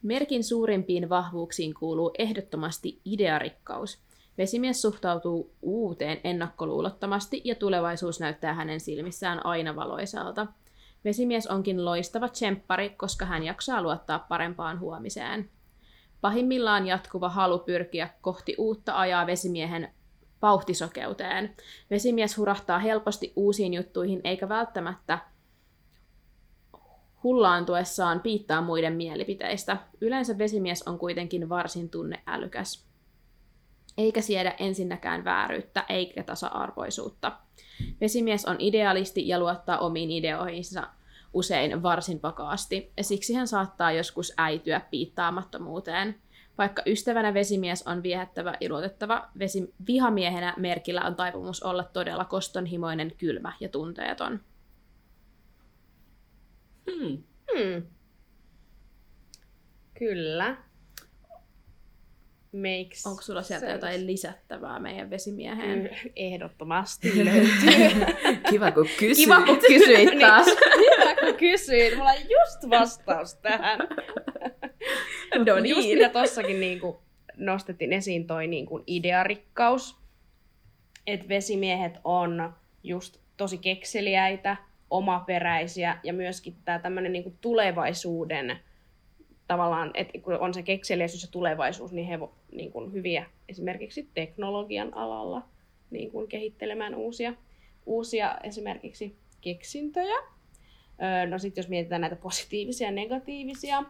Merkin suurimpiin vahvuuksiin kuuluu ehdottomasti idearikkaus. Vesimies suhtautuu uuteen ennakkoluulottomasti ja tulevaisuus näyttää hänen silmissään aina valoisalta. Vesimies onkin loistava tsemppari, koska hän jaksaa luottaa parempaan huomiseen. Pahimmillaan jatkuva halu pyrkiä kohti uutta ajaa vesimiehen vauhtisokeuteen. Vesimies hurahtaa helposti uusiin juttuihin eikä välttämättä hullaantuessaan piittaa muiden mielipiteistä. Yleensä vesimies on kuitenkin varsin tunneälykäs. Eikä siedä ensinnäkään vääryyttä eikä tasa-arvoisuutta. Vesimies on idealisti ja luottaa omiin ideoihinsa usein varsin vakaasti, siksi hän saattaa joskus äityä piittaamattomuuteen. Vaikka ystävänä vesimies on viehättävä ja luotettava, vesi- vihamiehenä merkillä on taipumus olla todella kostonhimoinen, kylmä ja tunteeton. Hmm. Kyllä. Makes Onko sulla sieltä sense. jotain lisättävää meidän vesimieheen? Ehdottomasti löytyy. Kiva kun kysyit. Kiva, kun kysyit taas. Hyvä, kun kysyit. Mulla on just vastaus tähän. No Just niin. mitä tossakin niinku nostettiin esiin toi niinku idearikkaus. Että vesimiehet on just tosi kekseliäitä, omaperäisiä ja myöskin tämä tämmöinen niinku tulevaisuuden tavallaan, että kun on se kekseliäisyys ja tulevaisuus, niin he vo- niin kuin hyviä esimerkiksi teknologian alalla niin kuin kehittelemään uusia, uusia esimerkiksi keksintöjä. Öö, no sitten jos mietitään näitä positiivisia ja negatiivisia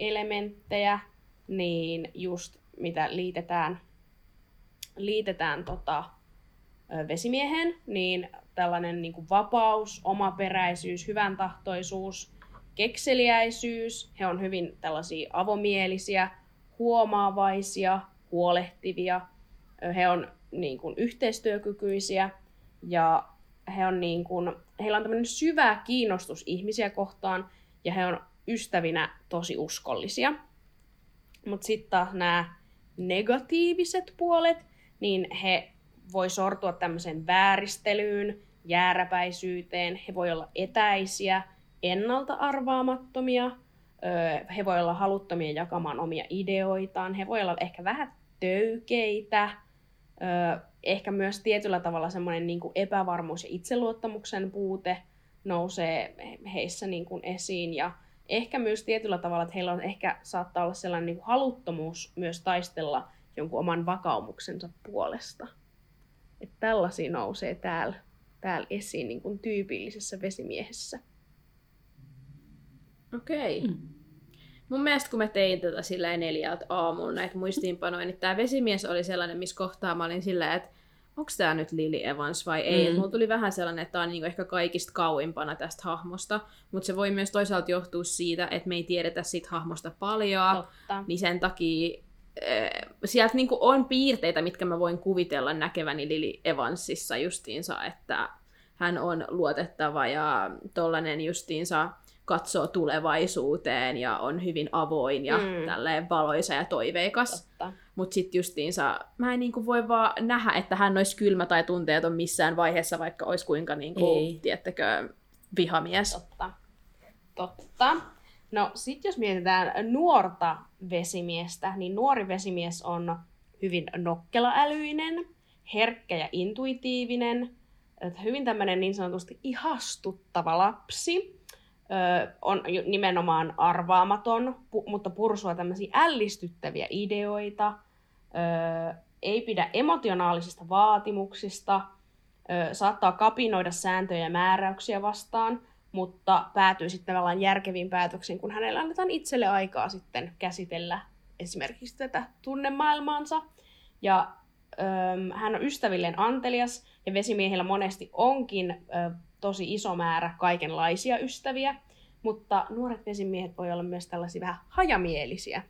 elementtejä, niin just mitä liitetään, liitetään tota, vesimiehen, niin tällainen niin kuin vapaus, omaperäisyys, hyvän tahtoisuus, kekseliäisyys, he on hyvin tällaisia avomielisiä, huomaavaisia, huolehtivia, he on niin kuin, yhteistyökykyisiä ja he on niin kuin, heillä on tämmöinen syvä kiinnostus ihmisiä kohtaan ja he on ystävinä tosi uskollisia. Mutta sitten taas nämä negatiiviset puolet, niin he voi sortua tämmöiseen vääristelyyn, jääräpäisyyteen, he voi olla etäisiä, ennalta arvaamattomia, öö, he voi olla haluttomia jakamaan omia ideoitaan, he voi olla ehkä vähän töykeitä, öö, ehkä myös tietyllä tavalla semmoinen niin kuin epävarmuus ja itseluottamuksen puute nousee heissä niin kuin esiin ja ehkä myös tietyllä tavalla, että heillä on ehkä saattaa olla sellainen niin kuin haluttomuus myös taistella jonkun oman vakaumuksensa puolesta. Että tällaisia nousee täällä, täällä esiin niin kuin tyypillisessä vesimiehessä. Okei. Mm. Mun mielestä kun mä tein tätä silleen neljältä aamulla näitä muistiinpanoja, niin tämä vesimies oli sellainen, missä kohtaa mä olin silleen, että onko tämä nyt Lily Evans vai ei. Mm. Mulla tuli vähän sellainen, että tämä on niinku ehkä kaikista kauimpana tästä hahmosta, mutta se voi myös toisaalta johtua siitä, että me ei tiedetä siitä hahmosta paljon, Totta. niin sen takia äh, sieltä niinku on piirteitä, mitkä mä voin kuvitella näkeväni Lily Evansissa justiinsa, että hän on luotettava ja tollanen justiinsa katsoo tulevaisuuteen ja on hyvin avoin ja Mm. tälleen valoisa ja toiveikas. Totta. Mutta sitten justiinsa, mä en niinku voi vaan nähdä, että hän olisi kylmä tai tunteeton missään vaiheessa, vaikka olisi kuinka, niinku, Ei. tiettäkö, vihamies. Totta. Totta. No sit jos mietitään nuorta vesimiestä, niin nuori vesimies on hyvin nokkelaälyinen, herkkä ja intuitiivinen, että hyvin tämmöinen niin sanotusti ihastuttava lapsi, on nimenomaan arvaamaton, mutta pursua tämmöisiä ällistyttäviä ideoita, ei pidä emotionaalisista vaatimuksista, saattaa kapinoida sääntöjä ja määräyksiä vastaan, mutta päätyy sitten tavallaan järkeviin päätöksiin, kun hänellä annetaan itselle aikaa sitten käsitellä esimerkiksi tätä tunnemaailmaansa. Ja hän on ystävilleen antelias, ja vesimiehillä monesti onkin tosi iso määrä kaikenlaisia ystäviä, mutta nuoret vesimiehet voi olla myös tällaisia vähän hajamielisiä.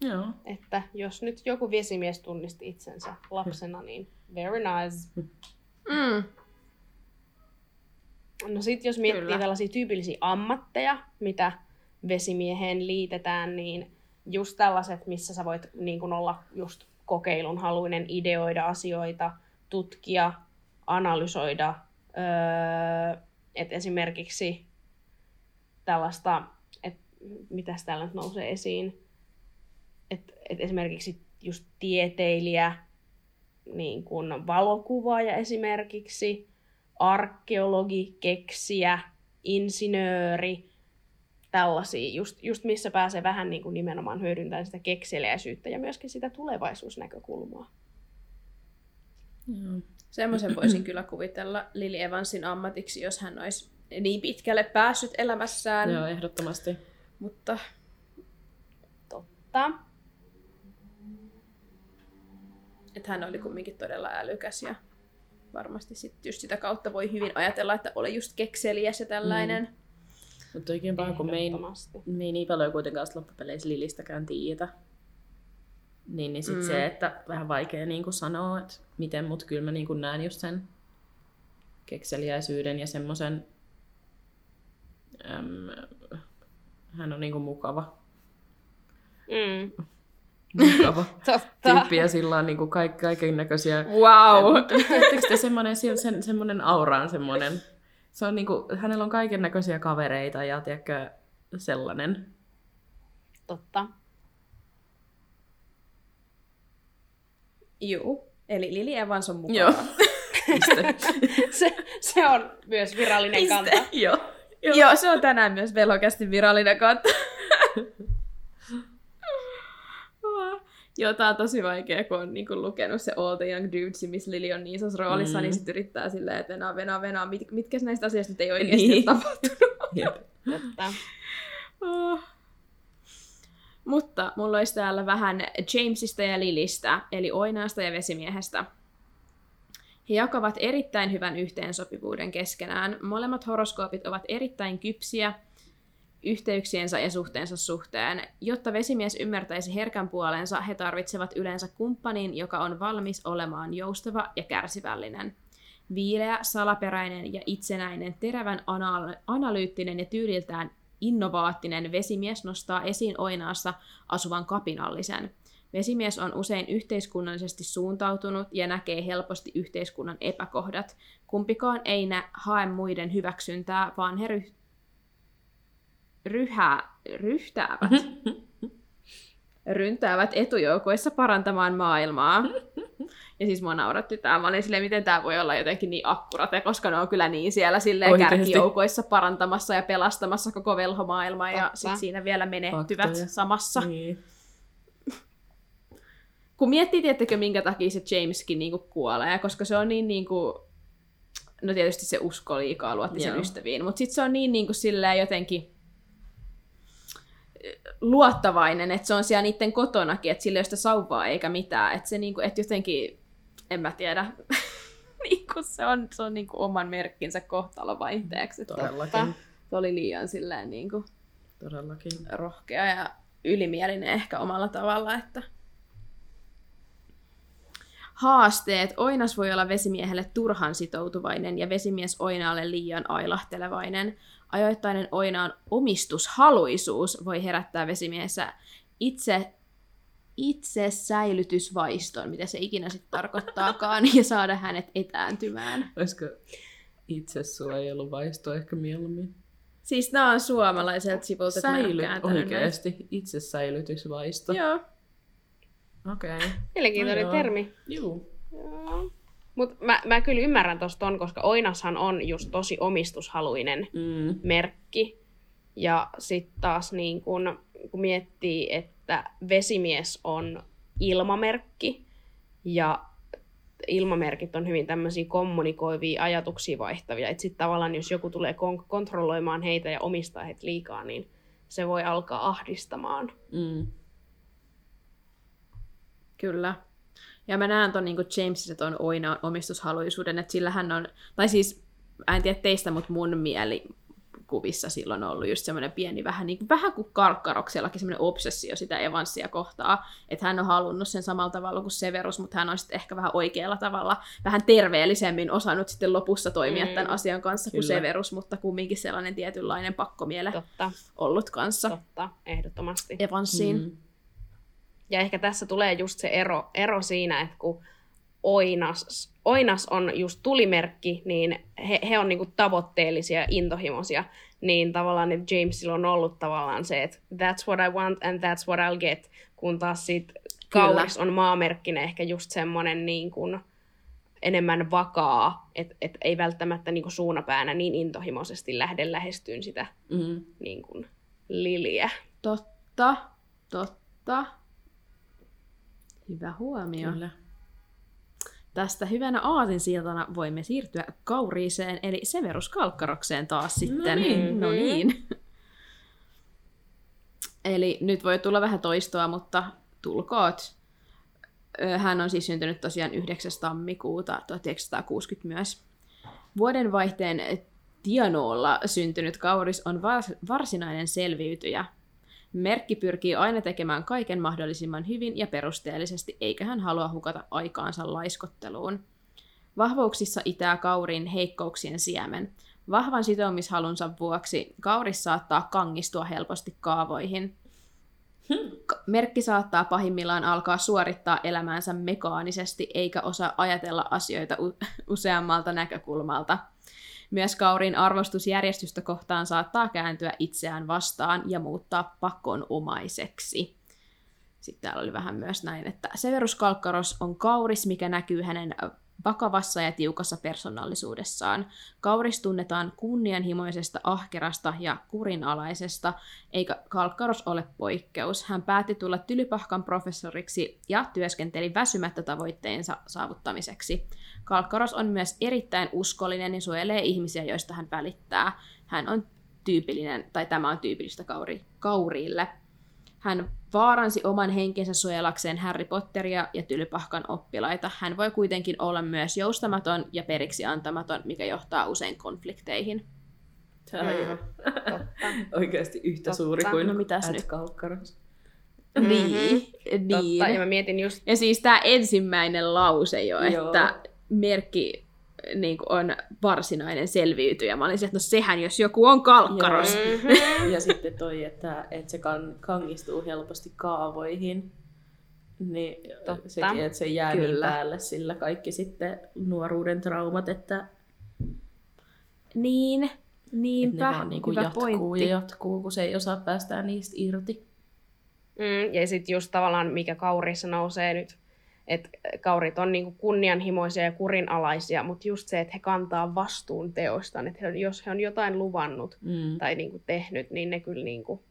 Joo. Että jos nyt joku vesimies tunnisti itsensä lapsena, niin very nice. Mm. No sit jos miettii Kyllä. tällaisia tyypillisiä ammatteja, mitä vesimieheen liitetään, niin just tällaiset, missä sä voit niin kun olla just kokeilun haluinen, ideoida asioita, tutkia, analysoida. Öö, et esimerkiksi tällaista, että mitäs täällä nyt nousee esiin, että et esimerkiksi just tieteilijä, niin kuin valokuvaaja esimerkiksi, arkeologi, keksijä, insinööri, tällaisia, just, just missä pääsee vähän niin kuin nimenomaan hyödyntämään sitä kekseliäisyyttä ja myöskin sitä tulevaisuusnäkökulmaa. Joo. Semmoisen voisin kyllä kuvitella Lily Evansin ammatiksi, jos hän olisi niin pitkälle päässyt elämässään. Joo, ehdottomasti. Mutta Totta. että hän oli kumminkin todella älykäs ja varmasti sit just sitä kautta voi hyvin ajatella, että oli just kekseliäs ja tällainen. Mm. Mutta oikein paha, kun me ei, me ei niin paljon kuitenkaan loppupeleissä Lilistäkään tiedä. Niin, niin sit Mm. se, että vähän vaikea niin sanoa, että miten, mutta kyllä mä niin näen just sen kekseliäisyyden ja semmoisen, Äm, hän on niinku mukava. Mm. Mukava Totta. tyyppi ja sillä on niinku kaik, kaiken näköisiä... Wow! Tiedättekö te semmoinen, sen, semmoinen aura on semmoinen... Se on niinku, hänellä on kaiken näköisiä kavereita ja tiedätkö, sellainen. Totta. Juu. Eli Lili Evans on mukana. Joo. Piste. Se, se on myös virallinen kanta. Joo. Joo. Joo, se on tänään myös velokästi virallinen kanta. Joo, tää on tosi vaikea, kun on niinku lukenut se All the Young Dudes, missä Lili on niin isossa roolissa, Mm. niin sit yrittää silleen, että venaa, venaa, venaa, mit, mitkä näistä asioista nyt ei oikeasti Niin. tapahtunut. Totta. Oh. Mutta mulla olisi täällä vähän Jamesista ja Lilistä, eli Oinaasta ja Vesimiehestä. He jakavat erittäin hyvän yhteensopivuuden keskenään. Molemmat horoskoopit ovat erittäin kypsiä yhteyksiensä ja suhteensa suhteen. Jotta vesimies ymmärtäisi herkän puolensa, he tarvitsevat yleensä kumppanin, joka on valmis olemaan joustava ja kärsivällinen. Viileä, salaperäinen ja itsenäinen, terävän anal- analyyttinen ja tyyliltään innovaattinen vesimies nostaa esiin oinaassa asuvan kapinallisen. Vesimies on usein yhteiskunnallisesti suuntautunut ja näkee helposti yhteiskunnan epäkohdat. Kumpikaan ei nä- hae muiden hyväksyntää, vaan he ry- ryhää, ryhtäävät, ryntäävät etujoukoissa parantamaan maailmaa. Ja siis mua nauratti tää. Mä olin silleen, miten tää voi olla jotenkin niin akkurate, koska ne on kyllä niin siellä silleen Oikeesti. kärkijoukoissa parantamassa ja pelastamassa koko velhomaailmaa ja sit siinä vielä menehtyvät Faktoja. samassa. Niin. Kun miettii, tiettäkö, minkä takia se Jameskin niinku kuolee, koska se on niin niinku, no tietysti se usko liikaa luotti sen Joo. ystäviin, mutta sitten se on niin niinku silleen jotenkin luottavainen, että se on siellä niiden kotonakin, että sillä ei ole sitä sauvaa eikä mitään, että se niinku, että jotenkin, en mä tiedä, niinku se on, se on niinku oman merkkinsä kohtalo vaihteeksi, että Todellakin. se oli liian silleen niinku Todellakin. rohkea ja ylimielinen ehkä omalla tavalla, että Haasteet. Oinas voi olla vesimiehelle turhan sitoutuvainen ja vesimies oinaalle liian ailahtelevainen. Ajoittainen oinaan omistushaluisuus voi herättää vesimiehessä itse, itse säilytysvaiston, mitä se ikinä sitten tarkoittaakaan, ja saada hänet etääntymään. Olisiko itsesuojeluvaisto ehkä mieluummin? Siis nämä on suomalaiselta sivulta, että Säily, näitä. oikeasti. Itsesäilytysvaisto. Joo. Okei. Okay. Mielenkiintoinen No joo. termi. Mutta mä, mä kyllä ymmärrän tosta ton, koska Oinashan on just tosi omistushaluinen Mm. merkki. Ja sitten taas niin kun, kun miettii, että vesimies on ilmamerkki ja ilmamerkit on hyvin tämmöisiä kommunikoivia, ajatuksia vaihtavia. Että sitten tavallaan jos joku tulee kon- kontrolloimaan heitä ja omistaa heitä liikaa, niin se voi alkaa ahdistamaan. Mm. Kyllä. Ja mä näen ton niin Jamesissa ton oina omistushaluisuuden, että sillä hän on, tai siis, mä en tiedä teistä, mutta mun mieli kuvissa silloin on ollut just semmoinen pieni vähän, niin kuin, vähän kuin Karkkaroksellakin semmoinen obsessio sitä Evansia kohtaa, että hän on halunnut sen samalla tavalla kuin Severus, mutta hän on sitten ehkä vähän oikealla tavalla, vähän terveellisemmin osannut sitten lopussa toimia Mm, tämän asian kanssa kuin kyllä. Severus, mutta kumminkin sellainen tietynlainen pakkomiele Totta, ollut kanssa totta, ehdottomasti. Evansiin. Mm. Ja ehkä tässä tulee just se ero, ero siinä, että kun Oinas, Oinas on just tulimerkki, niin he, he on niinku tavoitteellisia ja intohimoisia. Niin tavallaan, että Jamesilla on ollut tavallaan se, että that's what I want and that's what I'll get. Kun taas sit Kauris on maamerkkinä ehkä just semmoinen niin kuin enemmän vakaa, että et ei välttämättä niin kuin suunapäänä niin intohimoisesti lähde lähestyyn sitä Mm. niin kuin liliä. Totta, totta. Hyvä huomio. Kyllä. Tästä hyvänä aasinsiltana voimme siirtyä kauriiseen, eli Severus Kalkkarokseen taas sitten. niin. No niin. Eli nyt voi tulla vähän toistoa, mutta tulkoot. Hän on siis syntynyt tosiaan 9. tammikuuta 1960 myös. Vuodenvaihteen Tianoolla syntynyt kauris on vars- varsinainen selviytyjä. Merkki pyrkii aina tekemään kaiken mahdollisimman hyvin ja perusteellisesti, eikä hän halua hukata aikaansa laiskotteluun. Vahvouksissa itää kaurin heikkouksien siemen. Vahvan sitoumishalunsa vuoksi kauris saattaa kangistua helposti kaavoihin. Ka- Merkki saattaa pahimmillaan alkaa suorittaa elämäänsä mekaanisesti eikä osaa ajatella asioita u- useammalta näkökulmalta. Myös kaurin arvostusjärjestystä kohtaan saattaa kääntyä itseään vastaan ja muuttaa pakonomaiseksi. Sitten täällä oli vähän myös näin, että Severus Kalkkaros on kauris, mikä näkyy hänen vakavassa ja tiukassa persoonallisuudessaan. Kauris tunnetaan kunnianhimoisesta, ahkerasta ja kurinalaisesta, eikä Kalkkaros ole poikkeus. Hän päätti tulla Tylypahkan professoriksi ja työskenteli väsymättä tavoitteensa saavuttamiseksi. Kalkkaros on myös erittäin uskollinen ja suojelee ihmisiä, joista hän välittää. Hän on tyypillinen, tai tämä on tyypillistä kauri, kauriille. Hän vaaransi oman henkensä suojelakseen Harry Potteria ja Tylypahkan oppilaita. Hän voi kuitenkin olla myös joustamaton ja periksi antamaton, mikä johtaa usein konflikteihin. Se on ihan Totta. oikeasti yhtä Totta. suuri kuin No mitäs nyt? Kalkkaros. Mhm. Niin, niin. Totta. Ja mä mietin just, Ja siis tämä ensimmäinen lause jo, Joo. että merkki niin kuin on varsinainen selviytyjä. Mä olin se, että no sehän jos joku on kalkkaros. Joo. Mhm. Ja sitten toi, että, että se kan, kangistuu helposti kaavoihin. Niin Totta. sekin, että se jää Kyllä. niin päälle sillä kaikki sitten nuoruuden traumat, että, Niin, että niinpä. ne vaan niinku Hyvä jatkuu pointti. ja jatkuu, kun se ei osaa päästää niistä irti. Mm, ja sitten just tavallaan, mikä kaurissa nousee nyt, että kaurit on niinku kunnianhimoisia ja kurinalaisia, mutta just se, että he kantaa vastuun teoistaan, että he, on- jos he on jotain luvannut Mm. tai niinku tehnyt, niin ne kyllä niinku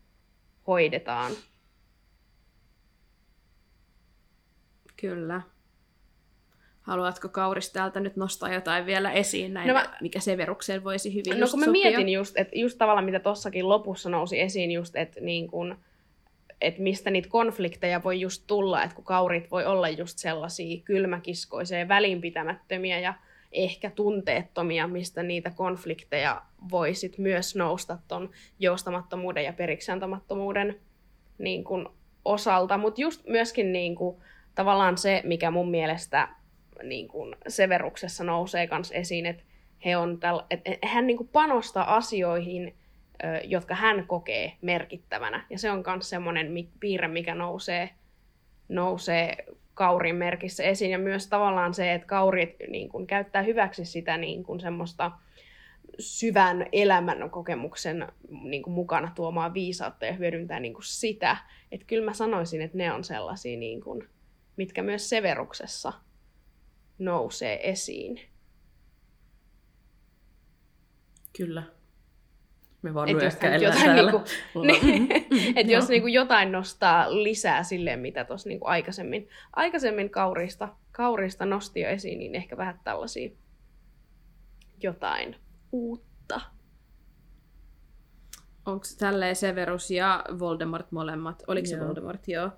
hoidetaan. Kyllä. Haluatko Kauris täältä nyt nostaa jotain vielä esiin, näin, No mä- mikä Severukseen voisi hyvin No just kun mä sopia? mietin just, että just tavallaan mitä tossakin lopussa nousi esiin just, että niin kun, että mistä niitä konflikteja voi just tulla, että kun kaurit voi olla just sellaisia kylmäkiskoisia välinpitämättömiä ja ehkä tunteettomia, mistä niitä konflikteja voi sit myös nousta ton joustamattomuuden ja periksiantamattomuuden niin kun, osalta. Mutta just myöskin niin kun, tavallaan se, mikä mun mielestä niin kun, Severuksessa nousee kans esiin, että he on täl, et, et, hän niin panostaa asioihin, jotka hän kokee merkittävänä. Ja se on myös semmoinen piirre, mikä nousee, nousee kaurin merkissä esiin. Ja myös tavallaan se, että kaurit niin kun, käyttää hyväksi sitä niin kun, semmoista syvän elämän kokemuksen niin kuin mukana tuomaa viisautta ja hyödyntää niin kuin sitä. Että kyllä mä sanoisin, että ne on sellaisia, niin kuin, mitkä myös Severuksessa nousee esiin. Kyllä. Me vaan Et jos jotain niinku- Mulla on- Niin, että jos niinku jotain nostaa lisää silleen, mitä tuossa niinku aikaisemmin, aikaisemmin kaurista, kaurista nosti jo esiin, niin ehkä vähän tällaisia jotain uutta. Onko tälleen Severus ja Voldemort molemmat? Oliko se. Voldemort? Joo.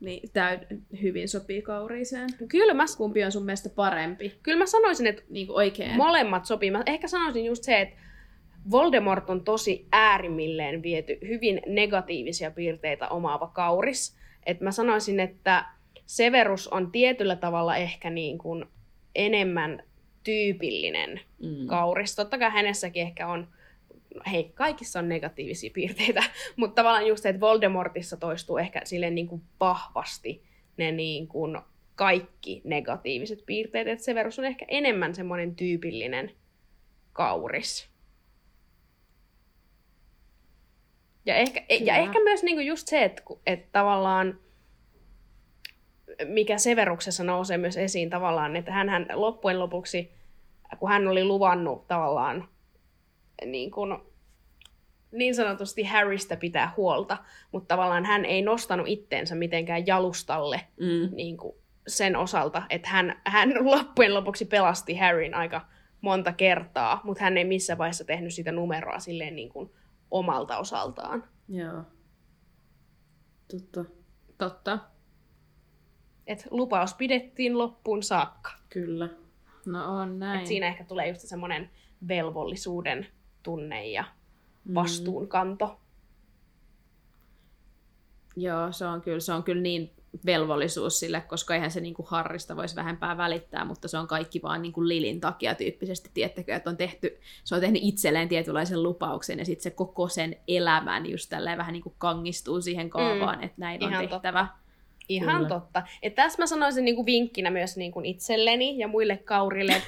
Niin tämä hyvin sopii Kauriiseen. Kyllä mä, Kumpi on sun mielestä parempi? kyllä mä sanoisin, että Niin kuin oikein. molemmat sopii. Mä ehkä sanoisin just se, että Voldemort on tosi äärimmilleen viety, hyvin negatiivisia piirteitä omaava kauris. Et mä sanoisin, että Severus on tietyllä tavalla ehkä niin kuin enemmän tyypillinen Mm. kauris. Totta kai hänessäkin ehkä on, hei, kaikissa on negatiivisia piirteitä, mutta tavallaan just se, että Voldemortissa toistuu ehkä silleen niin kuin vahvasti ne niin kuin kaikki negatiiviset piirteet, että Severus on ehkä enemmän semmoinen tyypillinen kauris. Ja ehkä, ja Kyllä. ehkä myös niinku just se, että, että tavallaan mikä Severuksessa nousee myös esiin tavallaan, että hän loppujen lopuksi, kun hän oli luvannut tavallaan niin, kuin, niin sanotusti Harrystä pitää huolta, mutta tavallaan hän ei nostanut itteensä mitenkään jalustalle Mm. niin kuin sen osalta, että hän, hän loppujen lopuksi pelasti Harryn aika monta kertaa, mutta hän ei missään vaiheessa tehnyt sitä numeroa silleen niin kuin omalta osaltaan. Joo. Totta. Totta. Et lupaus pidettiin loppuun saakka. Kyllä. No on näin. Et siinä ehkä tulee just semmoinen velvollisuuden tunne ja Mm. vastuunkanto. Joo, se on kyllä, se on kyllä niin velvollisuus sille, koska eihän se niin kuin Harrista voisi vähempää välittää, mutta se on kaikki vaan niin kuin Lilin takia tyyppisesti, tiettäkö, että on tehty, se on tehnyt itselleen tietynlaisen lupauksen ja sitten se koko sen elämän just tälleen vähän niin kuin kangistuu siihen kaavaan, mm, että näin ihan on tehtävä. Ihan Kyllä. totta. Et tässä mä sanoisin niin kuin vinkkinä myös niin kuin itselleni ja muille kaurille,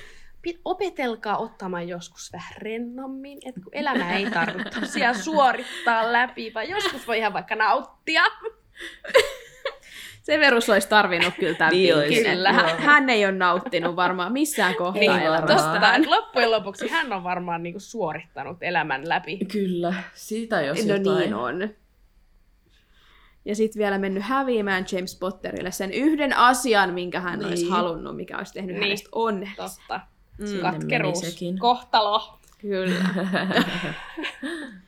opetelkaa ottamaan joskus vähän rennommin, että kun elämä ei tarvitse tosiaan suorittaa läpi, vaan joskus voi ihan vaikka nauttia. Severus olisi tarvinnut kyllä tämän Niin olisi. Hän, hän ei ole nauttinut varmaan missään kohtaa. Totta, että loppujen lopuksi hän on varmaan niin kuin suorittanut elämän läpi. Kyllä, siitä jos No jotain. niin on. Ja sitten vielä mennyt häviämään James Potterille sen yhden asian, minkä hän niin. olisi Niin. halunnut, mikä olisi tehnyt Niin. niin. hänestä onnellisen. Totta. Mm, Katkeruus, kohtalo. kyllä.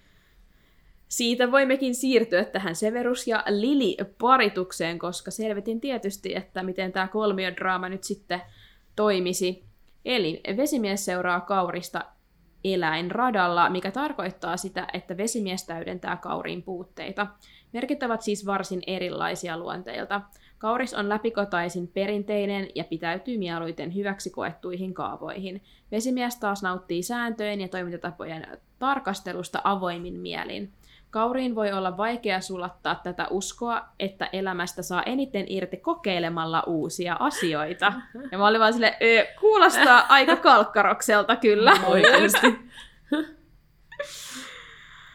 Siitä voimmekin siirtyä tähän Severus ja Lili paritukseen, koska selvitin tietysti, että miten tämä kolmiodraama nyt sitten toimisi. Eli vesimies seuraa kaurista eläinradalla, mikä tarkoittaa sitä, että vesimies täydentää kauriin puutteita. Merkit ovat siis varsin erilaisia luonteilta. Kauris on läpikotaisin perinteinen ja pitäytyy mieluiten hyväksi koettuihin kaavoihin. Vesimies taas nauttii sääntöjen ja toimintatapojen tarkastelusta avoimin mielin. Kauriin voi olla vaikea sulattaa tätä uskoa, että elämästä saa eniten irti kokeilemalla uusia asioita. Ja mä olin vaan silleen, "Ö, kuulostaa aika kalkkarokselta kyllä. Oikeasti.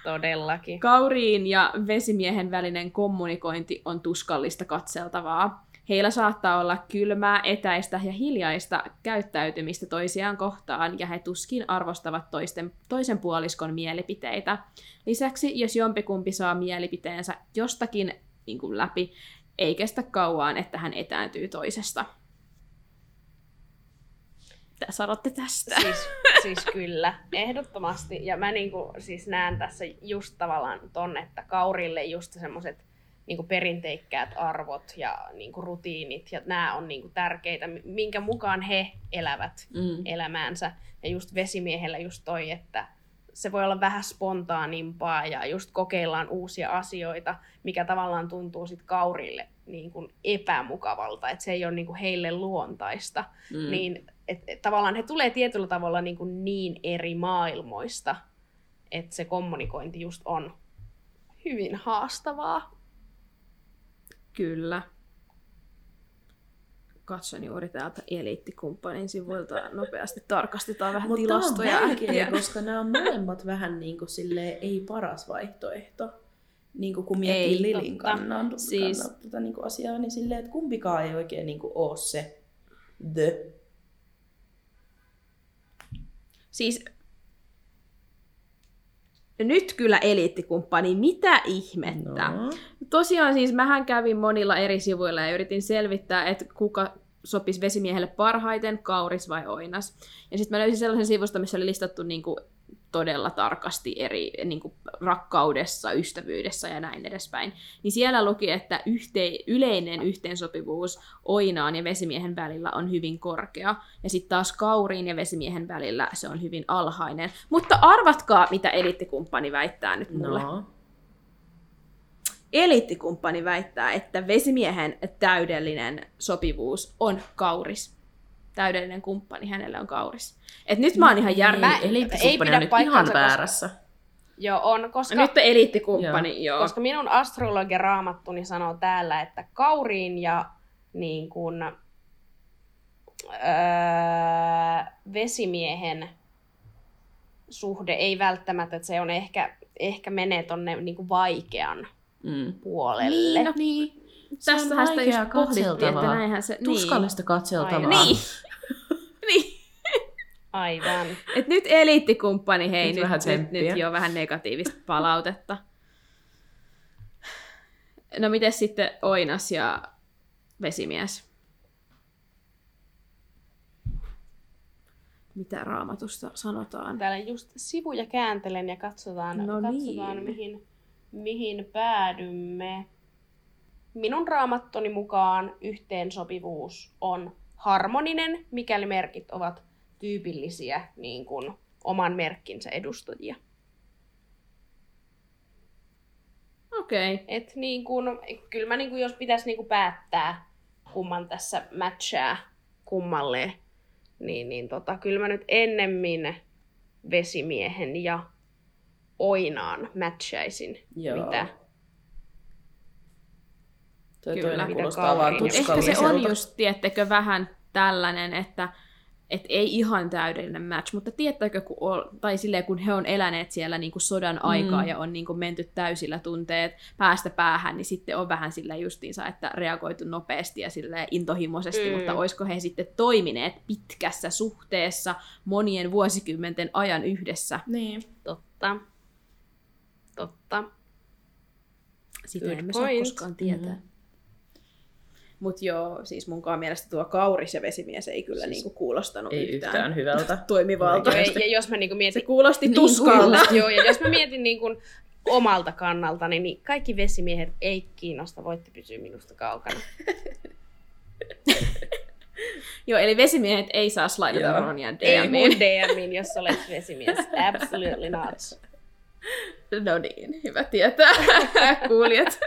Todellakin. Kauriin ja vesimiehen välinen kommunikointi on tuskallista katseltavaa. Heillä saattaa olla kylmää, etäistä ja hiljaista käyttäytymistä toisiaan kohtaan, ja he tuskin arvostavat toisten, toisen puoliskon mielipiteitä. Lisäksi, jos jompikumpi saa mielipiteensä jostakin niin kuin läpi, ei kestä kauan, että hän etääntyy toisesta. Mitä sanotte tästä? Siis, siis kyllä, ehdottomasti. Ja mä niinku, siis näen tässä just tavallaan ton, että kaurille just semmoiset niinku perinteikkäät arvot ja niinku rutiinit, ja nämä on niinku tärkeitä, minkä mukaan he elävät Mm. elämäänsä. Ja just vesimiehellä just toi, että se voi olla vähän spontaanimpaa ja just kokeillaan uusia asioita, mikä tavallaan tuntuu sit kaurille niin kuin epämukavalta, että se ei ole niin kuin heille luontaista. Mm. Niin et, et, tavallaan he tulee tietyllä tavalla niin, kuin niin eri maailmoista, että se kommunikointi just on hyvin haastavaa. Kyllä. Katson juuri täältä eliittikumppanin sivuilta. Nopeasti tarkastetaan vähän Mutta tilastoja. vaikea, koska nämä on molemmat vähän niin kuin silleen, ei paras vaihtoehto. Niin kuin kun miettii Ei, Lilin kannan, Siis- kannalta tätä niin kuin asiaa, niin silleen, että kumpikaan ei oikein niin kuin ole se the. Siis nyt kyllä eliittikumppani, mitä ihmettä? No. Tosiaan siis mähän kävin monilla eri sivuilla ja yritin selvittää, että kuka sopisi vesimiehelle parhaiten, kauris vai oinas. Ja sitten mä löysin sellaisen sivusta, missä oli listattu niinku todella tarkasti eri niinku rakkaudessa, ystävyydessä ja näin edespäin. Niin siellä luki, että yhte, yleinen yhteensopivuus oinaan ja vesimiehen välillä on hyvin korkea. Ja sitten taas kauriin ja vesimiehen välillä se on hyvin alhainen. Mutta arvatkaa, mitä eliittikumppani väittää nyt mulle. no. Eliittikumppani väittää, että vesimiehen täydellinen sopivuus on kauris. Täydellinen kumppani hänelle on kauris. Et nyt mä oon ihan järvi. Mä- Ei, ei eliittikumppani pidä on nyt ihan koska- väärässä. Joo, on, koska... Nyt eliittikumppani, joo. Koska minun astrologia raamattuni sanoo täällä, että kauriin ja niin kuin, öö, vesimiehen suhde ei välttämättä, että se on ehkä, ehkä menee tonne niin kuin vaikean Mm. puolelle. Niin, no, niin. Tästähän sitä just pohdittiin, että katseltavaa. näinhän se... Tuskallista katseltavaa. Aivan. Niin. niin. Aivan. Et nyt eliittikumppani, hei, Nyt nyt, vähän nyt, nyt jo vähän negatiivista palautetta. No miten sitten Oinas ja Vesimies? Mitä raamatusta sanotaan? Täällä just sivuja kääntelen ja katsotaan, No katsotaan niin. mihin, mihin päädymme. Minun raamattoni mukaan yhteensopivuus on harmoninen, mikäli merkit ovat tyypillisiä niin kuin oman merkkinsä edustajia. Okei. Okay. Et niin kun, kyllä mä niin kun, jos pitäisi niin kun päättää, kumman tässä matchaa kummalle, niin, niin tota, kyllä mä nyt ennemmin vesimiehen ja oinaan matchaisin, Joo. mitä Toi Kyllä, kuulostaa vaan. Ehkä se on just, tiettekö, vähän tällainen, että et ei ihan täydellinen match, mutta tiettäkö, kun, ol, tai silleen, kun he on eläneet siellä niin kuin sodan aikaa Mm. ja on niin kuin menty täysillä tunteet päästä päähän, niin sitten on vähän sillä justiinsa, että reagoitu nopeasti ja silleen intohimoisesti, Mm. mutta olisiko he sitten toimineet pitkässä suhteessa monien vuosikymmenten ajan yhdessä? Niin. totta. Totta. Sitä Good emme saa point. koskaan tietää. Mhm. Mutta joo, siis munkaan mielestä tuo kauris ja vesimies ei kyllä Siis niinku kuulostanut Ei yhtään hyvältä. toimivalta. Oikeasti. ja, jos mä niin Se mietin, kuulosti Niin tuskalta. joo, ja jos mä mietin niin kun omalta kannaltani, niin kaikki vesimiehet ei kiinnosta, voitte pysyä minusta kaukana. Joo, eli vesimiehet ei saa slaidata Joo. Ronian Ei DMiin. mun DMin, jos olet vesimies. Absolutely not. No niin, hyvä tietää. Kuulijat.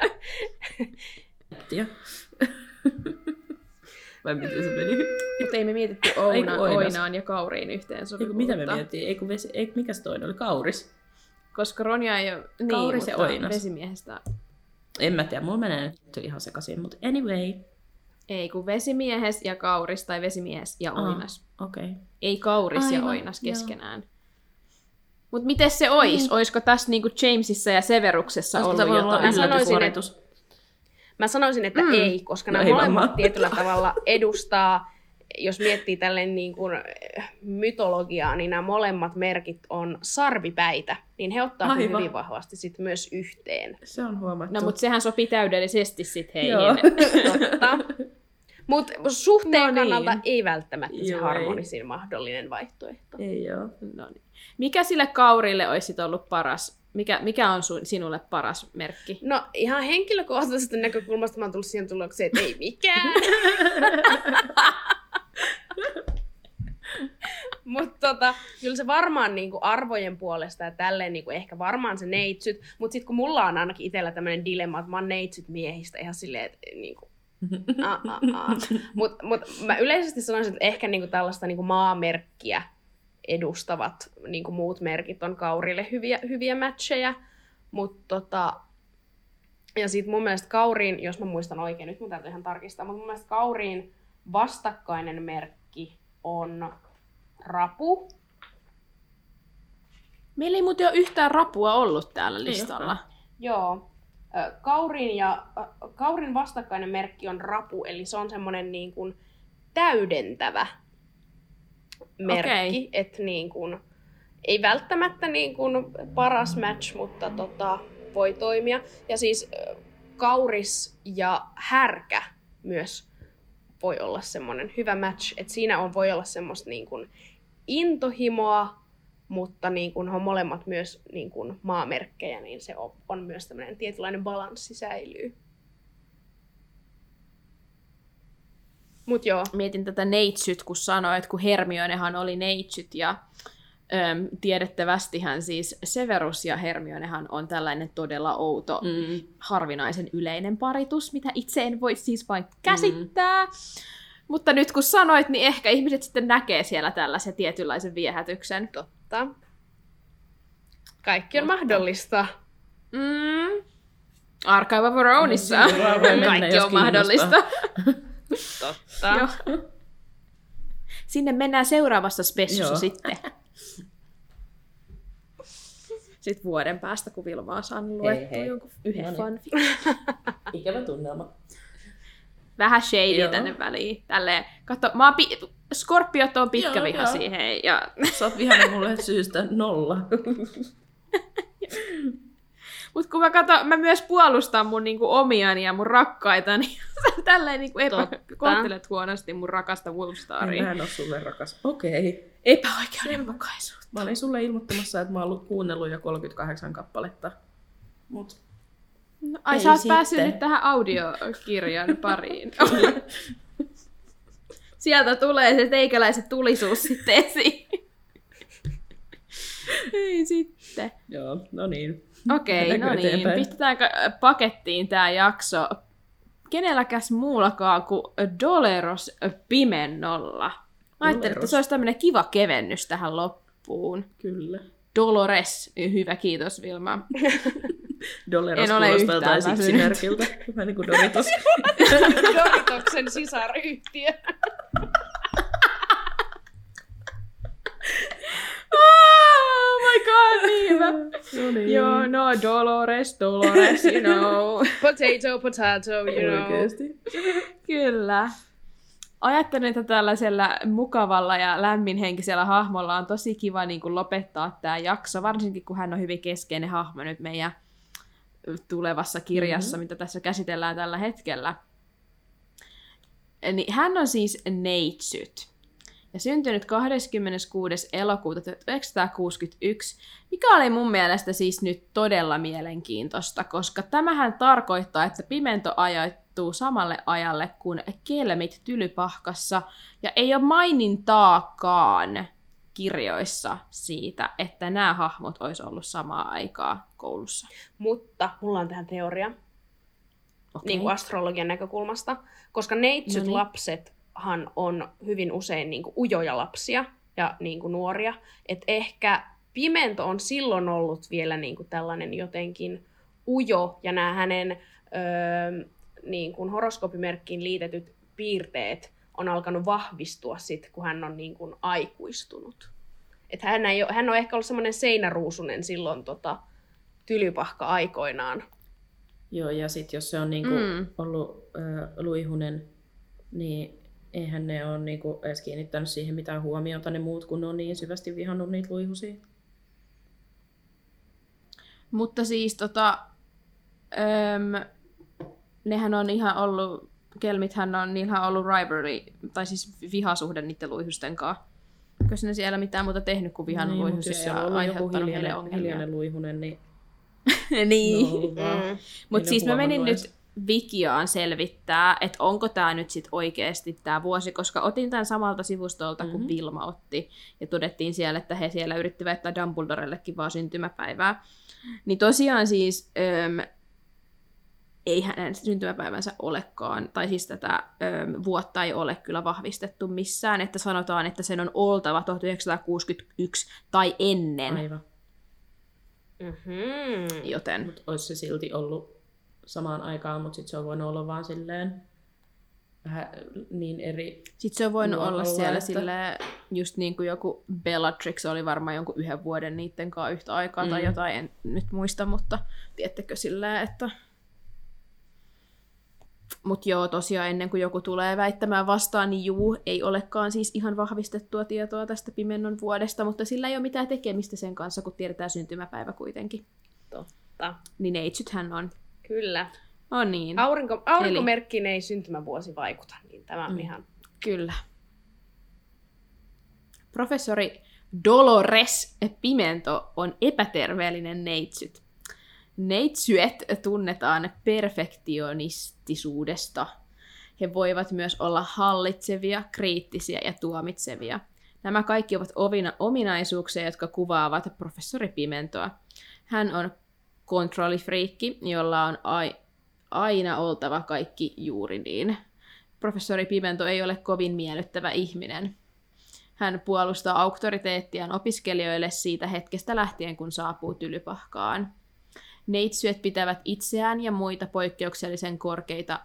Vai miten se meni? Mutta ei me mietitty Ouna, Oinas. Oinaan ja Kauriin yhteen Eiku, mitä me miettii? Eiku vesi, eiku, mikä se toinen oli? Kauris? Koska Ronja ei ole... Niin, Kauris ja mutta Oinas. vesimiehestä... En mä tiedä, mulla menee nyt ihan sekaisin, mutta anyway. Ei, kun vesimiehes ja Kauris tai vesimies ja Oinas. Okei. Okay. Ei Kauris ja Aivan, Oinas joo. keskenään. Mutta miten se ois? Niin. Olisiko tässä niinku Jamesissa ja Severuksessa Olisiko ollut jotain? Mä sanoisin, yllätyssuoritus? Mä sanoisin, että Mm. ei, koska No nämä ei molemmat varmaan. tietyllä tavalla edustaa, jos miettii tälleen niin kuin eh, mytologiaa, niin nämä molemmat merkit on sarvipäitä, niin he ottaa Aivan. hyvin vahvasti sit myös yhteen. Se on huomattu. No, mutta sehän sopii täydellisesti sit heihin. Joo. Totta. Mutta suhteen No niin. kannalta ei välttämättä se Joo, ei. harmonisin mahdollinen vaihtoehto. Ei oo. No niin. Mikä sille Kaurille olisi ollut paras? Mikä, mikä on sun, sinulle paras merkki? No ihan henkilökohtaisesta näkökulmasta mä oon tullut siihen tulokseen, että ei mikään. Mutta tota, kyllä se varmaan niinku arvojen puolesta ja tälleen niinku ehkä varmaan se neitsyt. Mutta sitten kun mulla on ainakin itsellä tämmöinen dilemma, että mä oon neitsyt miehistä ihan silleen, että niinku, Mutta mut mä yleisesti sanoisin, että ehkä niinku tällaista niinku maamerkkiä edustavat niinku muut merkit on kaurille hyviä, hyviä matcheja. Mutta tota, ja sitten mun mielestä kauriin, jos mä muistan oikein, nyt mun täytyy ihan tarkistaa, mutta mun mielestä kauriin vastakkainen merkki on rapu. Meillä ei muuten ole yhtään rapua ollut täällä listalla. Joo. Ö, Kaurin, ja, kaurin vastakkainen merkki on rapu, eli se on semmoinen niin kuin täydentävä merkki. Okei. Että niin kuin, ei välttämättä niin kuin paras match, mutta tota, voi toimia. Ja siis kauris ja härkä myös voi olla semmoinen hyvä match. Että siinä on, voi olla semmoista niin kuin intohimoa, mutta niin kun on molemmat myös niin kun maamerkkejä, niin se on, on myös tämmöinen tietynlainen balanssi säilyy. Mut joo, Mietin tätä neitsyt, kun sanoit, kun Hermionehan oli neitsyt ja öm, tiedettävästihän siis Severus ja Hermionehan on tällainen todella outo, mm. Mm. harvinaisen yleinen paritus, mitä itse en voi siis vain käsittää. Mm. Mutta nyt kun sanoit, niin ehkä ihmiset sitten näkee siellä tällaisen tietynlaisen viehätyksen. totta. Kaikki on Mutta- mahdollista. Mm. Archive of Veronissa. Kaikki on mahdollista. Totta. Joo. Sinne mennään seuraavassa spessussa Joo. sitten. Sitten vuoden päästä, kun Vilma on saanut luettua hei. jonkun yhden No niin. fanfic. Ikävä tunnelma. Vähän shadya Joo. tänne väliin. Tälleen, katso, mä oon pi- Skorpiot on pitkä Joo, viha joo. siihen. Ja... Sä oot vihainen mulle syystä nolla. Mut kun mä katson, mä myös puolustan mun niinku omiani ja mun rakkaitani. Sä tälleen niinku epä... Totta. kohtelet huonosti mun rakasta Wolfstaria. Mä en oo sulle rakas. Okei. Epäoikeudenmukaisuutta. Mä olin sulle ilmoittamassa, että mä oon ollut kuunnellut jo 38 kappaletta. Mut No, ai Ei sä oot sitten. päässyt nyt tähän audiokirjan pariin. Sieltä tulee se teikäläisen tulisuus sitten esiin. Ei sitten. Joo, no niin. Okei, no niin. eteenpäin? Pistetäänkö pakettiin tämä jakso kenelläkäs muullakaan kuin Doleros Pimennolla. Mä ajattelin, että se olisi tämmöinen kiva kevennys tähän loppuun. Kyllä. Dolores, hyvä kiitos Vilma. Doleros En ole kuulostaa yhtään jotain väsynyt. sipsimerkiltä. Vähän niin kuin Doritos. Doritoksen sisaryhtiö. My god, niin hyvä. no niin. Joo, no Dolores, Dolores, you know. Potato, potato, you know. Oikeesti. Kyllä. Ajattelin, että tällaisella mukavalla ja lämminhenkisellä hahmolla on tosi kiva niin kuin lopettaa tämä jakso, varsinkin kun hän on hyvin keskeinen hahmo nyt meidän tulevassa kirjassa, mm-hmm. mitä tässä käsitellään tällä hetkellä. Niin hän on siis Neitsyt ja syntynyt 26. elokuuta 1961, mikä oli mun mielestä siis nyt todella mielenkiintoista, koska tämähän tarkoittaa, että pimento ajoittuu samalle ajalle kuin kelmit tylypahkassa, ja ei ole mainintaakaan kirjoissa siitä, että nämä hahmot olisi ollut samaa aikaa koulussa. Mutta mulla on tähän teoria, Okay. niin kuin astrologian näkökulmasta, koska neitsyt Noniin. Lapsethan on hyvin usein niin kuin ujoja lapsia ja niin kuin nuoria. Et ehkä pimento on silloin ollut vielä niin kuin tällainen jotenkin ujo, ja nämä hänen öö, niin kuin horoskopimerkkiin liitetyt piirteet on alkanut vahvistua sitten, kun hän on niin kuin aikuistunut. Et hän, ei ole, hän on ehkä ollut semmoinen seinäruusunen silloin tota, tylypahka aikoinaan. Joo, ja sitten jos se on niinku Mm. ollut äh, luihunen, niin eihän ne ole niinku edes kiinnittänyt siihen mitään huomiota ne muut, kun ne on niin syvästi vihannut niitä luihusia. Mutta siis tota, öm, nehän on ihan ollut, kelmithän on, niillähän on ollut rivalry, tai siis vihasuhde niiden luihusten kanssa. Eikö ne siellä mitään muuta tehnyt kuin vihan niin, luihusia ja aiheuttanut hiljainen, ongelmia? hiljainen luihunen, niin niin. no. Mm. Mutta siis mä menin nyt Wikiaan selvittää, että onko tämä nyt sit oikeasti tämä vuosi, koska otin tämän samalta sivustolta kuin Mhm. Vilma otti, ja todettiin siellä, että he siellä yrittivät väittää Dumbledorellekin vaan syntymäpäivää. Niin tosiaan siis öm, ei hänen syntymäpäivänsä olekaan, tai siis tätä öm, vuotta ei ole kyllä vahvistettu missään, että sanotaan, että sen on oltava 1961 tai ennen, Aivan. Mm-hmm. joten Mutta olisi se silti ollut samaan aikaan, mutta sitten se on voinut olla vaan silleen vähän niin eri. Sitten se on voinut Luokalla, olla siellä että- sille just niin kuin joku Bellatrix oli varmaan jonkun yhden vuoden niiden kanssa yhtä aikaa mm. tai jotain, en nyt muista, mutta tiedättekö silleen, että... Mutta joo, tosiaan ennen kuin joku tulee väittämään vastaan, niin juu, ei olekaan siis ihan vahvistettua tietoa tästä pimennon vuodesta, mutta sillä ei ole mitään tekemistä sen kanssa, kun tiedetään syntymäpäivä kuitenkin. Totta. Niin neitsythän on. Kyllä. On niin, Aurinko, aurinkomerkkiin ei syntymävuosi vaikuta, niin tämä on Mm. ihan... Kyllä. Professori Dolores Pimento on epäterveellinen neitsyt. Neitsyet tunnetaan perfektionistisuudesta. He voivat myös olla hallitsevia, kriittisiä ja tuomitsevia. Nämä kaikki ovat ovina- ominaisuuksia, jotka kuvaavat professori Pimentoa. Hän on kontrollifriikki, jolla on ai- aina oltava kaikki juuri niin. Professori Pimento ei ole kovin miellyttävä ihminen. Hän puolustaa auktoriteettiaan opiskelijoille siitä hetkestä lähtien, kun saapuu tylypahkaan. Neitsyöt pitävät itseään ja muita poikkeuksellisen korkeita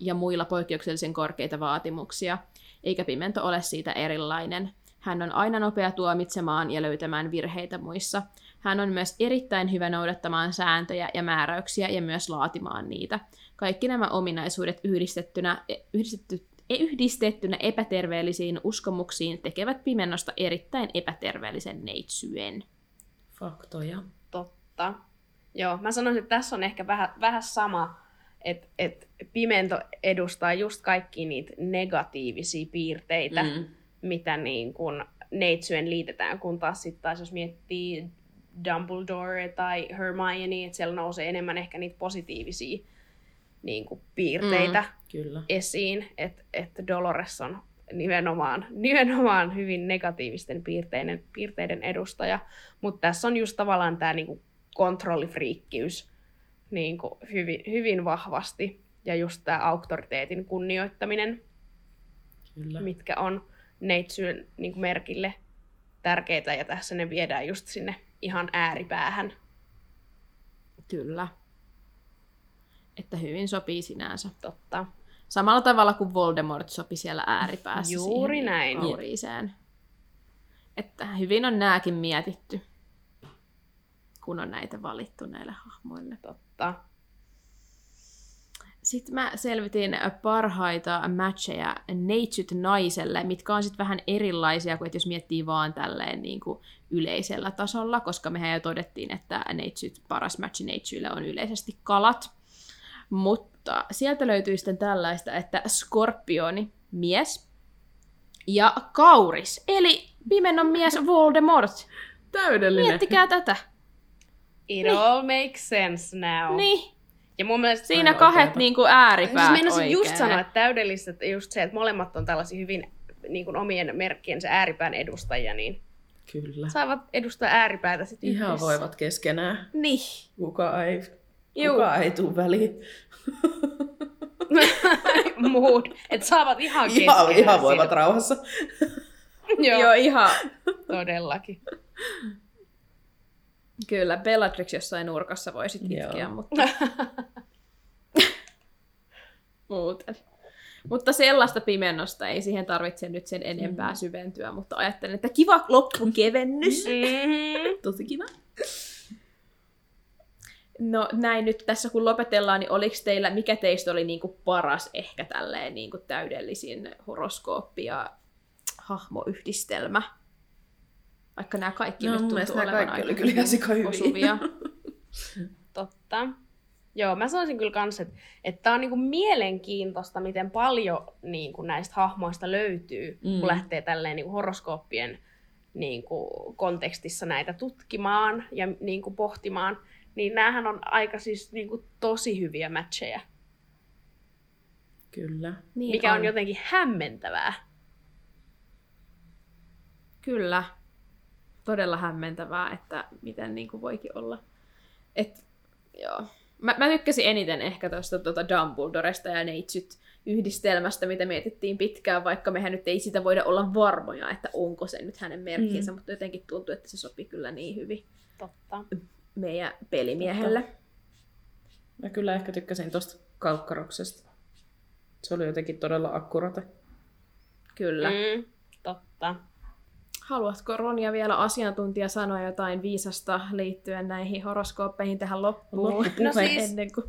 ja muilla poikkeuksellisen korkeita vaatimuksia, eikä Pimento ole siitä erilainen. Hän on aina nopea tuomitsemaan ja löytämään virheitä muissa. Hän on myös erittäin hyvä noudattamaan sääntöjä ja määräyksiä ja myös laatimaan niitä. Kaikki nämä ominaisuudet yhdistettynä, yhdistetty, yhdistettynä epäterveellisiin uskomuksiin tekevät pimennosta erittäin epäterveellisen neitsyen. Faktoja. Totta. Joo, mä sanoisin, että tässä on ehkä vähän, vähän sama, että et pimento edustaa just kaikki niitä negatiivisia piirteitä, mm. Mitä niin kun neitsyen liitetään, kun taas sitten taas jos miettii Dumbledore tai Hermione, että siellä nousee enemmän ehkä niitä positiivisia niin kuin piirteitä mm. Kyllä. esiin, että et Dolores on nimenomaan, nimenomaan hyvin negatiivisten piirteiden, piirteiden edustaja. Mutta tässä on just tavallaan tämä niinku kontrollifriikkiys niinku hyvin, hyvin vahvasti. Ja just tämä auktoriteetin kunnioittaminen, Kyllä. mitkä on neitsyn niinku merkille tärkeitä. Ja tässä ne viedään just sinne ihan ääripäähän. Kyllä. Että hyvin sopii sinänsä. Totta. Samalla tavalla kuin Voldemort sopi siellä ääripäässä Juuri näin. kauriiseen. Että hyvin on nääkin mietitty, kun on näitä valittu näille hahmoille. Totta. Sitten mä selvitin parhaita matcheja neitsyt naiselle, mitkä on sitten vähän erilaisia kuin että jos miettii vaan tälleen niin kuin yleisellä tasolla, koska mehän jo todettiin, että neitsyt, paras matchi neitsyille on yleisesti kalat. Mutta sieltä löytyy sitten tällaista, että skorpioni, mies, ja kauris, eli pimennon mies Voldemort. Täydellinen. Miettikää tätä. It all makes sense now. Niin, Ja mun mielestä siinä kahdet oikeeta. niinku ääripäät Siis meinasin oikein. just sanoa, että täydellistä, että just se, että molemmat on tällaisia hyvin niin kuin omien merkkiensä ääripään edustajia, niin Kyllä. saavat edustaa ääripäätä sitten Ihan yhdessä. voivat keskenään. Niin. Kuka ei, Juu. kuka ei tuu väliin. Mood. Että saavat ihan Ihan, keskenään ihan voivat siinä. rauhassa. Joo, Joo, ihan. todellakin. Kyllä, Bellatrix jossain nurkassa voisit Joo. itkeä, mutta... Muuten. Mutta sellaista pimennosta ei siihen tarvitse nyt sen enempää Mm. syventyä, mutta ajattelen, että kiva loppukevennys. Mm-hmm. Tosi kiva. No näin nyt tässä kun lopetellaan, niin oliko teillä, mikä teistä oli niinku paras ehkä tälleen niinku täydellisin horoskooppi ja hahmoyhdistelmä? Vaikka nämä kaikki No, nyt tuntuu olevan kaikki aika oli kyllä ihan hyvin sikahyviä. osuvia. Totta. Joo, mä sanoisin kyllä kans, että, että tää on niinku mielenkiintoista, miten paljon niinku näistä hahmoista löytyy. Mm. kun lähtee tälleen niinku horoskooppien niinku kontekstissa näitä tutkimaan ja niinku pohtimaan. Niin näähän on aika siis niinku tosi hyviä matcheja, Kyllä. Niin mikä on. on jotenkin hämmentävää. Kyllä. Todella hämmentävää, että miten niin kuin voikin olla. Et, joo. Mä, mä tykkäsin eniten ehkä tuosta tuota Dumbledoresta ja Neitsyt yhdistelmästä, mitä mietittiin pitkään, vaikka mehän nyt ei sitä voida olla varmoja, että onko se nyt hänen merkkinsä, mm. mutta jotenkin tuntuu, että se sopii kyllä niin hyvin Totta. meidän pelimiehelle. Mä kyllä ehkä tykkäsin tosta kaukkaroksesta. Se oli jotenkin todella akkurate. Kyllä. Mm, totta. Haluatko Ronja vielä asiantuntija sanoa jotain viisasta liittyen näihin horoskooppeihin tähän loppuun? Loppupuhe. No siis- Ennen kuin...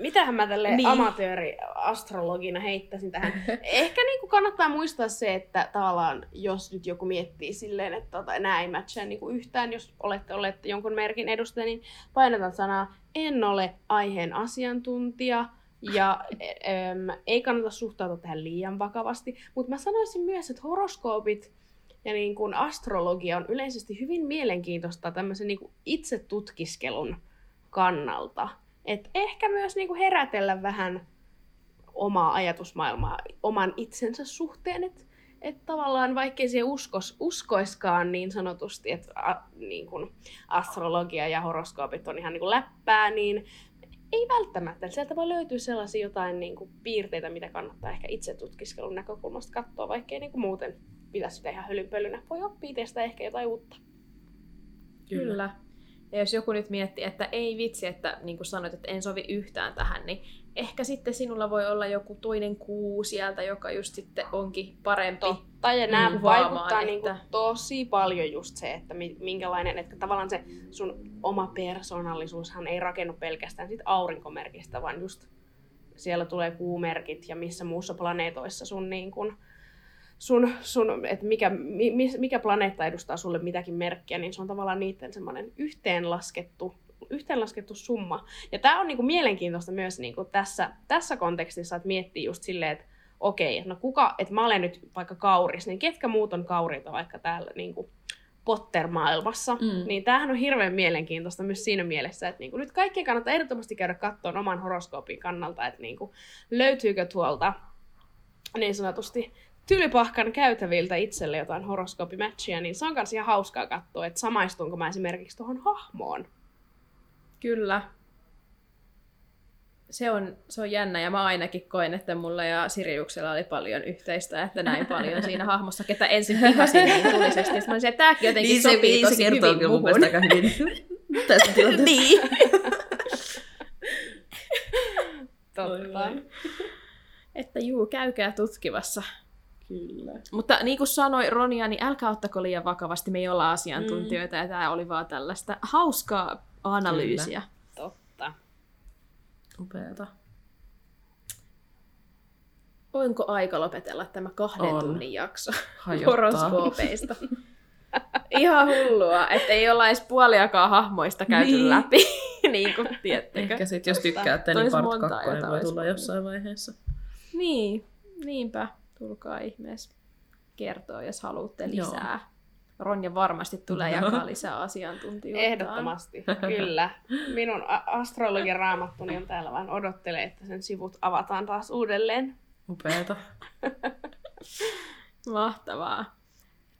Mitähän mä tälle Niin. niin. amatööriastrologina heittäisin tähän? Ehkä niin kuin kannattaa muistaa se, että tavallaan jos nyt joku miettii silleen, että tota, nämä ei matchaa niin kuin yhtään, jos olette olleet jonkun merkin edustaja, niin painotan sanaa en ole aiheen asiantuntija. Ja äm, ei kannata suhtautua tähän liian vakavasti. Mutta mä sanoisin myös, että horoskoopit ja niin kuin astrologia on yleisesti hyvin mielenkiintoista tämmöisen niin kuin itsetutkiskelun kannalta. Et ehkä myös niinku herätellä vähän omaa ajatusmaailmaa oman itsensä suhteen, että et tavallaan vaikkei siihen uskos, uskoiskaan niin sanotusti, että niin kun astrologia ja horoskoopit on ihan niin kuin läppää, niin ei välttämättä. Sieltä voi löytyä sellaisia jotain niin kuin piirteitä, mitä kannattaa ehkä itse tutkiskelun näkökulmasta katsoa, vaikkei niin kuin muuten pitäisi sitä ihan hölynpölynä. Voi oppia itsestä ehkä jotain uutta. Kyllä. Ja jos joku nyt miettii, että ei vitsi, että niin kuin sanoit, että en sovi yhtään tähän, niin ehkä sitten sinulla voi olla joku toinen kuu sieltä, joka just sitten onkin parempi. Totta, ja nämä mm, kuvaamaan, vaikuttaa että- niinku tosi paljon just se, että mi- minkälainen, että tavallaan se sun oma persoonallisuushan ei rakennu pelkästään siitä aurinkomerkistä, vaan just siellä tulee kuumerkit ja missä muussa planeetoissa sun niin kun, sun, sun että mikä, mi, mikä planeetta edustaa sulle mitäkin merkkiä, niin se on tavallaan niiden semmoinen yhteenlaskettu, yhteenlaskettu summa. Ja tämä on niinku mielenkiintoista myös niinku tässä, tässä kontekstissa, että miettii just silleen, että okei, no kuka, että mä olen nyt vaikka kauris, niin ketkä muut on kauriita vaikka täällä niinku Potter-maailmassa, Mm. niin tämähän on hirveän mielenkiintoista myös siinä mielessä, että niinku nyt kaikkien kannattaa ehdottomasti käydä katsomaan oman horoskoopin kannalta, että niinku löytyykö tuolta niin sanotusti tylypahkan käytäviltä itselle jotain horoskoopimatchia, niin se on myös ihan hauskaa katsoa, että samaistunko mä esimerkiksi tuohon hahmoon. Kyllä. Se on, se on jännä ja mä ainakin koen, että mulla ja Siriuksella oli paljon yhteistä, että näin paljon siinä hahmossa, ketä ensin pihasin niin tulisesti. Mä olisin, että tämäkin jotenkin Niin se, sopii niin, se tosi kertoo hyvin kyllä mun mielestä aika hyvin tästä tilanteesta. niin. Totta. Että juu, käykää tutkivassa. Kyllä. Mutta niin kuin sanoi Ronia, niin älkää ottako liian vakavasti, me ei olla asiantuntijoita mm. ja tämä oli vaan tällaista hauskaa analyysiä. Totta. Upeeta. Onko aika lopetella tämä kahden On. tunnin jakso Hajottaa. horoskoopeista? Ihan hullua, että ei olla edes puoliakaan hahmoista käyty Niin. läpi, niin kuin tiettekö. Ehkä sit jos tykkäätte, niin part monta, 2 jota voi tulla jossain vaiheessa. Niin, niinpä. Tulkaa ihmeessä kertoa, jos haluatte Joo. lisää. Ronja varmasti tulee Joo. jakaa lisää asiantuntijuutta. Ehdottomasti, kyllä. Minun astrologian raamattuni on täällä vaan odottelee, että sen sivut avataan taas uudelleen. Upeeta. Mahtavaa.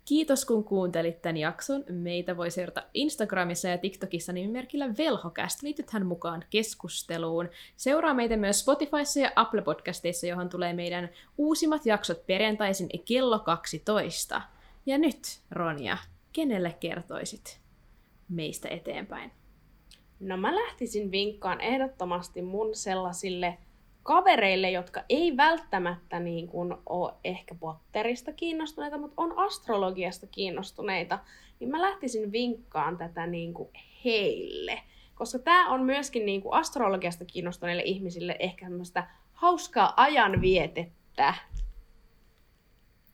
Kiitos kun kuuntelit tämän jakson. Meitä voi seurata Instagramissa ja TikTokissa nimimerkillä Velhokast. Liitythän mukaan keskusteluun. Seuraa meitä myös Spotifyssa ja Apple Podcasteissa, johon tulee meidän uusimmat jaksot perjantaisin kello 12. Ja nyt, Ronja, kenelle kertoisit meistä eteenpäin? No mä lähtisin vinkkaan ehdottomasti mun sellaisille kavereille, jotka ei välttämättä niin kuin ole ehkä Potterista kiinnostuneita, mutta on astrologiasta kiinnostuneita, niin mä lähtisin vinkkaan tätä niin kuin heille. Koska tämä on myöskin niin kuin astrologiasta kiinnostuneille ihmisille ehkä semmoista hauskaa ajanvietettä.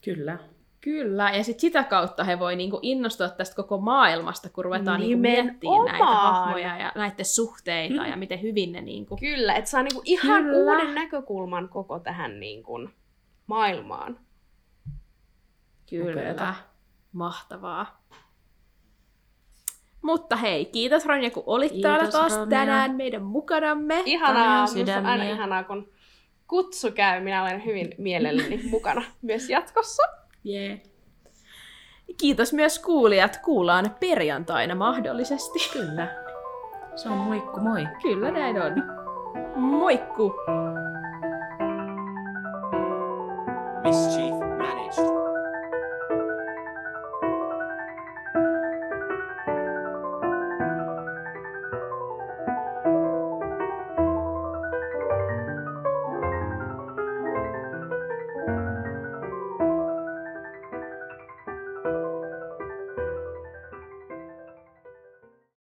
Kyllä. Kyllä, ja sit sitä kautta he voi niinku innostua tästä koko maailmasta, kun ruvetaan niinku miettimään näitä hahmoja ja näiden suhteita ja miten hyvin ne niinku... Kyllä, että saa niin kuin ihan Kyllä. uuden näkökulman koko tähän niin kuin maailmaan. Kyllä, Upeeta. mahtavaa. Mutta hei, kiitos Ronja, kun olit Kiitos, täällä taas Ronja. tänään meidän mukanamme. Ihanaa, on aina ihanaa, kun kutsu käy. Minä olen hyvin mielelläni mukana myös jatkossa. Yeah. Kiitos myös kuulijat. Kuullaan perjantaina mahdollisesti. Kyllä. Se on moikku moi. Kyllä näin on. Moikku! Mischief managed.